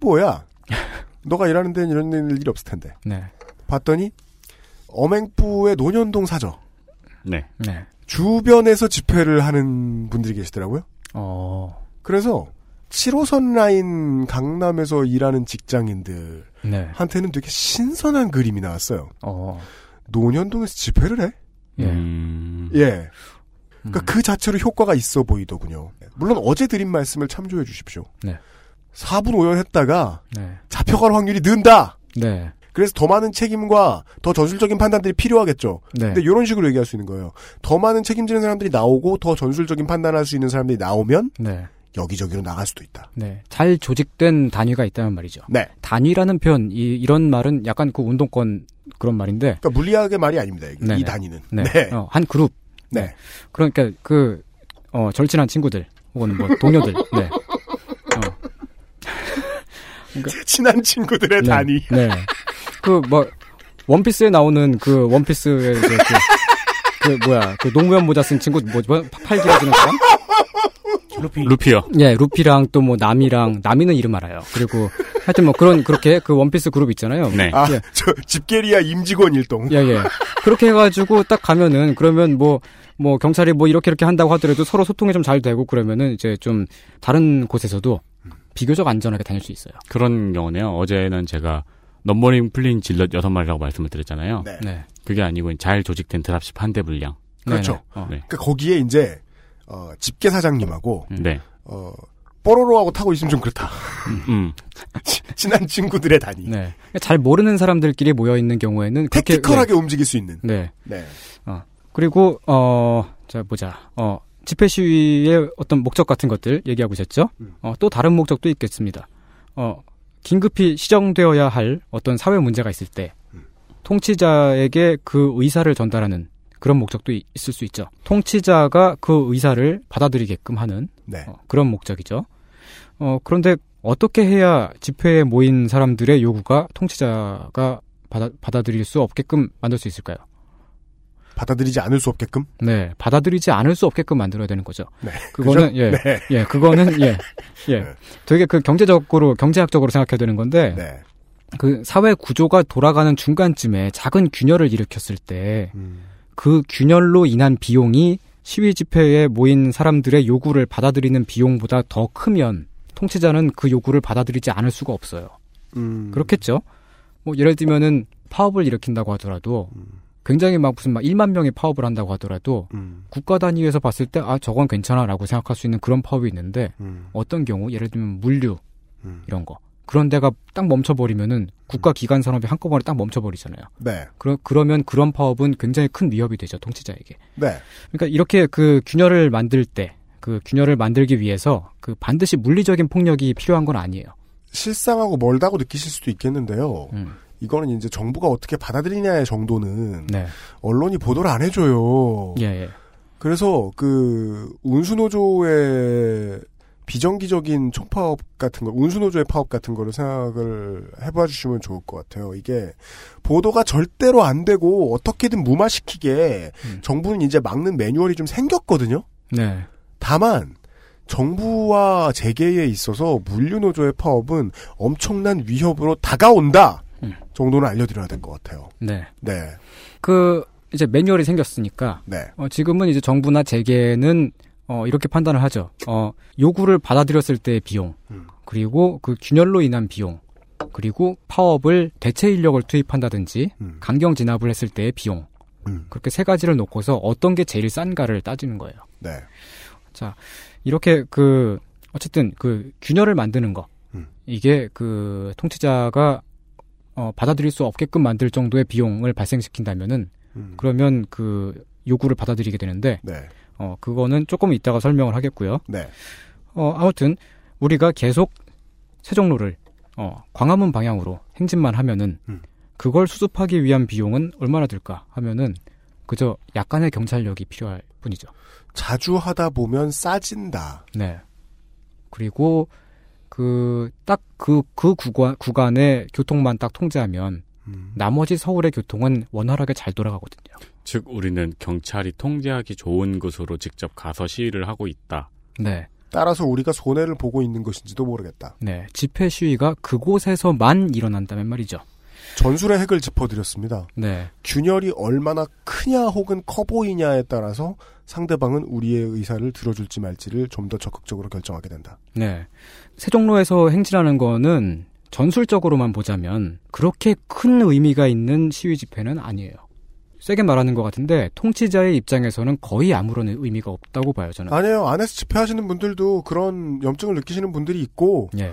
S2: 뭐야? 너가 일하는 데는 이런 일이 없을 텐데.
S5: 네.
S2: 봤더니 엄행부의 논현동 사저
S4: 네.
S5: 네.
S2: 주변에서 집회를 하는 분들이 계시더라고요.
S5: 어.
S2: 그래서 7호선 라인 강남에서 일하는 직장인들한테는
S5: 네.
S2: 되게 신선한 그림이 나왔어요.
S5: 어.
S2: 논현동에서 집회를 해?
S5: 예.
S4: 음.
S2: 예. 그러니까 그 자체로 효과가 있어 보이더군요. 물론 어제 드린 말씀을 참조해 주십시오.
S5: 네.
S2: 4분 오연했다가
S5: 네.
S2: 잡혀갈 확률이 는다.
S5: 네.
S2: 그래서 더 많은 책임과 더 전술적인 판단들이 필요하겠죠.
S5: 네.
S2: 근데 이런 식으로 얘기할 수 있는 거예요. 더 많은 책임지는 사람들이 나오고 더 전술적인 판단할 수 있는 사람들이 나오면
S5: 네.
S2: 여기저기로 나갈 수도 있다.
S5: 네. 잘 조직된 단위가 있다는 말이죠.
S2: 네.
S5: 단위라는 표현, 이, 이런 말은 약간 그 운동권 그런 말인데.
S2: 그러니까 물리학의 말이 아닙니다.
S5: 네네.
S2: 이 단위는.
S5: 네.
S2: 네.
S5: 어, 한 그룹.
S2: 네.
S5: 그러니까 그, 어, 절친한 친구들, 혹은 뭐 동료들. 네. 어.
S2: 친한 친구들의
S5: 네.
S2: 단위.
S5: 네. 그, 뭐, 원피스에 나오는 그 원피스의 이제 그, 그 뭐야, 그 노무현 모자 쓴 친구, 뭐, 뭐팔 길어지는 사람?
S11: 루피.
S4: 루피요.
S5: 예, 루피랑 또 뭐 남이랑 남이는 이름 알아요. 그리고 하여튼 뭐 그런 그렇게 그 원피스 그룹 있잖아요.
S4: 네.
S2: 아,
S5: 예.
S2: 저 집게리아 임직원 일동.
S5: 예, 예. 그렇게 해가지고 딱 가면은 그러면 뭐, 뭐 경찰이 뭐 이렇게 이렇게 한다고 하더라도 서로 소통이 좀 잘 되고 그러면은 이제 좀 다른 곳에서도 비교적 안전하게 다닐 수 있어요.
S4: 그런 경우네요. 어제는 제가 numbering 풀린 zealot 여섯 마리라고 말씀을 드렸잖아요.
S2: 네.
S5: 네.
S4: 그게 아니고 잘 조직된 dropship 한 대 분량.
S2: 그렇죠.
S5: 네네. 어.
S4: 네.
S2: 그러니까 거기에 이제 어, 집게 사장님하고
S4: 네.
S2: 어, 뽀로로하고 타고 있으면 좀 그렇다.
S4: 음.
S2: 친한 친구들의 단위.
S5: 네. 잘 모르는 사람들끼리 모여 있는 경우에는 그렇게
S2: 택티컬하게 움직일 수 있는.
S5: 네.
S2: 네.
S5: 어. 그리고 어, 자 보자. 어, 집회 시위의 어떤 목적 같은 것들 얘기하고 있었죠. 어, 또 다른 목적도 있겠습니다. 어, 긴급히 시정되어야 할 어떤 사회 문제가 있을 때 통치자에게 그 의사를 전달하는 그런 목적도 이- 있을 수 있죠. 통치자가 그 의사를 받아들이게끔 하는
S2: 네.
S5: 어, 그런 목적이죠. 어, 그런데 어떻게 해야 집회에 모인 사람들의 요구가 통치자가 받아, 받아들일 수 없게끔 만들 수 있을까요?
S2: 받아들이지 않을 수 없게끔.
S5: 네, 받아들이지 않을 수 없게끔 만들어야 되는 거죠.
S2: 네.
S5: 그거는? 예,
S2: 네.
S5: 예, 그거는 예, 예, 되게 그 경제적으로 경제학적으로 생각해야 되는 건데,
S2: 네.
S5: 그 사회 구조가 돌아가는 중간쯤에 작은 균열을 일으켰을 때, 그 균열로 인한 비용이 시위 집회에 모인 사람들의 요구를 받아들이는 비용보다 더 크면 통치자는 그 요구를 받아들이지 않을 수가 없어요.
S2: 음.
S5: 그렇겠죠. 뭐 예를 들면은 파업을 일으킨다고 하더라도 굉장히 막 무슨 막 1만 명이 파업을 한다고 하더라도
S2: 음.
S5: 국가 단위에서 봤을 때 아 저건 괜찮아라고 생각할 수 있는 그런 파업이 있는데
S2: 음.
S5: 어떤 경우 예를 들면 물류 이런 거 그런 데가 딱 멈춰버리면은 국가 기관 산업이 한꺼번에 딱 멈춰버리잖아요.
S2: 네.
S5: 그러, 그러면 그런 파업은 굉장히 큰 위협이 되죠 통치자에게.
S2: 네.
S5: 그러니까 이렇게 그 균열을 만들 때 그 균열을 만들기 위해서 그 반드시 물리적인 폭력이 필요한 건 아니에요.
S2: 실상하고 멀다고 느끼실 수도 있겠는데요.
S5: 음.
S2: 이거는 이제 정부가 어떻게 받아들이냐의 정도는
S5: 네.
S2: 언론이 보도를 안 해줘요.
S5: 예, 예.
S2: 그래서 그 운수노조의 비정기적인 총파업 같은 거, 운수노조의 파업 같은 거를 생각을 해봐 주시면 좋을 것 같아요. 이게 보도가 절대로 안 되고 어떻게든 무마시키게 정부는 이제 막는 매뉴얼이 좀 생겼거든요.
S5: 네.
S2: 다만 정부와 재계에 있어서 물류노조의 파업은 엄청난 위협으로 다가온다 정도는 알려드려야 될 것 같아요.
S5: 네.
S2: 네.
S5: 그 이제 매뉴얼이 생겼으니까
S2: 네.
S5: 어, 지금은 이제 정부나 재계는 어, 이렇게 판단을 하죠. 어, 요구를 받아들였을 때의 비용,
S2: 음.
S5: 그리고 그 균열로 인한 비용, 그리고 파업을 대체 인력을 투입한다든지
S2: 음.
S5: 강경 진압을 했을 때의 비용. 그렇게 세 가지를 놓고서 어떤 게 제일 싼가를 따지는 거예요.
S2: 네.
S5: 자, 이렇게 그 어쨌든 그 균열을 만드는 거.
S2: 음.
S5: 이게 그 통치자가 어, 받아들일 수 없게끔 만들 정도의 비용을 발생시킨다면은
S2: 음.
S5: 그러면 그 요구를 받아들이게 되는데
S2: 네.
S5: 어 그거는 조금 이따가 설명을 하겠고요.
S2: 네.
S5: 어 아무튼 우리가 계속 세종로를 어 광화문 방향으로 행진만 하면은
S2: 음.
S5: 그걸 수습하기 위한 비용은 얼마나 들까 하면은 그저 약간의 경찰력이 필요할 뿐이죠.
S2: 자주 하다 보면 싸진다.
S5: 네. 그리고 그딱그그 구간 구간의 교통만 딱 통제하면
S2: 음.
S5: 나머지 서울의 교통은 원활하게 잘 돌아가거든요.
S4: 즉 우리는 경찰이 통제하기 좋은 곳으로 직접 가서 시위를 하고 있다.
S5: 네.
S2: 따라서 우리가 손해를 보고 있는 것인지도 모르겠다.
S5: 네. 집회 시위가 그곳에서만 일어난다면 말이죠.
S2: 전술의 핵을 짚어드렸습니다.
S5: 네.
S2: 균열이 얼마나 크냐 혹은 커 보이냐에 따라서 상대방은 우리의 의사를 들어줄지 말지를 좀 더 적극적으로 결정하게 된다.
S5: 네. 세종로에서 행진하는 거는 전술적으로만 보자면 그렇게 큰 의미가 있는 시위 집회는 아니에요. 세게 말하는 것 같은데 통치자의 입장에서는 거의 아무런 의미가 없다고 봐요 저는.
S2: 아니에요. 안에서 집회하시는 분들도 그런 염증을 느끼시는 분들이 있고
S5: 예.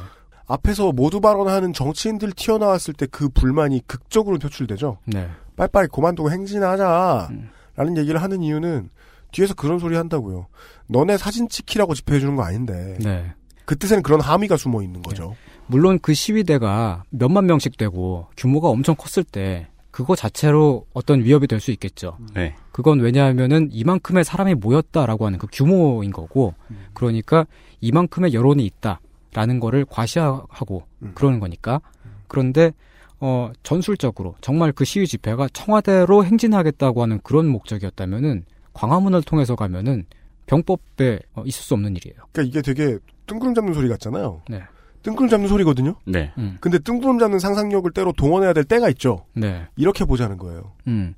S2: 앞에서 모두 발언하는 정치인들 튀어나왔을 때 그 불만이 극적으로 표출되죠.
S5: 네.
S2: 빨리빨리 그만두고 행진하자. 라는 얘기를 하는 이유는 뒤에서 그런 소리 한다고요. 너네 사진 찍히라고 집회해주는 거 아닌데.
S5: 네.
S2: 그 뜻에는 그런 함의가 숨어 있는 거죠.
S5: 물론 그 시위대가 몇만 명씩 되고 규모가 엄청 컸을 때 그거 자체로 어떤 위협이 될 수 있겠죠.
S4: 네.
S5: 그건 왜냐하면은 이만큼의 사람이 모였다라고 하는 그 규모인 거고, 그러니까 이만큼의 여론이 있다 라는 거를 과시하고 그러는 거니까. 그런데 어 전술적으로 정말 그 시위 집회가 청와대로 행진하겠다고 하는 그런 목적이었다면은 광화문을 통해서 가면은 병법에 어, 있을 수 없는 일이에요.
S2: 그러니까 이게 되게 뜬구름 잡는 소리 같잖아요.
S5: 네.
S2: 뜬구름 잡는 소리거든요.
S4: 네.
S5: 음.
S2: 근데 뜬구름 잡는 상상력을 때로 동원해야 될 때가 있죠.
S5: 네.
S2: 이렇게 보자는 거예요.
S5: 음.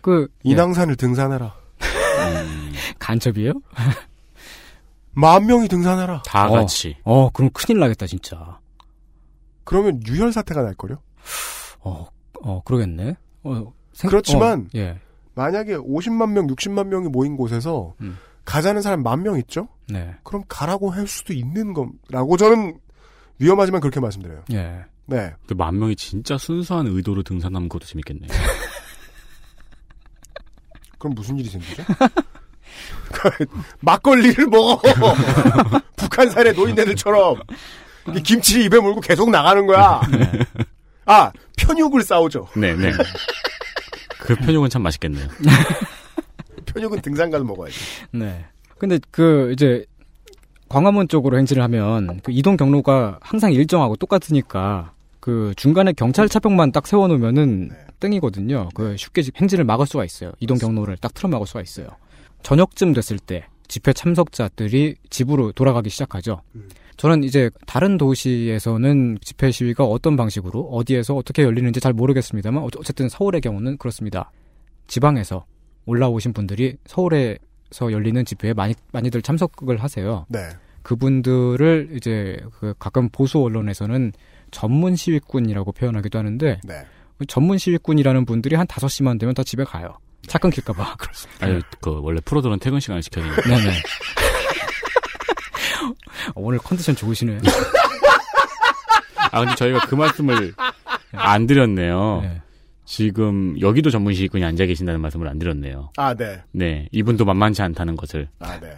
S5: 그
S2: 인왕산을 등산해라.
S5: 간첩이에요?
S2: 만 명이 등산해라.
S4: 다
S5: 어,
S4: 같이.
S5: 어, 그럼 큰일 나겠다 진짜.
S2: 그러면 유혈 사태가 날 거요.
S5: 어, 어 그러겠네. 어, 생-
S2: 그렇지만
S5: 어, 예.
S2: 만약에 50만 명, 60만 명이 모인 곳에서
S5: 음.
S2: 가자는 사람 만 명 있죠?
S5: 네.
S2: 그럼 가라고 할 수도 있는 거라고 저는 위험하지만 그렇게 말씀드려요.
S5: 예.
S2: 네.
S4: 그 만 명이 진짜 순수한 의도로 등산하면 그것도 재밌겠네요.
S2: 그럼 무슨 일이 생기죠? 막걸리를 먹어! 북한산의 노인네들처럼. 이 김치 입에 물고 계속 나가는 거야. 아, 편육을 싸우죠.
S4: 네, 네. 그 편육은 참 맛있겠네요.
S2: 편육은 등산 가서 먹어야지.
S5: 네. 근데 그 이제 광화문 쪽으로 행진을 하면 그 이동 경로가 항상 일정하고 똑같으니까 그 중간에 경찰 차벽만 딱 세워놓으면은 땡이거든요. 그 쉽게 행진을 막을 수가 있어요. 이동 경로를 딱 틀어 막을 수가 있어요. 저녁쯤 됐을 때 집회 참석자들이 집으로 돌아가기 시작하죠. 저는 이제 다른 도시에서는 집회 시위가 어떤 방식으로 어디에서 어떻게 열리는지 잘 모르겠습니다만 어- 어쨌든 서울의 경우는 그렇습니다. 지방에서 올라오신 분들이 서울에서 열리는 집회에 많이 많이들 참석을 하세요.
S2: 네.
S5: 그분들을 이제 그 가끔 보수 언론에서는 전문 시위꾼이라고 표현하기도 하는데
S2: 네.
S5: 그 전문 시위꾼이라는 분들이 한 5시만 되면 다 집에 가요. 차 끊길까봐. 그렇습니다.
S4: 아니, 그, 원래 프로들은 퇴근 시간을 지켜야 되니까.
S5: 네네. 오늘 컨디션 좋으시네.
S4: 아, 근데 저희가 그 말씀을 안 드렸네요.
S5: 네.
S4: 지금, 여기도 전문 시위꾼이 앉아 계신다는 말씀을 안 드렸네요.
S2: 아, 네.
S4: 네. 이분도 만만치 않다는 것을.
S2: 아, 네.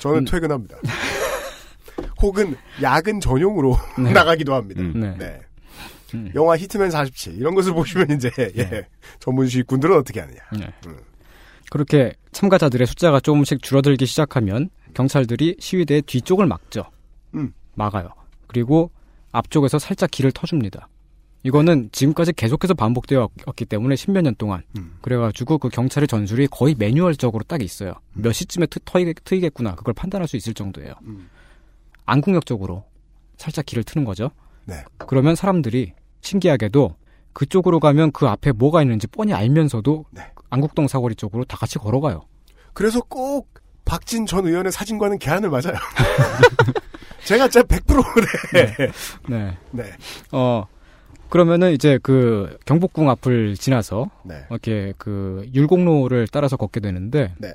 S2: 저는
S5: 음.
S2: 퇴근합니다. 혹은 야근 전용으로
S5: 네.
S2: 나가기도 합니다.
S4: 음.
S5: 네.
S2: 네.
S5: 음.
S2: 영화 히트맨 47 이런 것을 보시면 이제 예. 전문 시위꾼들은 어떻게 하느냐.
S5: 네. 그렇게 참가자들의 숫자가 조금씩 줄어들기 시작하면 경찰들이 시위대의 뒤쪽을 막죠.
S2: 음.
S5: 막아요. 그리고 앞쪽에서 살짝 길을 터줍니다. 이거는 지금까지 계속해서 반복되어 왔기 때문에 십몇 년 동안.
S2: 음.
S5: 그래가지고 그 경찰의 전술이 거의 매뉴얼적으로 딱 있어요. 몇 시쯤에 트, 터이, 트이 겠구나. 그걸 판단할 수 있을 정도예요.
S2: 음.
S5: 안국역적으로 살짝 길을 트는 거죠.
S2: 네.
S5: 그러면 사람들이 신기하게도 그쪽으로 가면 그 앞에 뭐가 있는지 뻔히 알면서도
S2: 네.
S5: 안국동 사거리 쪽으로 다 같이 걸어가요.
S2: 그래서 꼭 박진 전 의원의 사진과는 개안을 맞아요. 제가 진짜 100% 네.
S5: 네.
S2: 네.
S5: 어, 그러면은 이제 그 경복궁 앞을 지나서
S2: 네.
S5: 이렇게 그 율곡로를 따라서 걷게 되는데
S2: 네.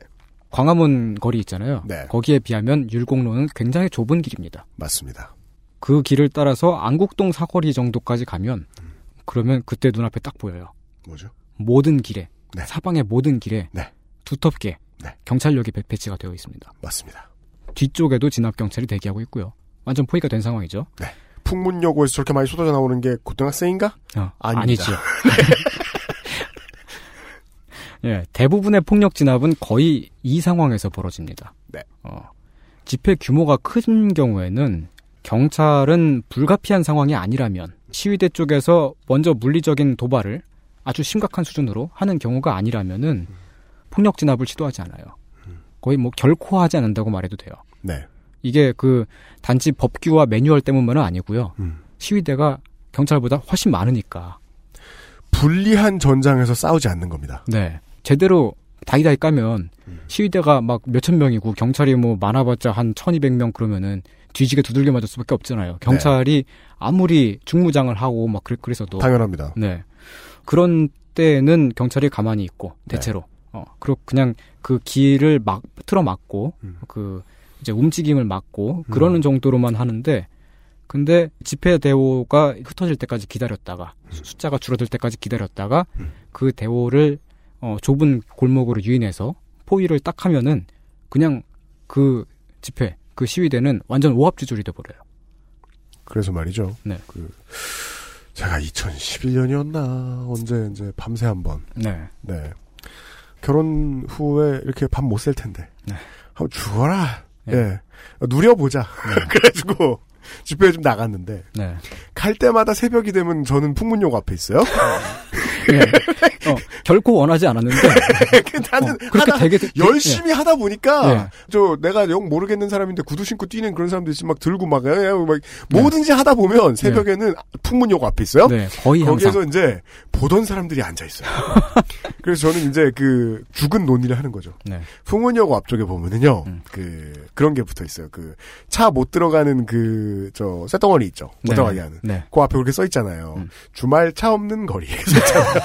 S5: 광화문 거리 있잖아요.
S2: 네.
S5: 거기에 비하면 율곡로는 굉장히 좁은 길입니다.
S2: 맞습니다.
S5: 그 길을 따라서 안국동 사거리 정도까지 가면 그러면 그때 눈앞에 딱 보여요.
S2: 뭐죠?
S5: 모든 길에
S2: 네.
S5: 사방의 모든 길에
S2: 네.
S5: 두텁게
S2: 네.
S5: 경찰력이 배- 배치가 되어 있습니다.
S2: 맞습니다.
S5: 뒤쪽에도 진압 경찰이 대기하고 있고요. 완전 포위가 된 상황이죠.
S2: 네. 풍문여고에서 저렇게 많이 쏟아져 나오는 게 고등학생인가?
S5: 어. 아니죠. 예, 대부분의 폭력 진압은 거의 이 상황에서 벌어집니다.
S2: 네.
S5: 어, 집회 규모가 큰 경우에는 경찰은 불가피한 상황이 아니라면 시위대 쪽에서 먼저 물리적인 도발을 아주 심각한 수준으로 하는 경우가 아니라면은 폭력 진압을 시도하지 않아요. 거의 뭐 결코 하지 않는다고 말해도 돼요.
S2: 네.
S5: 이게 그 단지 법규와 매뉴얼 때문만은 아니고요.
S2: 음.
S5: 시위대가 경찰보다 훨씬 많으니까.
S2: 불리한 전장에서 싸우지 않는 겁니다.
S5: 네. 제대로 다이다이 까면 시위대가 막 몇천 명이고 경찰이 뭐 많아봤자 한 1200명 그러면은 뒤지게 두들겨 맞을 수밖에 없잖아요. 경찰이 아무리 중무장을 하고 막 그래, 그래서도.
S2: 당연합니다.
S5: 네. 그런 때는 경찰이 가만히 있고, 대체로. 어, 그리고 그냥 그 길을 막, 틀어 막고, 그, 이제 움직임을 막고, 그러는 정도로만 하는데, 근데 집회 대오가 흩어질 때까지 기다렸다가, 숫자가 줄어들 때까지 기다렸다가, 그 대오를, 어, 좁은 골목으로 유인해서 포위를 딱 하면은, 그냥 그 집회, 그 시위대는 완전 오합지졸이 돼버려요.
S2: 그래서 말이죠.
S5: 네.
S2: 그 제가 2011년이었나 언제 이제 밤새 한번.
S5: 네.
S2: 네. 결혼 후에 이렇게 밥못셀 텐데.
S5: 네.
S2: 한번 죽어라. 예. 누려보자. 그래가지고 집회에 좀 나갔는데
S5: 네.
S2: 갈 때마다 새벽이 되면 저는 풍문용 앞에 있어요.
S5: 예. 어, 결코 원하지 않았는데.
S2: 나는
S5: 어, 그렇게
S2: 하다
S5: 되게 되-
S2: 열심히 하다 보니까
S5: 예.
S2: 저 내가 영 모르겠는 사람인데 구두 신고 뛰는 그런 사람도 있으면 막 들고 막, 에, 에, 막 뭐든지 하다 보면 새벽에는 풍문용 앞에 있어요.
S5: 네, 거의
S2: 거기에서
S5: 항상.
S2: 이제 보던 사람들이 앉아 있어요. 그래서 저는 이제 그 죽은 논의를 하는 거죠.
S5: 네.
S2: 풍문여고 앞쪽에 보면은요,
S5: 음.
S2: 그 그런 게 붙어 있어요. 그 차 못 들어가는 그저 쇳덩어리 있죠. 못
S5: 네.
S2: 하는.
S5: 네.
S2: 그 앞에 그렇게 써 있잖아요. 주말 차 없는 거리에 써 있잖아요.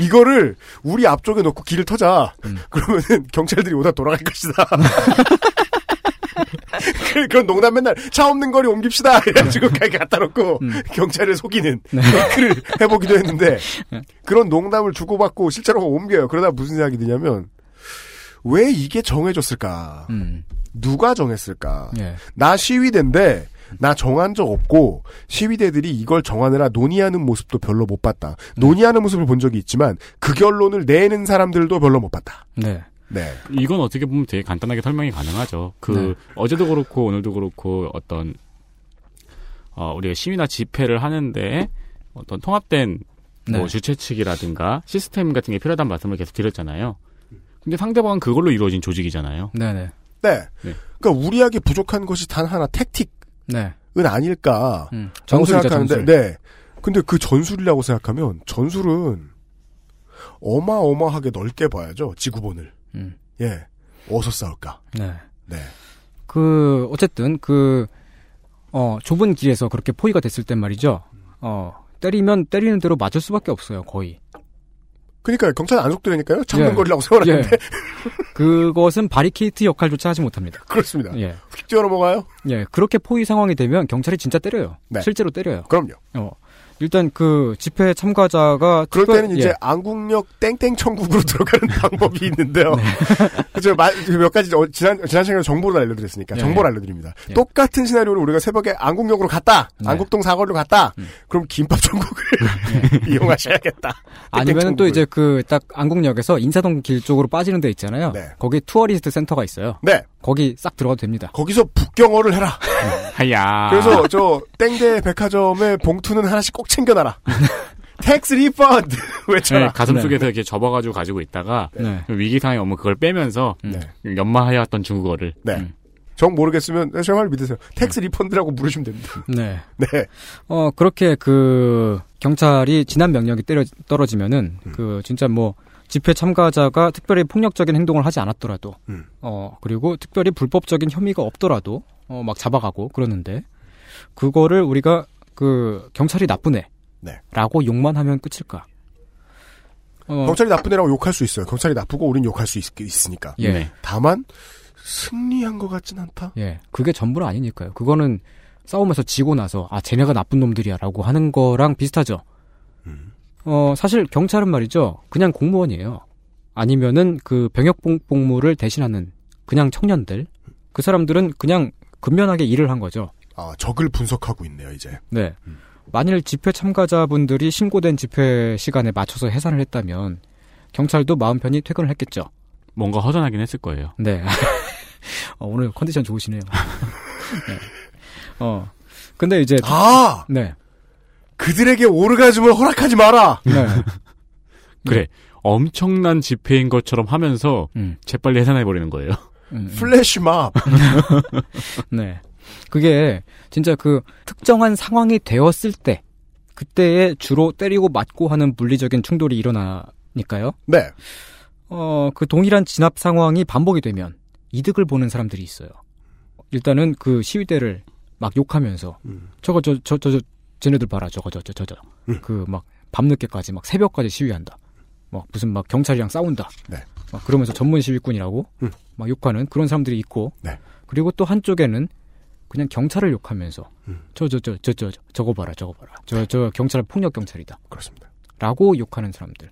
S2: 이거를 우리 앞쪽에 놓고 길을 터자.
S5: 음.
S2: 그러면은 경찰들이 오다 돌아갈 것이다. 그- 그런 농담 맨날 차 없는 거리 옮깁시다. 이래가지고 가게 갖다 놓고 경찰을 속이는 글을 해보기도 했는데 그런 농담을 주고받고 실제로 옮겨요. 그러다 무슨 생각이 드냐면 왜 이게 정해졌을까?
S5: 음.
S2: 누가 정했을까?
S5: 예.
S2: 나 시위대인데 나 정한 적 없고 시위대들이 이걸 정하느라 논의하는 모습도 별로 못 봤다. 논의하는 모습을 본 적이 있지만 그 결론을 내는 사람들도 별로 못 봤다.
S5: 네.
S2: 네.
S4: 이건 어떻게 보면 되게 간단하게 설명이 가능하죠. 그
S5: 네.
S4: 어제도 그렇고 오늘도 그렇고 어떤 어, 우리가 시위나 집회를 하는데 어떤 통합된 뭐
S5: 네.
S4: 주최 측이라든가 시스템 같은 게 필요하다는 말씀을 계속 드렸잖아요. 근데 상대방은 그걸로 이루어진 조직이잖아요.
S5: 네네.
S2: 네.
S4: 네.
S2: 그러니까 우리에게 부족한 것이 단 하나 택틱 은
S5: 네.
S2: 아닐까.
S5: 음. 전술이죠,
S2: 생각하는데,
S5: 전술.
S2: 네. 근데 그 전술이라고 생각하면 전술은 어마어마하게 넓게 봐야죠. 지구본을.
S5: 음.
S2: 예. 어디서 싸울까?
S5: 네.
S2: 네.
S5: 그 어쨌든 그 어, 좁은 길에서 그렇게 포위가 됐을 땐 말이죠. 어, 때리면 때리는 대로 맞을 수밖에 없어요, 거의.
S2: 그러니까 경찰 안 속되니까요. 참는
S5: 예.
S2: 거리라고 세워놨는데
S5: 예. 그것은 바리케이트 역할조차 하지 못합니다.
S2: 그렇습니다.
S5: 예.
S2: 휙 뛰어 넘어가요.
S5: 예, 그렇게 포위 상황이 되면 경찰이 진짜 때려요.
S2: 네.
S5: 실제로 때려요.
S2: 그럼요.
S5: 어, 일단 그 집회 참가자가
S2: 그럴
S5: 특별-
S2: 때는 이제
S5: 예.
S2: 안국역 땡땡 천국으로 들어가는 방법이 있는데요.
S5: 네.
S2: 그죠? 마- 몇 가지 어, 지난 지난 시간에 정보를 알려드렸으니까
S5: 예.
S2: 정보를 알려드립니다.
S5: 예.
S2: 똑같은 시나리오를 우리가 새벽에 안국역으로 갔다,
S5: 네. 음.
S2: 안국동 사거리로 갔다. 그럼 김밥 천국을 이용하셔야겠다.
S5: 아니면 또 이제 그 딱 안국역에서 인사동 길 쪽으로 빠지는 데 있잖아요.
S2: 네.
S5: 거기 tourist center가 있어요.
S2: 네.
S5: 거기 싹 들어가도 됩니다.
S2: 거기서 북경어를 해라.
S4: 하야.
S2: 그래서 저 땡대 백화점의 봉투는 하나씩 꼭 챙겨놔라. tax refund 외쳐라.
S4: 네, 가슴 속에서 이렇게 접어가지고 가지고 있다가
S5: 네.
S4: 위기 상황에 오면 그걸 빼면서
S2: 네.
S4: 연마해왔던 중국어를
S2: 네.
S4: 음.
S2: 정 모르겠으면 제 말 믿으세요. tax refund라고 부르시면 됩니다.
S5: 네.
S2: 네.
S5: 어, 그렇게 그 경찰이 진압 명령이 때려 떨어지면은
S2: 음.
S5: 그 진짜 뭐 집회 참가자가 특별히 폭력적인 행동을 하지 않았더라도,
S2: 음.
S5: 어, 그리고 특별히 불법적인 혐의가 없더라도, 어, 막 잡아가고 그러는데, 그거를 우리가 그 경찰이 나쁘네.
S2: 네.
S5: 라고 욕만 하면 끝일까? 어,
S2: 경찰이 나쁜 애라고 욕할 수 있어요. 경찰이 나쁘고 우린 욕할 수 있, 으니까
S5: 예. 네.
S2: 다만 승리한 것 같진 않다.
S5: 예. 그게 전부는 아니니까요. 그거는 싸움에서 지고 나서, 아, 쟤네가 나쁜 놈들이야 라고 하는 거랑 비슷하죠. 어, 사실 경찰은 말이죠. 그냥 공무원이에요. 아니면은 그 병역 복- 복무를 대신하는 그냥 청년들. 그 사람들은 그냥 근면하게 일을 한 거죠.
S2: 아, 적을 분석하고 있네요, 이제.
S5: 네. 만일 집회 참가자분들이 신고된 집회 시간에 맞춰서 해산을 했다면 경찰도 마음 편히 퇴근을 했겠죠.
S4: 뭔가 허전하긴 했을 거예요.
S5: 네. 어, 오늘 컨디션 좋으시네요. 네. 어. 근데 이제
S2: 아!
S5: 네.
S2: 그들에게 오르가즘을 허락하지 마라!
S5: 네.
S4: 그래. 엄청난 집회인 것처럼 하면서
S5: 음.
S4: 재빨리 해산해 버리는 거예요.
S2: 플래시몹.
S5: 네. 그게 진짜 그 특정한 상황이 되었을 때 그때에 주로 때리고 맞고 하는 물리적인 충돌이 일어나니까요.
S2: 네.
S5: 어, 그 동일한 진압 상황이 반복이 되면 이득을 보는 사람들이 있어요. 일단은 그 시위대를 막 욕하면서 저거 저 저 저 저 쟤네들 봐라 저거 저저 저저그막 밤늦게까지 막 새벽까지 시위한다. 막 무슨 막 경찰이랑 싸운다.
S2: 네.
S5: 막 그러면서 전문 시위꾼이라고 막 욕하는 그런 사람들이 있고
S2: 네.
S5: 그리고 또 한쪽에는 그냥 경찰을 욕하면서 저 저 저 저 저 저거 봐라 저거 봐라 저저 경찰 폭력 경찰이다.
S2: 그렇습니다.
S5: 라고 욕하는 사람들.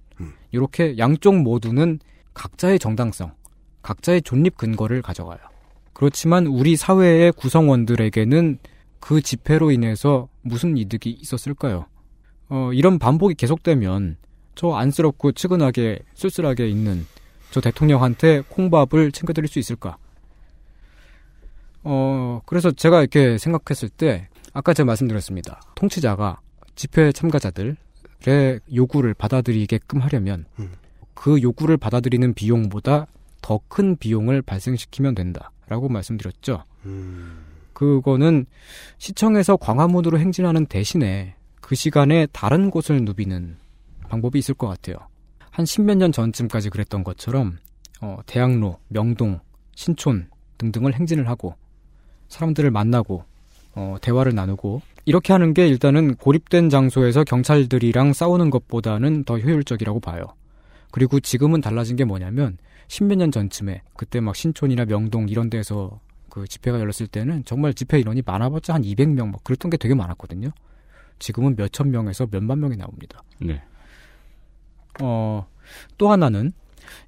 S5: 이렇게 양쪽 모두는 각자의 정당성, 각자의 존립 근거를 가져가요. 그렇지만 우리 사회의 구성원들에게는 그 집회로 인해서 무슨 이득이 있었을까요? 어, 이런 반복이 계속되면 저 안쓰럽고 측은하게 쓸쓸하게 있는 저 대통령한테 콩밥을 챙겨드릴 수 있을까? 어, 그래서 제가 이렇게 생각했을 때, 아까 제가 말씀드렸습니다. 통치자가 집회 참가자들의 요구를 받아들이게끔 하려면, 그 요구를 받아들이는 비용보다 더 큰 비용을 발생시키면 된다. 라고 말씀드렸죠. 그거는 시청에서 광화문으로 행진하는 대신에 그 시간에 다른 곳을 누비는 방법이 있을 것 같아요. 한 십몇 년 전쯤까지 그랬던 것처럼 어, 대학로, 명동, 신촌 등등을 행진을 하고 사람들을 만나고 어, 대화를 나누고 이렇게 하는 게 일단은 고립된 장소에서 경찰들이랑 싸우는 것보다는 더 효율적이라고 봐요. 그리고 지금은 달라진 게 뭐냐면 십몇 년 전쯤에 그때 막 신촌이나 명동 이런 데서 그 집회가 열렸을 때는 정말 집회 인원이 많아봤자 한 200명 막 그랬던 게 되게 많았거든요. 지금은 몇천 명에서 몇만 명이 나옵니다.
S4: 네.
S5: 어, 또 하나는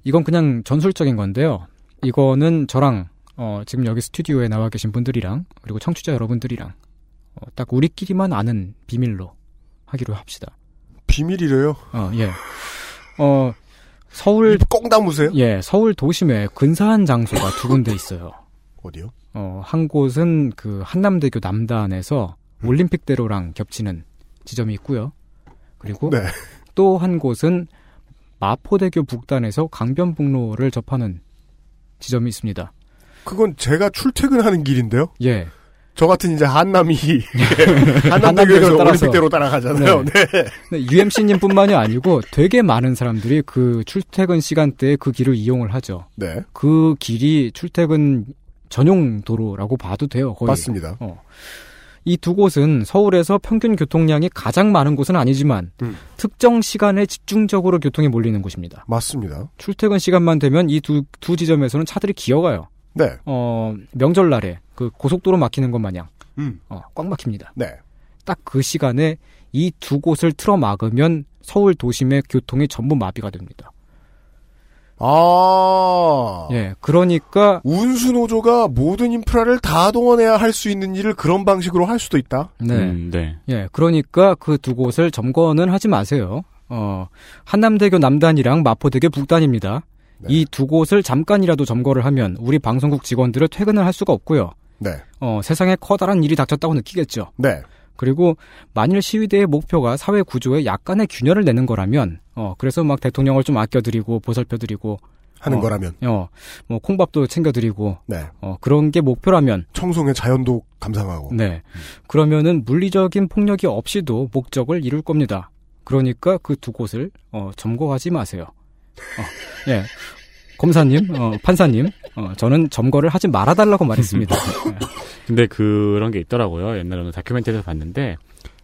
S5: 이건 그냥 전술적인 건데요. 이거는 저랑 어, 지금 여기 스튜디오에 나와 계신 분들이랑 그리고 청취자 여러분들이랑 어, 딱 우리끼리만 아는 비밀로 하기로 합시다.
S2: 비밀이래요?
S5: 어, 예. 어, 서울
S2: 꽁 담으세요?
S5: 예, 서울 도심에 근사한 장소가 두 군데 있어요.
S2: 어디요?
S5: 어, 한 곳은 그 한남대교 남단에서 올림픽대로랑 겹치는 지점이 있고요. 그리고
S2: 네.
S5: 또한 곳은 마포대교 북단에서 강변북로를 접하는 지점이 있습니다.
S2: 그건 제가 출퇴근하는 길인데요?
S5: 예.
S2: 저 같은 이제 한남이 한남대교에서. 올림픽대로 따라가잖아요. 네.
S5: 네. UMC님뿐만이 아니고 되게 많은 사람들이 그 출퇴근 시간대에 그 길을 이용을 하죠.
S2: 네.
S5: 그 길이 출퇴근 전용 도로라고 봐도 돼요. 거의.
S2: 맞습니다.
S5: 어. 이두 곳은 서울에서 평균 교통량이 가장 많은 곳은 아니지만
S2: 음.
S5: 특정 시간에 집중적으로 교통이 몰리는 곳입니다.
S2: 맞습니다.
S5: 출퇴근 시간만 되면 이두두 지점에서는 차들이 기어가요.
S2: 네.
S5: 어, 명절날에 그 고속도로 막히는 것 마냥
S2: 음.
S5: 어, 꽉 막힙니다.
S2: 네.
S5: 딱 그 시간에 이 두 곳을 틀어 막으면 서울 도심의 교통이 전부 마비가 됩니다.
S2: 아.
S5: 예, 그러니까
S2: 운수노조가 모든 인프라를 다 동원해야 할 수 있는 일을 그런 방식으로 할 수도 있다.
S5: 네.
S4: 음, 네.
S5: 예, 그러니까 그 두 곳을 점거는 하지 마세요. 어, 한남대교 남단이랑 마포대교 북단입니다.
S2: 네.
S5: 이두 곳을 잠깐이라도 점거를 하면 우리 방송국 직원들은 퇴근을 할 수가 없고요.
S2: 네.
S5: 어, 세상에 커다란 일이 닥쳤다고 느끼겠죠.
S2: 네.
S5: 그리고 만일 시위대의 목표가 사회 구조에 약간의 균열을 내는 거라면, 어, 그래서 막 대통령을 좀 아껴드리고 보살펴드리고
S2: 하는
S5: 어,
S2: 거라면.
S5: 어, 뭐 콩밥도 챙겨드리고,
S2: 네.
S5: 어, 그런 게 목표라면,
S2: 청송의 자연도 감상하고.
S5: 네, 그러면은 물리적인 폭력이 없이도 목적을 이룰 겁니다. 그러니까 그 두 곳을 어, 점거하지 마세요. 어, 예. 검사님, 어, 판사님, 어, 저는 점거를 하지 말아달라고 말했습니다. 예.
S4: 근데 그런 게 있더라고요. 옛날에 어느 다큐멘터리에서 봤는데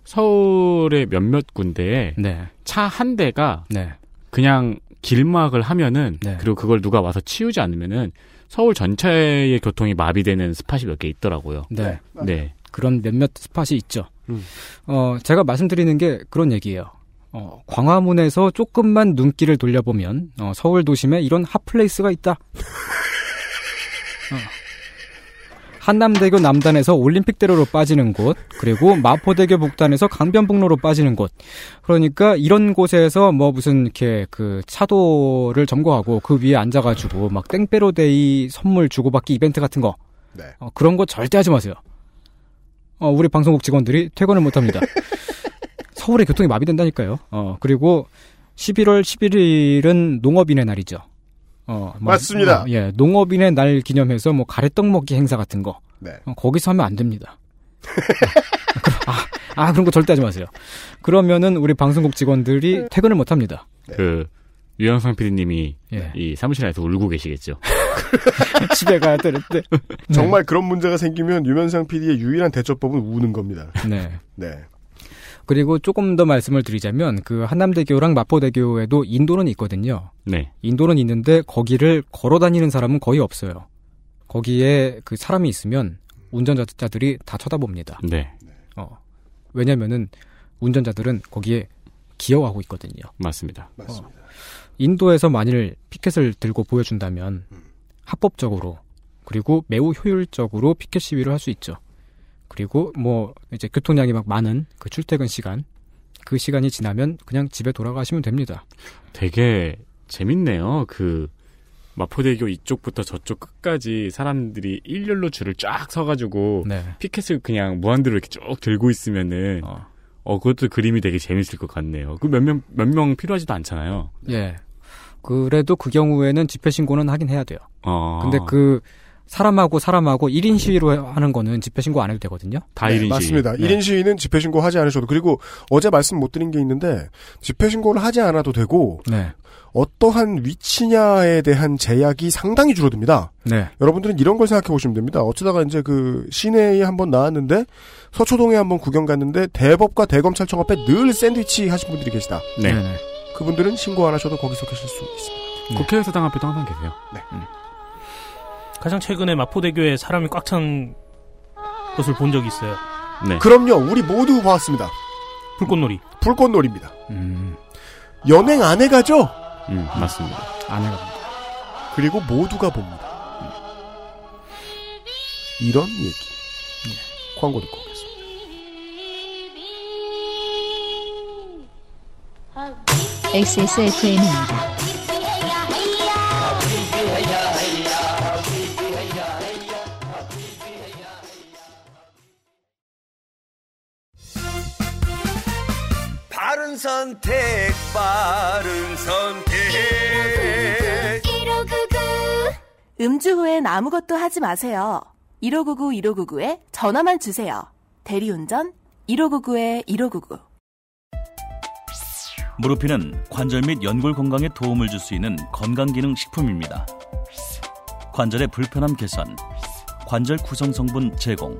S4: 서울의 몇몇 군데에
S5: 네.
S4: 차 한 대가
S5: 네.
S4: 그냥 길막을 하면은 그리고 그걸 누가 와서 치우지 않으면은 서울 전체의 교통이 마비되는 스팟이 몇 개 있더라고요.
S5: 네.
S4: 네.
S5: 그런 몇몇 스팟이 있죠.
S2: 음.
S5: 어, 제가 말씀드리는 게 그런 얘기예요. 어, 광화문에서 조금만 눈길을 돌려보면 어, 서울 도심에 이런 hot place가 있다. 어. 한남대교 남단에서 올림픽대로로 빠지는 곳, 그리고 마포대교 북단에서 강변북로로 빠지는 곳. 그러니까 이런 곳에서 뭐 무슨 이렇게 그 차도를 점거하고 그 위에 앉아가지고 막 땡빼로데이 선물 주고받기 이벤트 같은 거.
S2: 네.
S5: 어, 그런 거 절대 하지 마세요. 어, 우리 방송국 직원들이 퇴근을 못 합니다. 서울의 교통이 마비된다니까요. 어, 그리고 11월 11일은 농업인의 날이죠. 어, 뭐,
S2: 맞습니다.
S5: 어, 예, 농업인의 날 기념해서 뭐 가래떡 먹기 행사 같은 거.
S2: 네.
S5: 어, 거기서 하면 안 됩니다. 아, 아, 그런 거 절대 하지 마세요. 그러면은 우리 방송국 직원들이 퇴근을 못 합니다.
S4: 그 유영상 PD님이
S5: 예.
S4: 이 사무실 안에서 울고 계시겠죠.
S5: 집에 가야 되는데.
S2: 정말 그런 문제가 생기면 유면상 PD의 유일한 대처법은 우는 겁니다.
S5: 네.
S2: 네.
S5: 그리고 조금 더 말씀을 드리자면 그 한남대교랑 마포대교에도 인도는 있거든요.
S4: 네.
S5: 인도는 있는데 거기를 걸어 다니는 사람은 거의 없어요. 거기에 그 사람이 있으면 운전자들이 다 쳐다봅니다.
S4: 네.
S5: 어. 왜냐면은 운전자들은 거기에 기여하고 있거든요.
S4: 맞습니다.
S2: 맞습니다.
S5: 인도에서 만일 피켓을 들고 보여준다면 합법적으로 그리고 매우 효율적으로 피켓 시위를 할 수 있죠. 그리고 뭐 이제 교통량이 막 많은 그 출퇴근 시간 그 시간이 지나면 그냥 집에 돌아가시면 됩니다.
S4: 되게 재밌네요. 그 마포대교 이쪽부터 저쪽 끝까지 사람들이 일렬로 줄을 쫙 서가지고
S5: 네.
S4: 피켓을 그냥 무한대로 이렇게 쭉 들고 있으면은 어, 그것도 그림이 되게 재밌을 것 같네요. 그 몇명 몇 명 필요하지도 않잖아요.
S5: 예. 그래도 그 경우에는 집회 신고는 하긴 해야 돼요.
S4: 어.
S5: 근데 그 사람하고 사람하고 1인 시위로 하는 거는 집회 신고 안 해도 되거든요.
S2: 네, 맞습니다.
S5: 네.
S2: 1인 시위는 집회 신고 하지 않으셔도 그리고 어제 말씀 못 드린 게 있는데 집회 신고를 하지 않아도 되고
S5: 네.
S2: 어떠한 위치냐에 대한 제약이 상당히 줄어듭니다.
S5: 네.
S2: 여러분들은 이런 걸 생각해 보시면 됩니다. 어쩌다가 이제 그 시내에 한번 나왔는데 서초동에 한번 구경 갔는데 대법과 대검찰청 앞에 늘 샌드위치 하신 분들이 계시다.
S4: 네.
S2: 그분들은 신고 안 하셔도 거기서 계실 수 있습니다.
S4: 국회의사당 앞에도 항상 계세요.
S2: 네.
S11: 가장 최근에 마포대교에 사람이 꽉 찬 것을 본 적이 있어요.
S4: 네.
S2: 그럼요. 우리 모두 봤습니다.
S11: 불꽃놀이.
S2: 불꽃놀이입니다.
S5: 음.
S2: 연행 안 해가죠?
S4: 음, 맞습니다.
S5: 안 해가.
S2: 그리고 모두가 봅니다. 이런 얘기. 광고 듣고 오겠습니다.
S1: XSFM입니다.
S12: 바른 선택, 바른 선택.
S15: 음주 후엔 아무것도 하지 마세요. 1599 1599에 전화만 주세요. 대리운전 1599에 1599.
S13: 무르피는 관절 및 연골 건강에 도움을 줄 수 있는 건강기능 식품입니다. 관절의 불편함 개선, 관절 구성 성분 제공,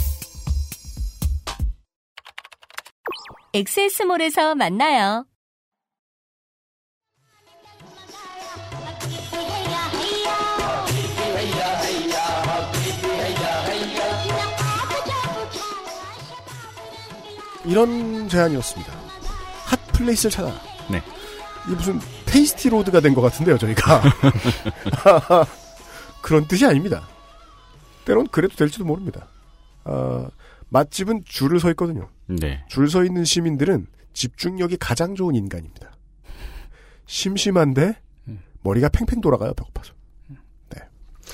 S16: 엑세스몰에서 만나요.
S2: 이런 제안이었습니다. hot place를 찾아라.
S4: 네.
S2: 이게 무슨 테이스티 로드가 된 것 같은데요, 저희가. 그런 뜻이 아닙니다. 때론 그래도 될지도 모릅니다. 아, 맛집은 줄을 서 있거든요.
S4: 네.
S2: 줄 서 있는 시민들은 집중력이 가장 좋은 인간입니다. 심심한데 머리가 팽팽 돌아가요, 배고파서. 네.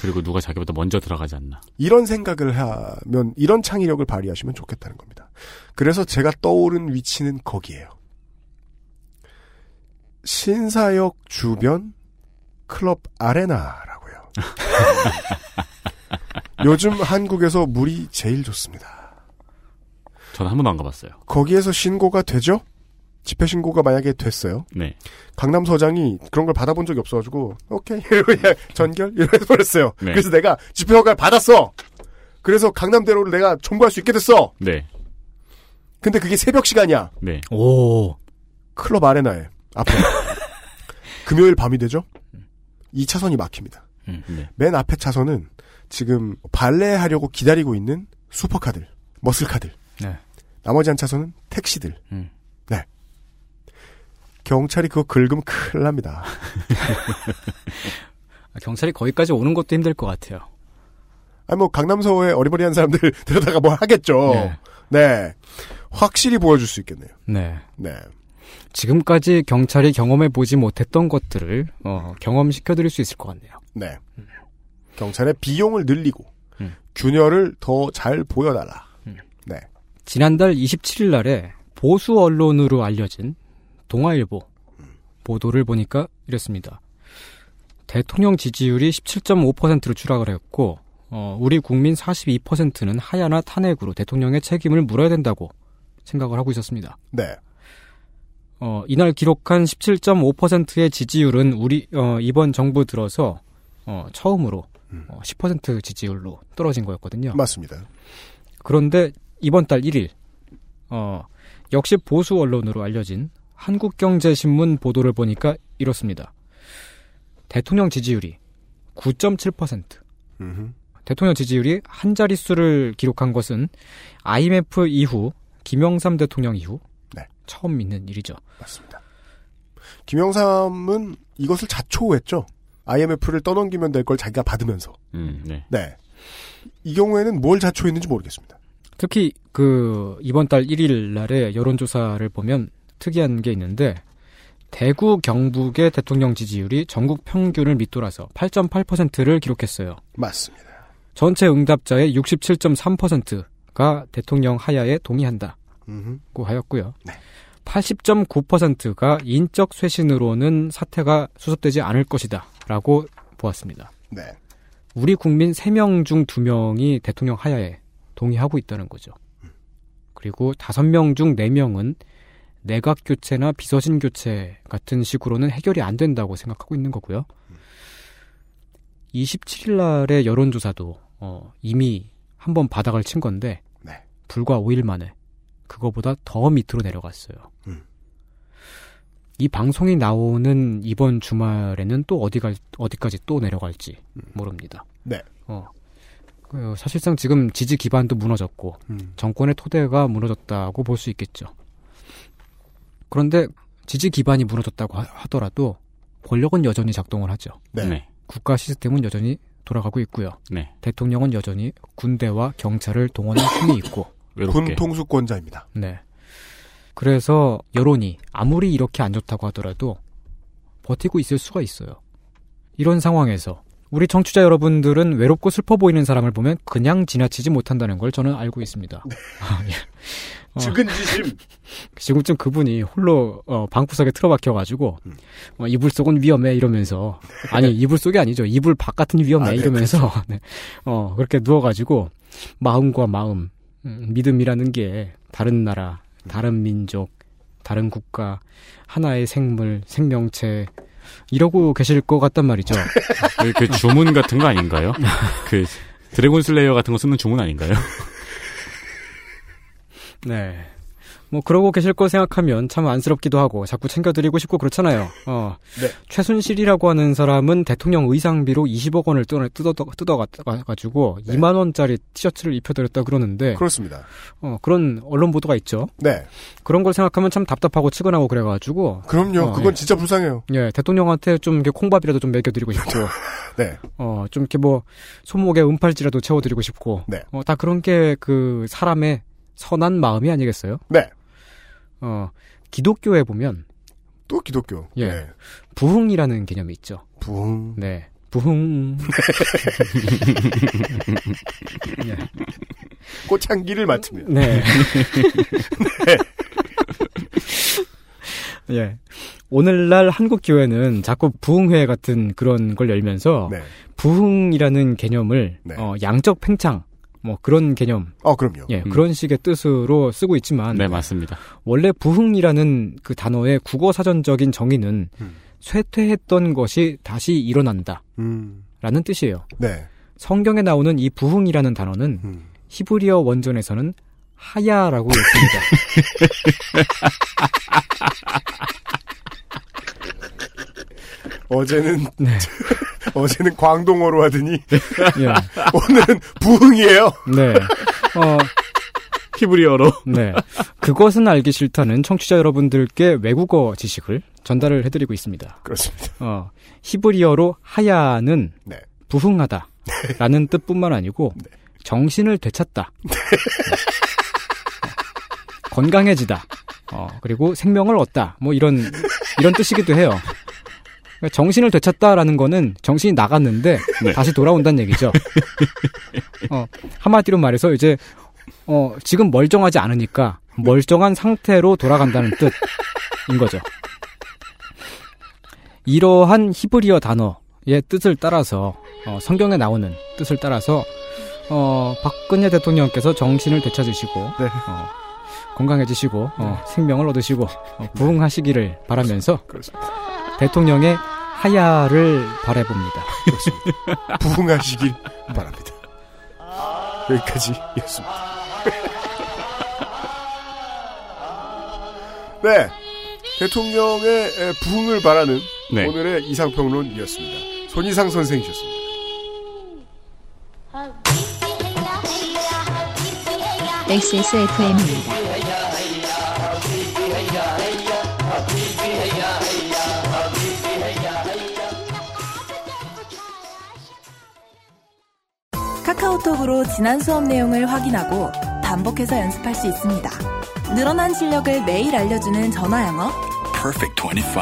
S4: 그리고 누가 자기보다 먼저 들어가지 않나.
S2: 이런 생각을 하면 이런 창의력을 발휘하시면 좋겠다는 겁니다. 그래서 제가 떠오른 위치는 거기에요. 신사역 주변 클럽 아레나라고요. 요즘 한국에서 물이 제일 좋습니다.
S4: 저는 한 번도 안 가봤어요.
S2: 거기에서 신고가 되죠? 집회 신고가 만약에 됐어요.
S4: 네.
S2: 강남 서장이 그런 걸 받아본 적이 없어가지고 오케이 이러고 전결 이러고 버렸어요.
S4: 네.
S2: 그래서 내가 집회 허가를 받았어. 그래서 강남대로를 내가 청구할 수 있게 됐어.
S4: 네.
S2: 근데 그게 새벽 시간이야.
S4: 네.
S5: 오.
S2: 클럽 아레나에 앞에 금요일 밤이 되죠. 2차선이 막힙니다.
S4: 네.
S2: 맨 앞에 차선은 지금 발레하려고 기다리고 있는 슈퍼카들, 머슬카들.
S5: 네.
S2: 나머지 한 차선은 택시들.
S5: 음.
S2: 네. 경찰이 그거 긁으면 큰일 납니다.
S5: 경찰이 거기까지 오는 것도 힘들 것 같아요.
S2: 아니 뭐 강남서에 어리버리한 사람들 데려다가 뭘 하겠죠.
S5: 네.
S2: 네. 확실히 보여줄 수 있겠네요.
S5: 네.
S2: 네.
S5: 지금까지 경찰이 경험해 보지 못했던 것들을 어, 경험시켜 드릴 수 있을 것 같네요.
S2: 네. 경찰의 비용을 늘리고 균열을 더 잘 보여달라. 네.
S5: 지난달 27일 날에 보수 언론으로 알려진 동아일보 보도를 보니까 이랬습니다. 대통령 지지율이 17.5%로 추락을 했고 어, 우리 국민 42%는 하야나 탄핵으로 대통령의 책임을 물어야 된다고 생각을 하고 있었습니다.
S2: 네.
S5: 어, 이날 기록한 17.5%의 지지율은 우리 어, 이번 정부 들어서 어, 처음으로 어, 10% 지지율로 떨어진 거였거든요.
S2: 맞습니다.
S5: 그런데 이번 달 1일 어, 역시 보수 언론으로 알려진 한국경제신문 보도를 보니까 이렇습니다. 대통령 지지율이 9.7%.
S2: 음흠.
S5: 대통령 지지율이 한 자릿수를 기록한 것은 IMF 이후 김영삼 대통령 이후
S2: 네.
S5: 처음 있는 일이죠.
S2: 맞습니다. 김영삼은 이것을 자초했죠. IMF를 떠넘기면 될 걸 자기가 받으면서.
S4: 음, 네.
S2: 네. 이 경우에는 뭘 자초했는지 모르겠습니다.
S5: 특히 그 이번 달 1일 날에 여론조사를 보면 특이한 게 있는데 대구 경북의 대통령 지지율이 전국 평균을 밑돌아서 8.8%를 기록했어요.
S2: 맞습니다.
S5: 전체 응답자의 67.3%가 대통령 하야에 동의한다고
S2: 음흠.
S5: 하였고요. 80.9%가 인적 쇄신으로는 사태가 수습되지 않을 것이다라고 보았습니다.
S2: 네.
S5: 우리 국민 3명 중 2명이 대통령 하야에 동의하고 있다는 거죠. 그리고 5명 중 4명은 내각 교체나 비서진 교체 같은 식으로는 해결이 안 된다고 생각하고 있는 거고요. 27일 날의 여론조사도 어, 이미 한 번 바닥을 친 건데
S2: 네.
S5: 불과 5일 만에 그거보다 더 밑으로 내려갔어요.
S2: 음.
S5: 이 방송이 나오는 이번 주말에는 또 어디가 어디까지 또 내려갈지 모릅니다.
S2: 네.
S5: 어. 그, 사실상 지금 지지 기반도 무너졌고
S2: 음.
S5: 정권의 토대가 무너졌다고 볼 수 있겠죠. 그런데 지지 기반이 무너졌다고 하- 하더라도 권력은 여전히 작동을 하죠.
S2: 네.
S4: 네.
S5: 국가 시스템은 여전히 돌아가고 있고요.
S4: 네.
S5: 대통령은 여전히 군대와 경찰을 동원할 힘이 있고
S2: 군 통수권자입니다.
S5: 네. 그래서 여론이 아무리 이렇게 안 좋다고 하더라도 버티고 있을 수가 있어요. 이런 상황에서 우리 청취자 여러분들은 외롭고 슬퍼 보이는 사람을 보면 그냥 지나치지 못한다는 걸 저는 알고 있습니다. 아, 예. 어,
S2: 측은지심.
S5: 지금쯤 그분이 홀로 어, 방구석에 틀어박혀가지고 어, 이불 속은 위험해 이러면서 아니 이불 속이 아니죠 이불 바깥은 위험해
S2: 아, 네,
S5: 이러면서 네. 어 그렇게 누워가지고 마음과 마음 음, 믿음이라는 게 다른 나라 다른 민족 다른 국가 하나의 생물 생명체 이러고 계실 것 같단 말이죠.
S4: 그, 그 주문 같은 거 아닌가요? 그 드래곤 슬레이어 같은 거 쓰는 주문 아닌가요?
S5: 네. 뭐 그러고 계실 거 생각하면 참 안쓰럽기도 하고 자꾸 챙겨드리고 싶고 그렇잖아요. 어.
S2: 네.
S5: 최순실이라고 하는 사람은 대통령 의상비로 20억 원을 뜯어 뜯어 뜯어가지고 2만 원짜리 티셔츠를 입혀드렸다 그러는데
S2: 그렇습니다.
S5: 어, 그런 언론 보도가 있죠.
S2: 네.
S5: 그런 걸 생각하면 참 답답하고 치근하고 그래가지고.
S2: 그럼요.
S5: 어,
S2: 그건
S5: 예.
S2: 진짜 불쌍해요.
S5: 예, 대통령한테 좀 이렇게 콩밥이라도 좀 먹여드리고 싶고.
S2: 네.
S5: 어, 좀 이렇게 뭐 손목에 은팔찌라도 채워드리고 싶고.
S2: 네.
S5: 어, 다 그런 게 그 사람의 선한 마음이 아니겠어요?
S2: 네.
S5: 어, 기독교에 보면
S2: 또 기독교.
S5: 예.
S2: 네.
S5: 부흥이라는 개념이 있죠.
S2: 부흥.
S5: 네. 부흥.
S2: 예. 꽃향기를 맡으면.
S5: 네.
S2: 네.
S5: 예. 오늘날 한국 교회는 자꾸 부흥회 같은 그런 걸 열면서
S2: 네.
S5: 부흥이라는 개념을 어, 양적 팽창 뭐 그런 개념.
S2: 어, 그럼요.
S5: 예,
S4: 음.
S5: 그런 식의 뜻으로 쓰고 있지만
S4: 네, 맞습니다.
S5: 원래 부흥이라는 그 단어의 국어 사전적인 정의는
S2: 음.
S5: 쇠퇴했던 것이 다시 일어난다.
S2: 음.
S5: 라는 뜻이에요.
S2: 네.
S5: 성경에 나오는 이 부흥이라는 단어는
S2: 음.
S5: 히브리어 원전에서는 하야라고 읽습니다.
S2: 어제는
S5: 네.
S2: 어제는 광동어로 하더니
S5: 예.
S2: 오늘은 부흥이에요.
S5: 네. 어,
S4: 히브리어로.
S5: 네. 그것은 알기 싫다는 청취자 여러분들께 외국어 지식을 전달을 해드리고 있습니다.
S2: 그렇습니다.
S5: 어, 히브리어로 하야는
S2: 네.
S5: 부흥하다. 라는 뜻뿐만 아니고 정신을 되찾다. 네. 건강해지다. 어, 그리고 생명을 얻다. 뭐 이런 이런 뜻이기도 해요. 그러니까 정신을 되찾다라는 거는 정신이 나갔는데
S4: 네.
S5: 다시 돌아온다는 얘기죠. 어, 한마디로 말해서 이제 어, 지금 멀쩡하지 않으니까 멀쩡한 상태로 돌아간다는 뜻인 거죠. 이러한 히브리어 단어의 뜻을 따라서 어, 성경에 나오는 뜻을 따라서 어, 박근혜 대통령께서 정신을 되찾으시고 어, 건강해지시고 어, 생명을 얻으시고 어, 부흥하시기를 바라면서 대통령의 하야를 바라봅니다.
S2: 부흥하시길 바랍니다. 여기까지였습니다. 네. 대통령의 에, 부흥을 바라는
S4: 네.
S2: 오늘의 이상평론이었습니다. 손이상 선생이셨습니다.
S1: XSFM입니다.
S15: 카카오톡으로 지난 수업 내용을 확인하고 반복해서 연습할 수 있습니다. 늘어난 실력을 매일 알려주는 전화 영어.
S17: Perfect 25.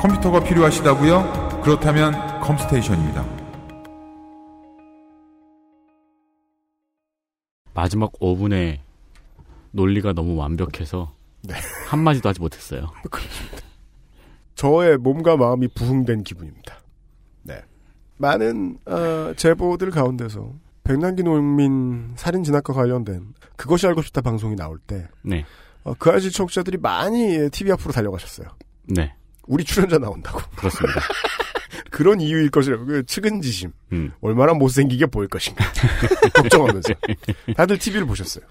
S14: 컴퓨터가 필요하시다고요? 그렇다면 컴스테이션입니다.
S4: 마지막 5분에 논리가 너무 완벽해서
S2: 네.
S4: 한마디도 하지 못했어요.
S2: 저의 몸과 마음이 부흥된 기분입니다. 네. 많은 어, 제보들 가운데서 백남기 농민 살인 진압과 관련된 그것이 알고 싶다 방송이 나올 때
S4: 네.
S2: 어, 그 아실 청취자들이 많이 TV 앞으로 달려가셨어요.
S4: 네.
S2: 우리 출연자 나온다고.
S4: 그렇습니다.
S2: 그런 이유일 것이라고. 그 측은지심.
S4: 음.
S2: 얼마나 못생기게 보일 것인가. 걱정하면서. 다들 TV를 보셨어요.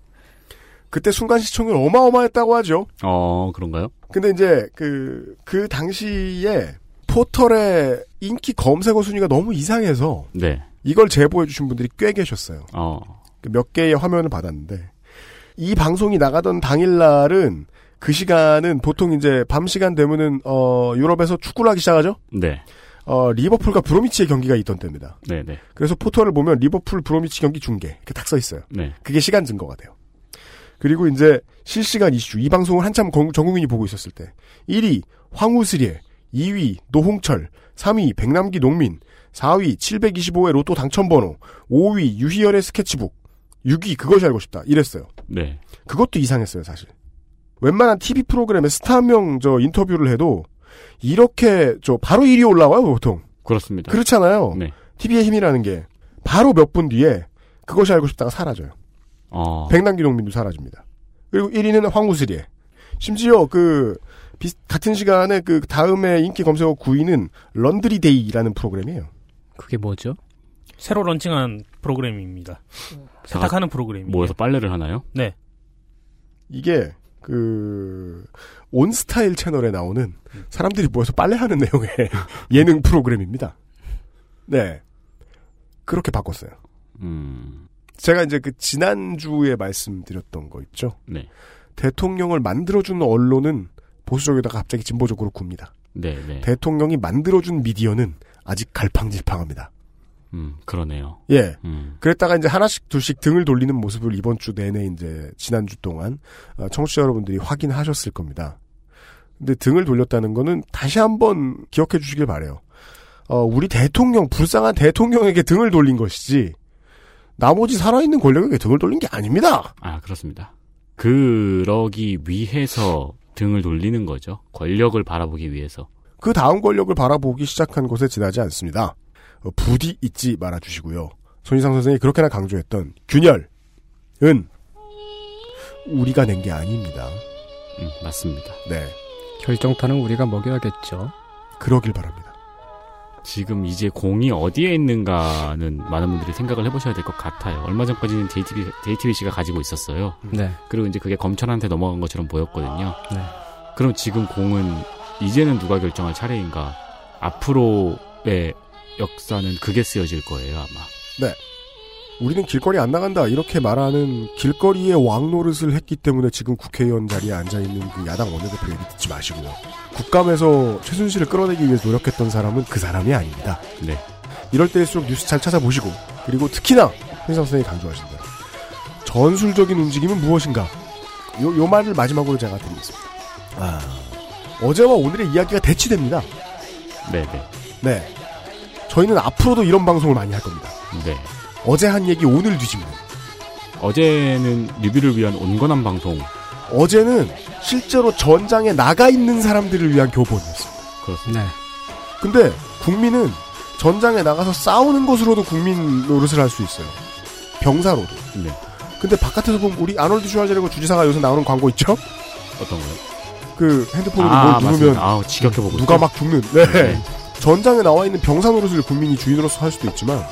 S2: 그때 순간 시청률 어마어마했다고 하죠.
S4: 어, 그런가요?
S2: 근데 이제 그, 그 당시에 포털의 인기 검색어 순위가 너무 이상해서
S4: 네.
S2: 이걸 제보해주신 분들이 꽤 계셨어요.
S4: 어.
S2: 그몇 개의 화면을 받았는데 이 방송이 나가던 당일날은 그 시간은 보통 이제 밤 시간 되면은 어 유럽에서 축구를 하기 시작하죠.
S4: 네.
S2: 어 리버풀과 브로미치의 경기가 있던 때입니다.
S4: 네, 네.
S2: 그래서 포털을 보면 리버풀 브로미치 경기 중계 이렇게 딱 써 있어요.
S4: 네.
S2: 그게 시간 증거가 돼요. 그리고 이제 실시간 이슈 이 방송을 한참 전 국민이 보고 있었을 때 1위 황우스리에 2위 노홍철 3위 백남기 농민 4위 725의 로또 당첨번호 5위 유희열의 스케치북 6위 그것이 알고 싶다 이랬어요.
S4: 네.
S2: 그것도 이상했어요 사실. 웬만한 TV 프로그램에 스타명 저 인터뷰를 해도 이렇게 저 바로 1위 올라와요 보통.
S4: 그렇습니다.
S2: 그렇잖아요.
S4: 네.
S2: TV의 힘이라는 게 바로 몇 분 뒤에 그것이 알고 싶다가 사라져요.
S4: 어.
S2: 백남기 농민도 사라집니다. 그리고 1위는 황우슬혜. 심지어 그 비- 같은 시간에 그 다음에 인기 검색어 9위는 런드리 데이라는 프로그램이에요.
S5: 그게 뭐죠?
S11: 새로 launching한 프로그램입니다. 세탁하는 프로그램이에요.
S4: 모여서 빨래를 하나요?
S11: 네.
S2: 이게 그 온스타일 채널에 나오는 사람들이 모여서 빨래하는 내용의 예능 프로그램입니다. 네. 그렇게 바꿨어요.
S4: 음.
S2: 제가 이제 그 지난주에 말씀드렸던 거 있죠.
S4: 네.
S2: 대통령을 만들어준 언론은 보수적이다가 갑자기 진보적으로 굽니다.
S4: 네, 네.
S2: 대통령이 만들어준 미디어는 아직 갈팡질팡합니다.
S4: 음, 그러네요.
S2: 예.
S4: 음.
S2: 그랬다가 이제 하나씩 둘씩 등을 돌리는 모습을 이번 주 내내 이제 지난주 동안 어, 청취자 여러분들이 확인하셨을 겁니다. 근데 등을 돌렸다는 거는 다시 한번 기억해 주시길 바래요. 어, 우리 대통령, 불쌍한 대통령에게 등을 돌린 것이지, 나머지 살아있는 권력에게 등을 돌린 게 아닙니다.
S4: 아, 그렇습니다. 그러기 위해서 등을 돌리는 거죠. 권력을 바라보기 위해서.
S2: 그 다음 권력을 바라보기 시작한 것에 지나지 않습니다. 어, 부디 잊지 말아주시고요. 손희상 선생이 그렇게나 강조했던 균열은 우리가 낸 게 아닙니다.
S4: 음, 맞습니다.
S2: 네.
S5: 결정타는 우리가 먹여야겠죠.
S2: 그러길 바랍니다.
S4: 지금 이제 공이 어디에 있는가는 많은 분들이 생각을 해보셔야 될 것 같아요. 얼마 전까지는 JTB, JTBC가 가지고 있었어요.
S5: 네.
S4: 그리고 이제 그게 검찰한테 넘어간 것처럼 보였거든요.
S5: 네.
S4: 그럼 지금 공은 이제는 누가 결정할 차례인가? 앞으로의 역사는 그게 쓰여질 거예요, 아마.
S2: 네. 우리는 길거리 안 나간다 이렇게 말하는 길거리의 왕노릇을 했기 때문에 지금 국회의원 자리에 앉아 있는 그 야당 원내대표 얘기 듣지 마시고요. 국감에서 최순실을 끌어내기 위해 노력했던 사람은 그 사람이 아닙니다.
S4: 네.
S2: 이럴 때일수록 뉴스 잘 찾아보시고 그리고 특히나 현상 선생이 강조하신 대로 전술적인 움직임은 무엇인가? 요, 요 말을 마지막으로 제가 드리겠습니다. 아, 어제와 오늘의 이야기가 대치됩니다.
S4: 네네.
S2: 네. 저희는 앞으로도 이런 방송을 많이 할 겁니다.
S4: 네.
S2: 어제 한 얘기 오늘 뒤집는.
S4: 어제는 뉴비를 위한 온건한 방송.
S2: 어제는 실제로 전장에 나가 있는 사람들을 위한 교본이었습니다.
S4: 그렇습니다.
S5: 네.
S2: 근데 국민은 전장에 나가서 싸우는 것으로도 국민 노릇을 할 수 있어요. 병사로도.
S4: 네.
S2: 근데 바깥에서 보면 우리 아놀드 슈왈제네거 주지사가 요새 나오는 광고 있죠?
S4: 어떤 거요?
S2: 그 핸드폰으로
S4: 아,
S2: 뭘. 누르면
S4: 아우, 지겹게 보고
S2: 누가. 막 죽는. 네.
S4: 네.
S2: 전장에 나와 있는 병사 노릇을 국민이 주인으로서 할 수도 있지만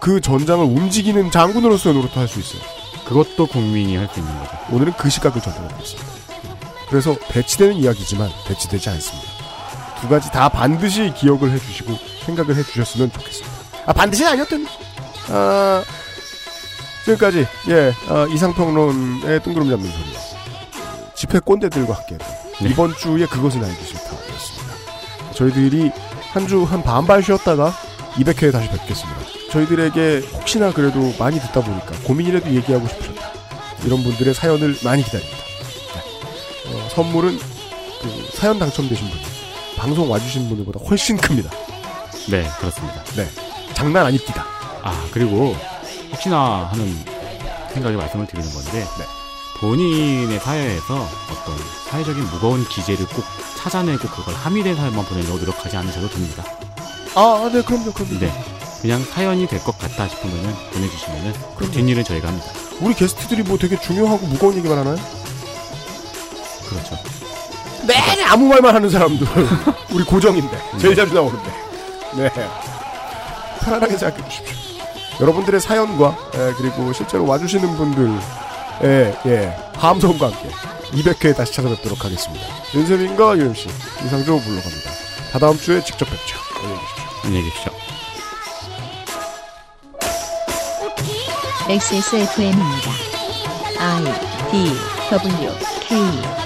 S2: 그 전장을 움직이는 장군으로서의 노릇도 할 수 있어요.
S4: 그것도 국민이 할 수 있는 거죠.
S2: 오늘은 그 시각을 전달해드렸습니다. 그래서 배치되는 이야기지만 배치되지 않습니다. 두 가지 다 반드시 기억을 해주시고 생각을 해주셨으면 좋겠습니다. 아 반드시 아니었던. 아 지금까지 예 어, 이상평론의 뜬구름 잡는 소리 집회 꼰대들과 함께 이번 주에 그것은 알기 싫다였습니다. 저희들이 한 주 한 반발 쉬었다가 200회에 다시 뵙겠습니다. 저희들에게 혹시나 그래도 많이 듣다 보니까 고민이라도 얘기하고 싶으셨다. 이런 분들의 사연을 많이 기다립니다. 네. 어, 선물은 그 사연 당첨되신 분, 방송 와주신 분들보다 훨씬 큽니다.
S4: 네, 그렇습니다.
S2: 네. 장난 아닙니다.
S4: 아, 그리고 혹시나 하는 생각에 말씀을 드리는 건데,
S2: 네.
S4: 본인의 사회에서 어떤 사회적인 무거운 기재를 꼭 찾아내고 그걸 함의된 사연만 보내려고 노력하지 않으셔도 됩니다.
S2: 아, 네, 그럼요, 그럼요.
S4: 네. 그냥 사연이 될 것 같다 싶으면은 보내주시면은 그 뒷일은 저희가 합니다.
S2: 우리 게스트들이 뭐 되게 중요하고 무거운 얘기만 하나요?
S4: 그렇죠.
S2: 매일 아무 말만 하는 사람들. 우리 고정인데. 제일 자주 나오는데. 네. 편안하게 생각해 주십시오. 여러분들의 사연과, 예, 그리고 실제로 와주시는 분들의, 예, 함성과 함께 200회 다시 찾아뵙도록 하겠습니다. 윤세민과 유엠씨, 이상조 물러갑니다. 다다음 주에 직접 뵙죠. 안녕히 계십시오.
S4: 안녕히 계십시오.
S1: XSFM입니다. I D W K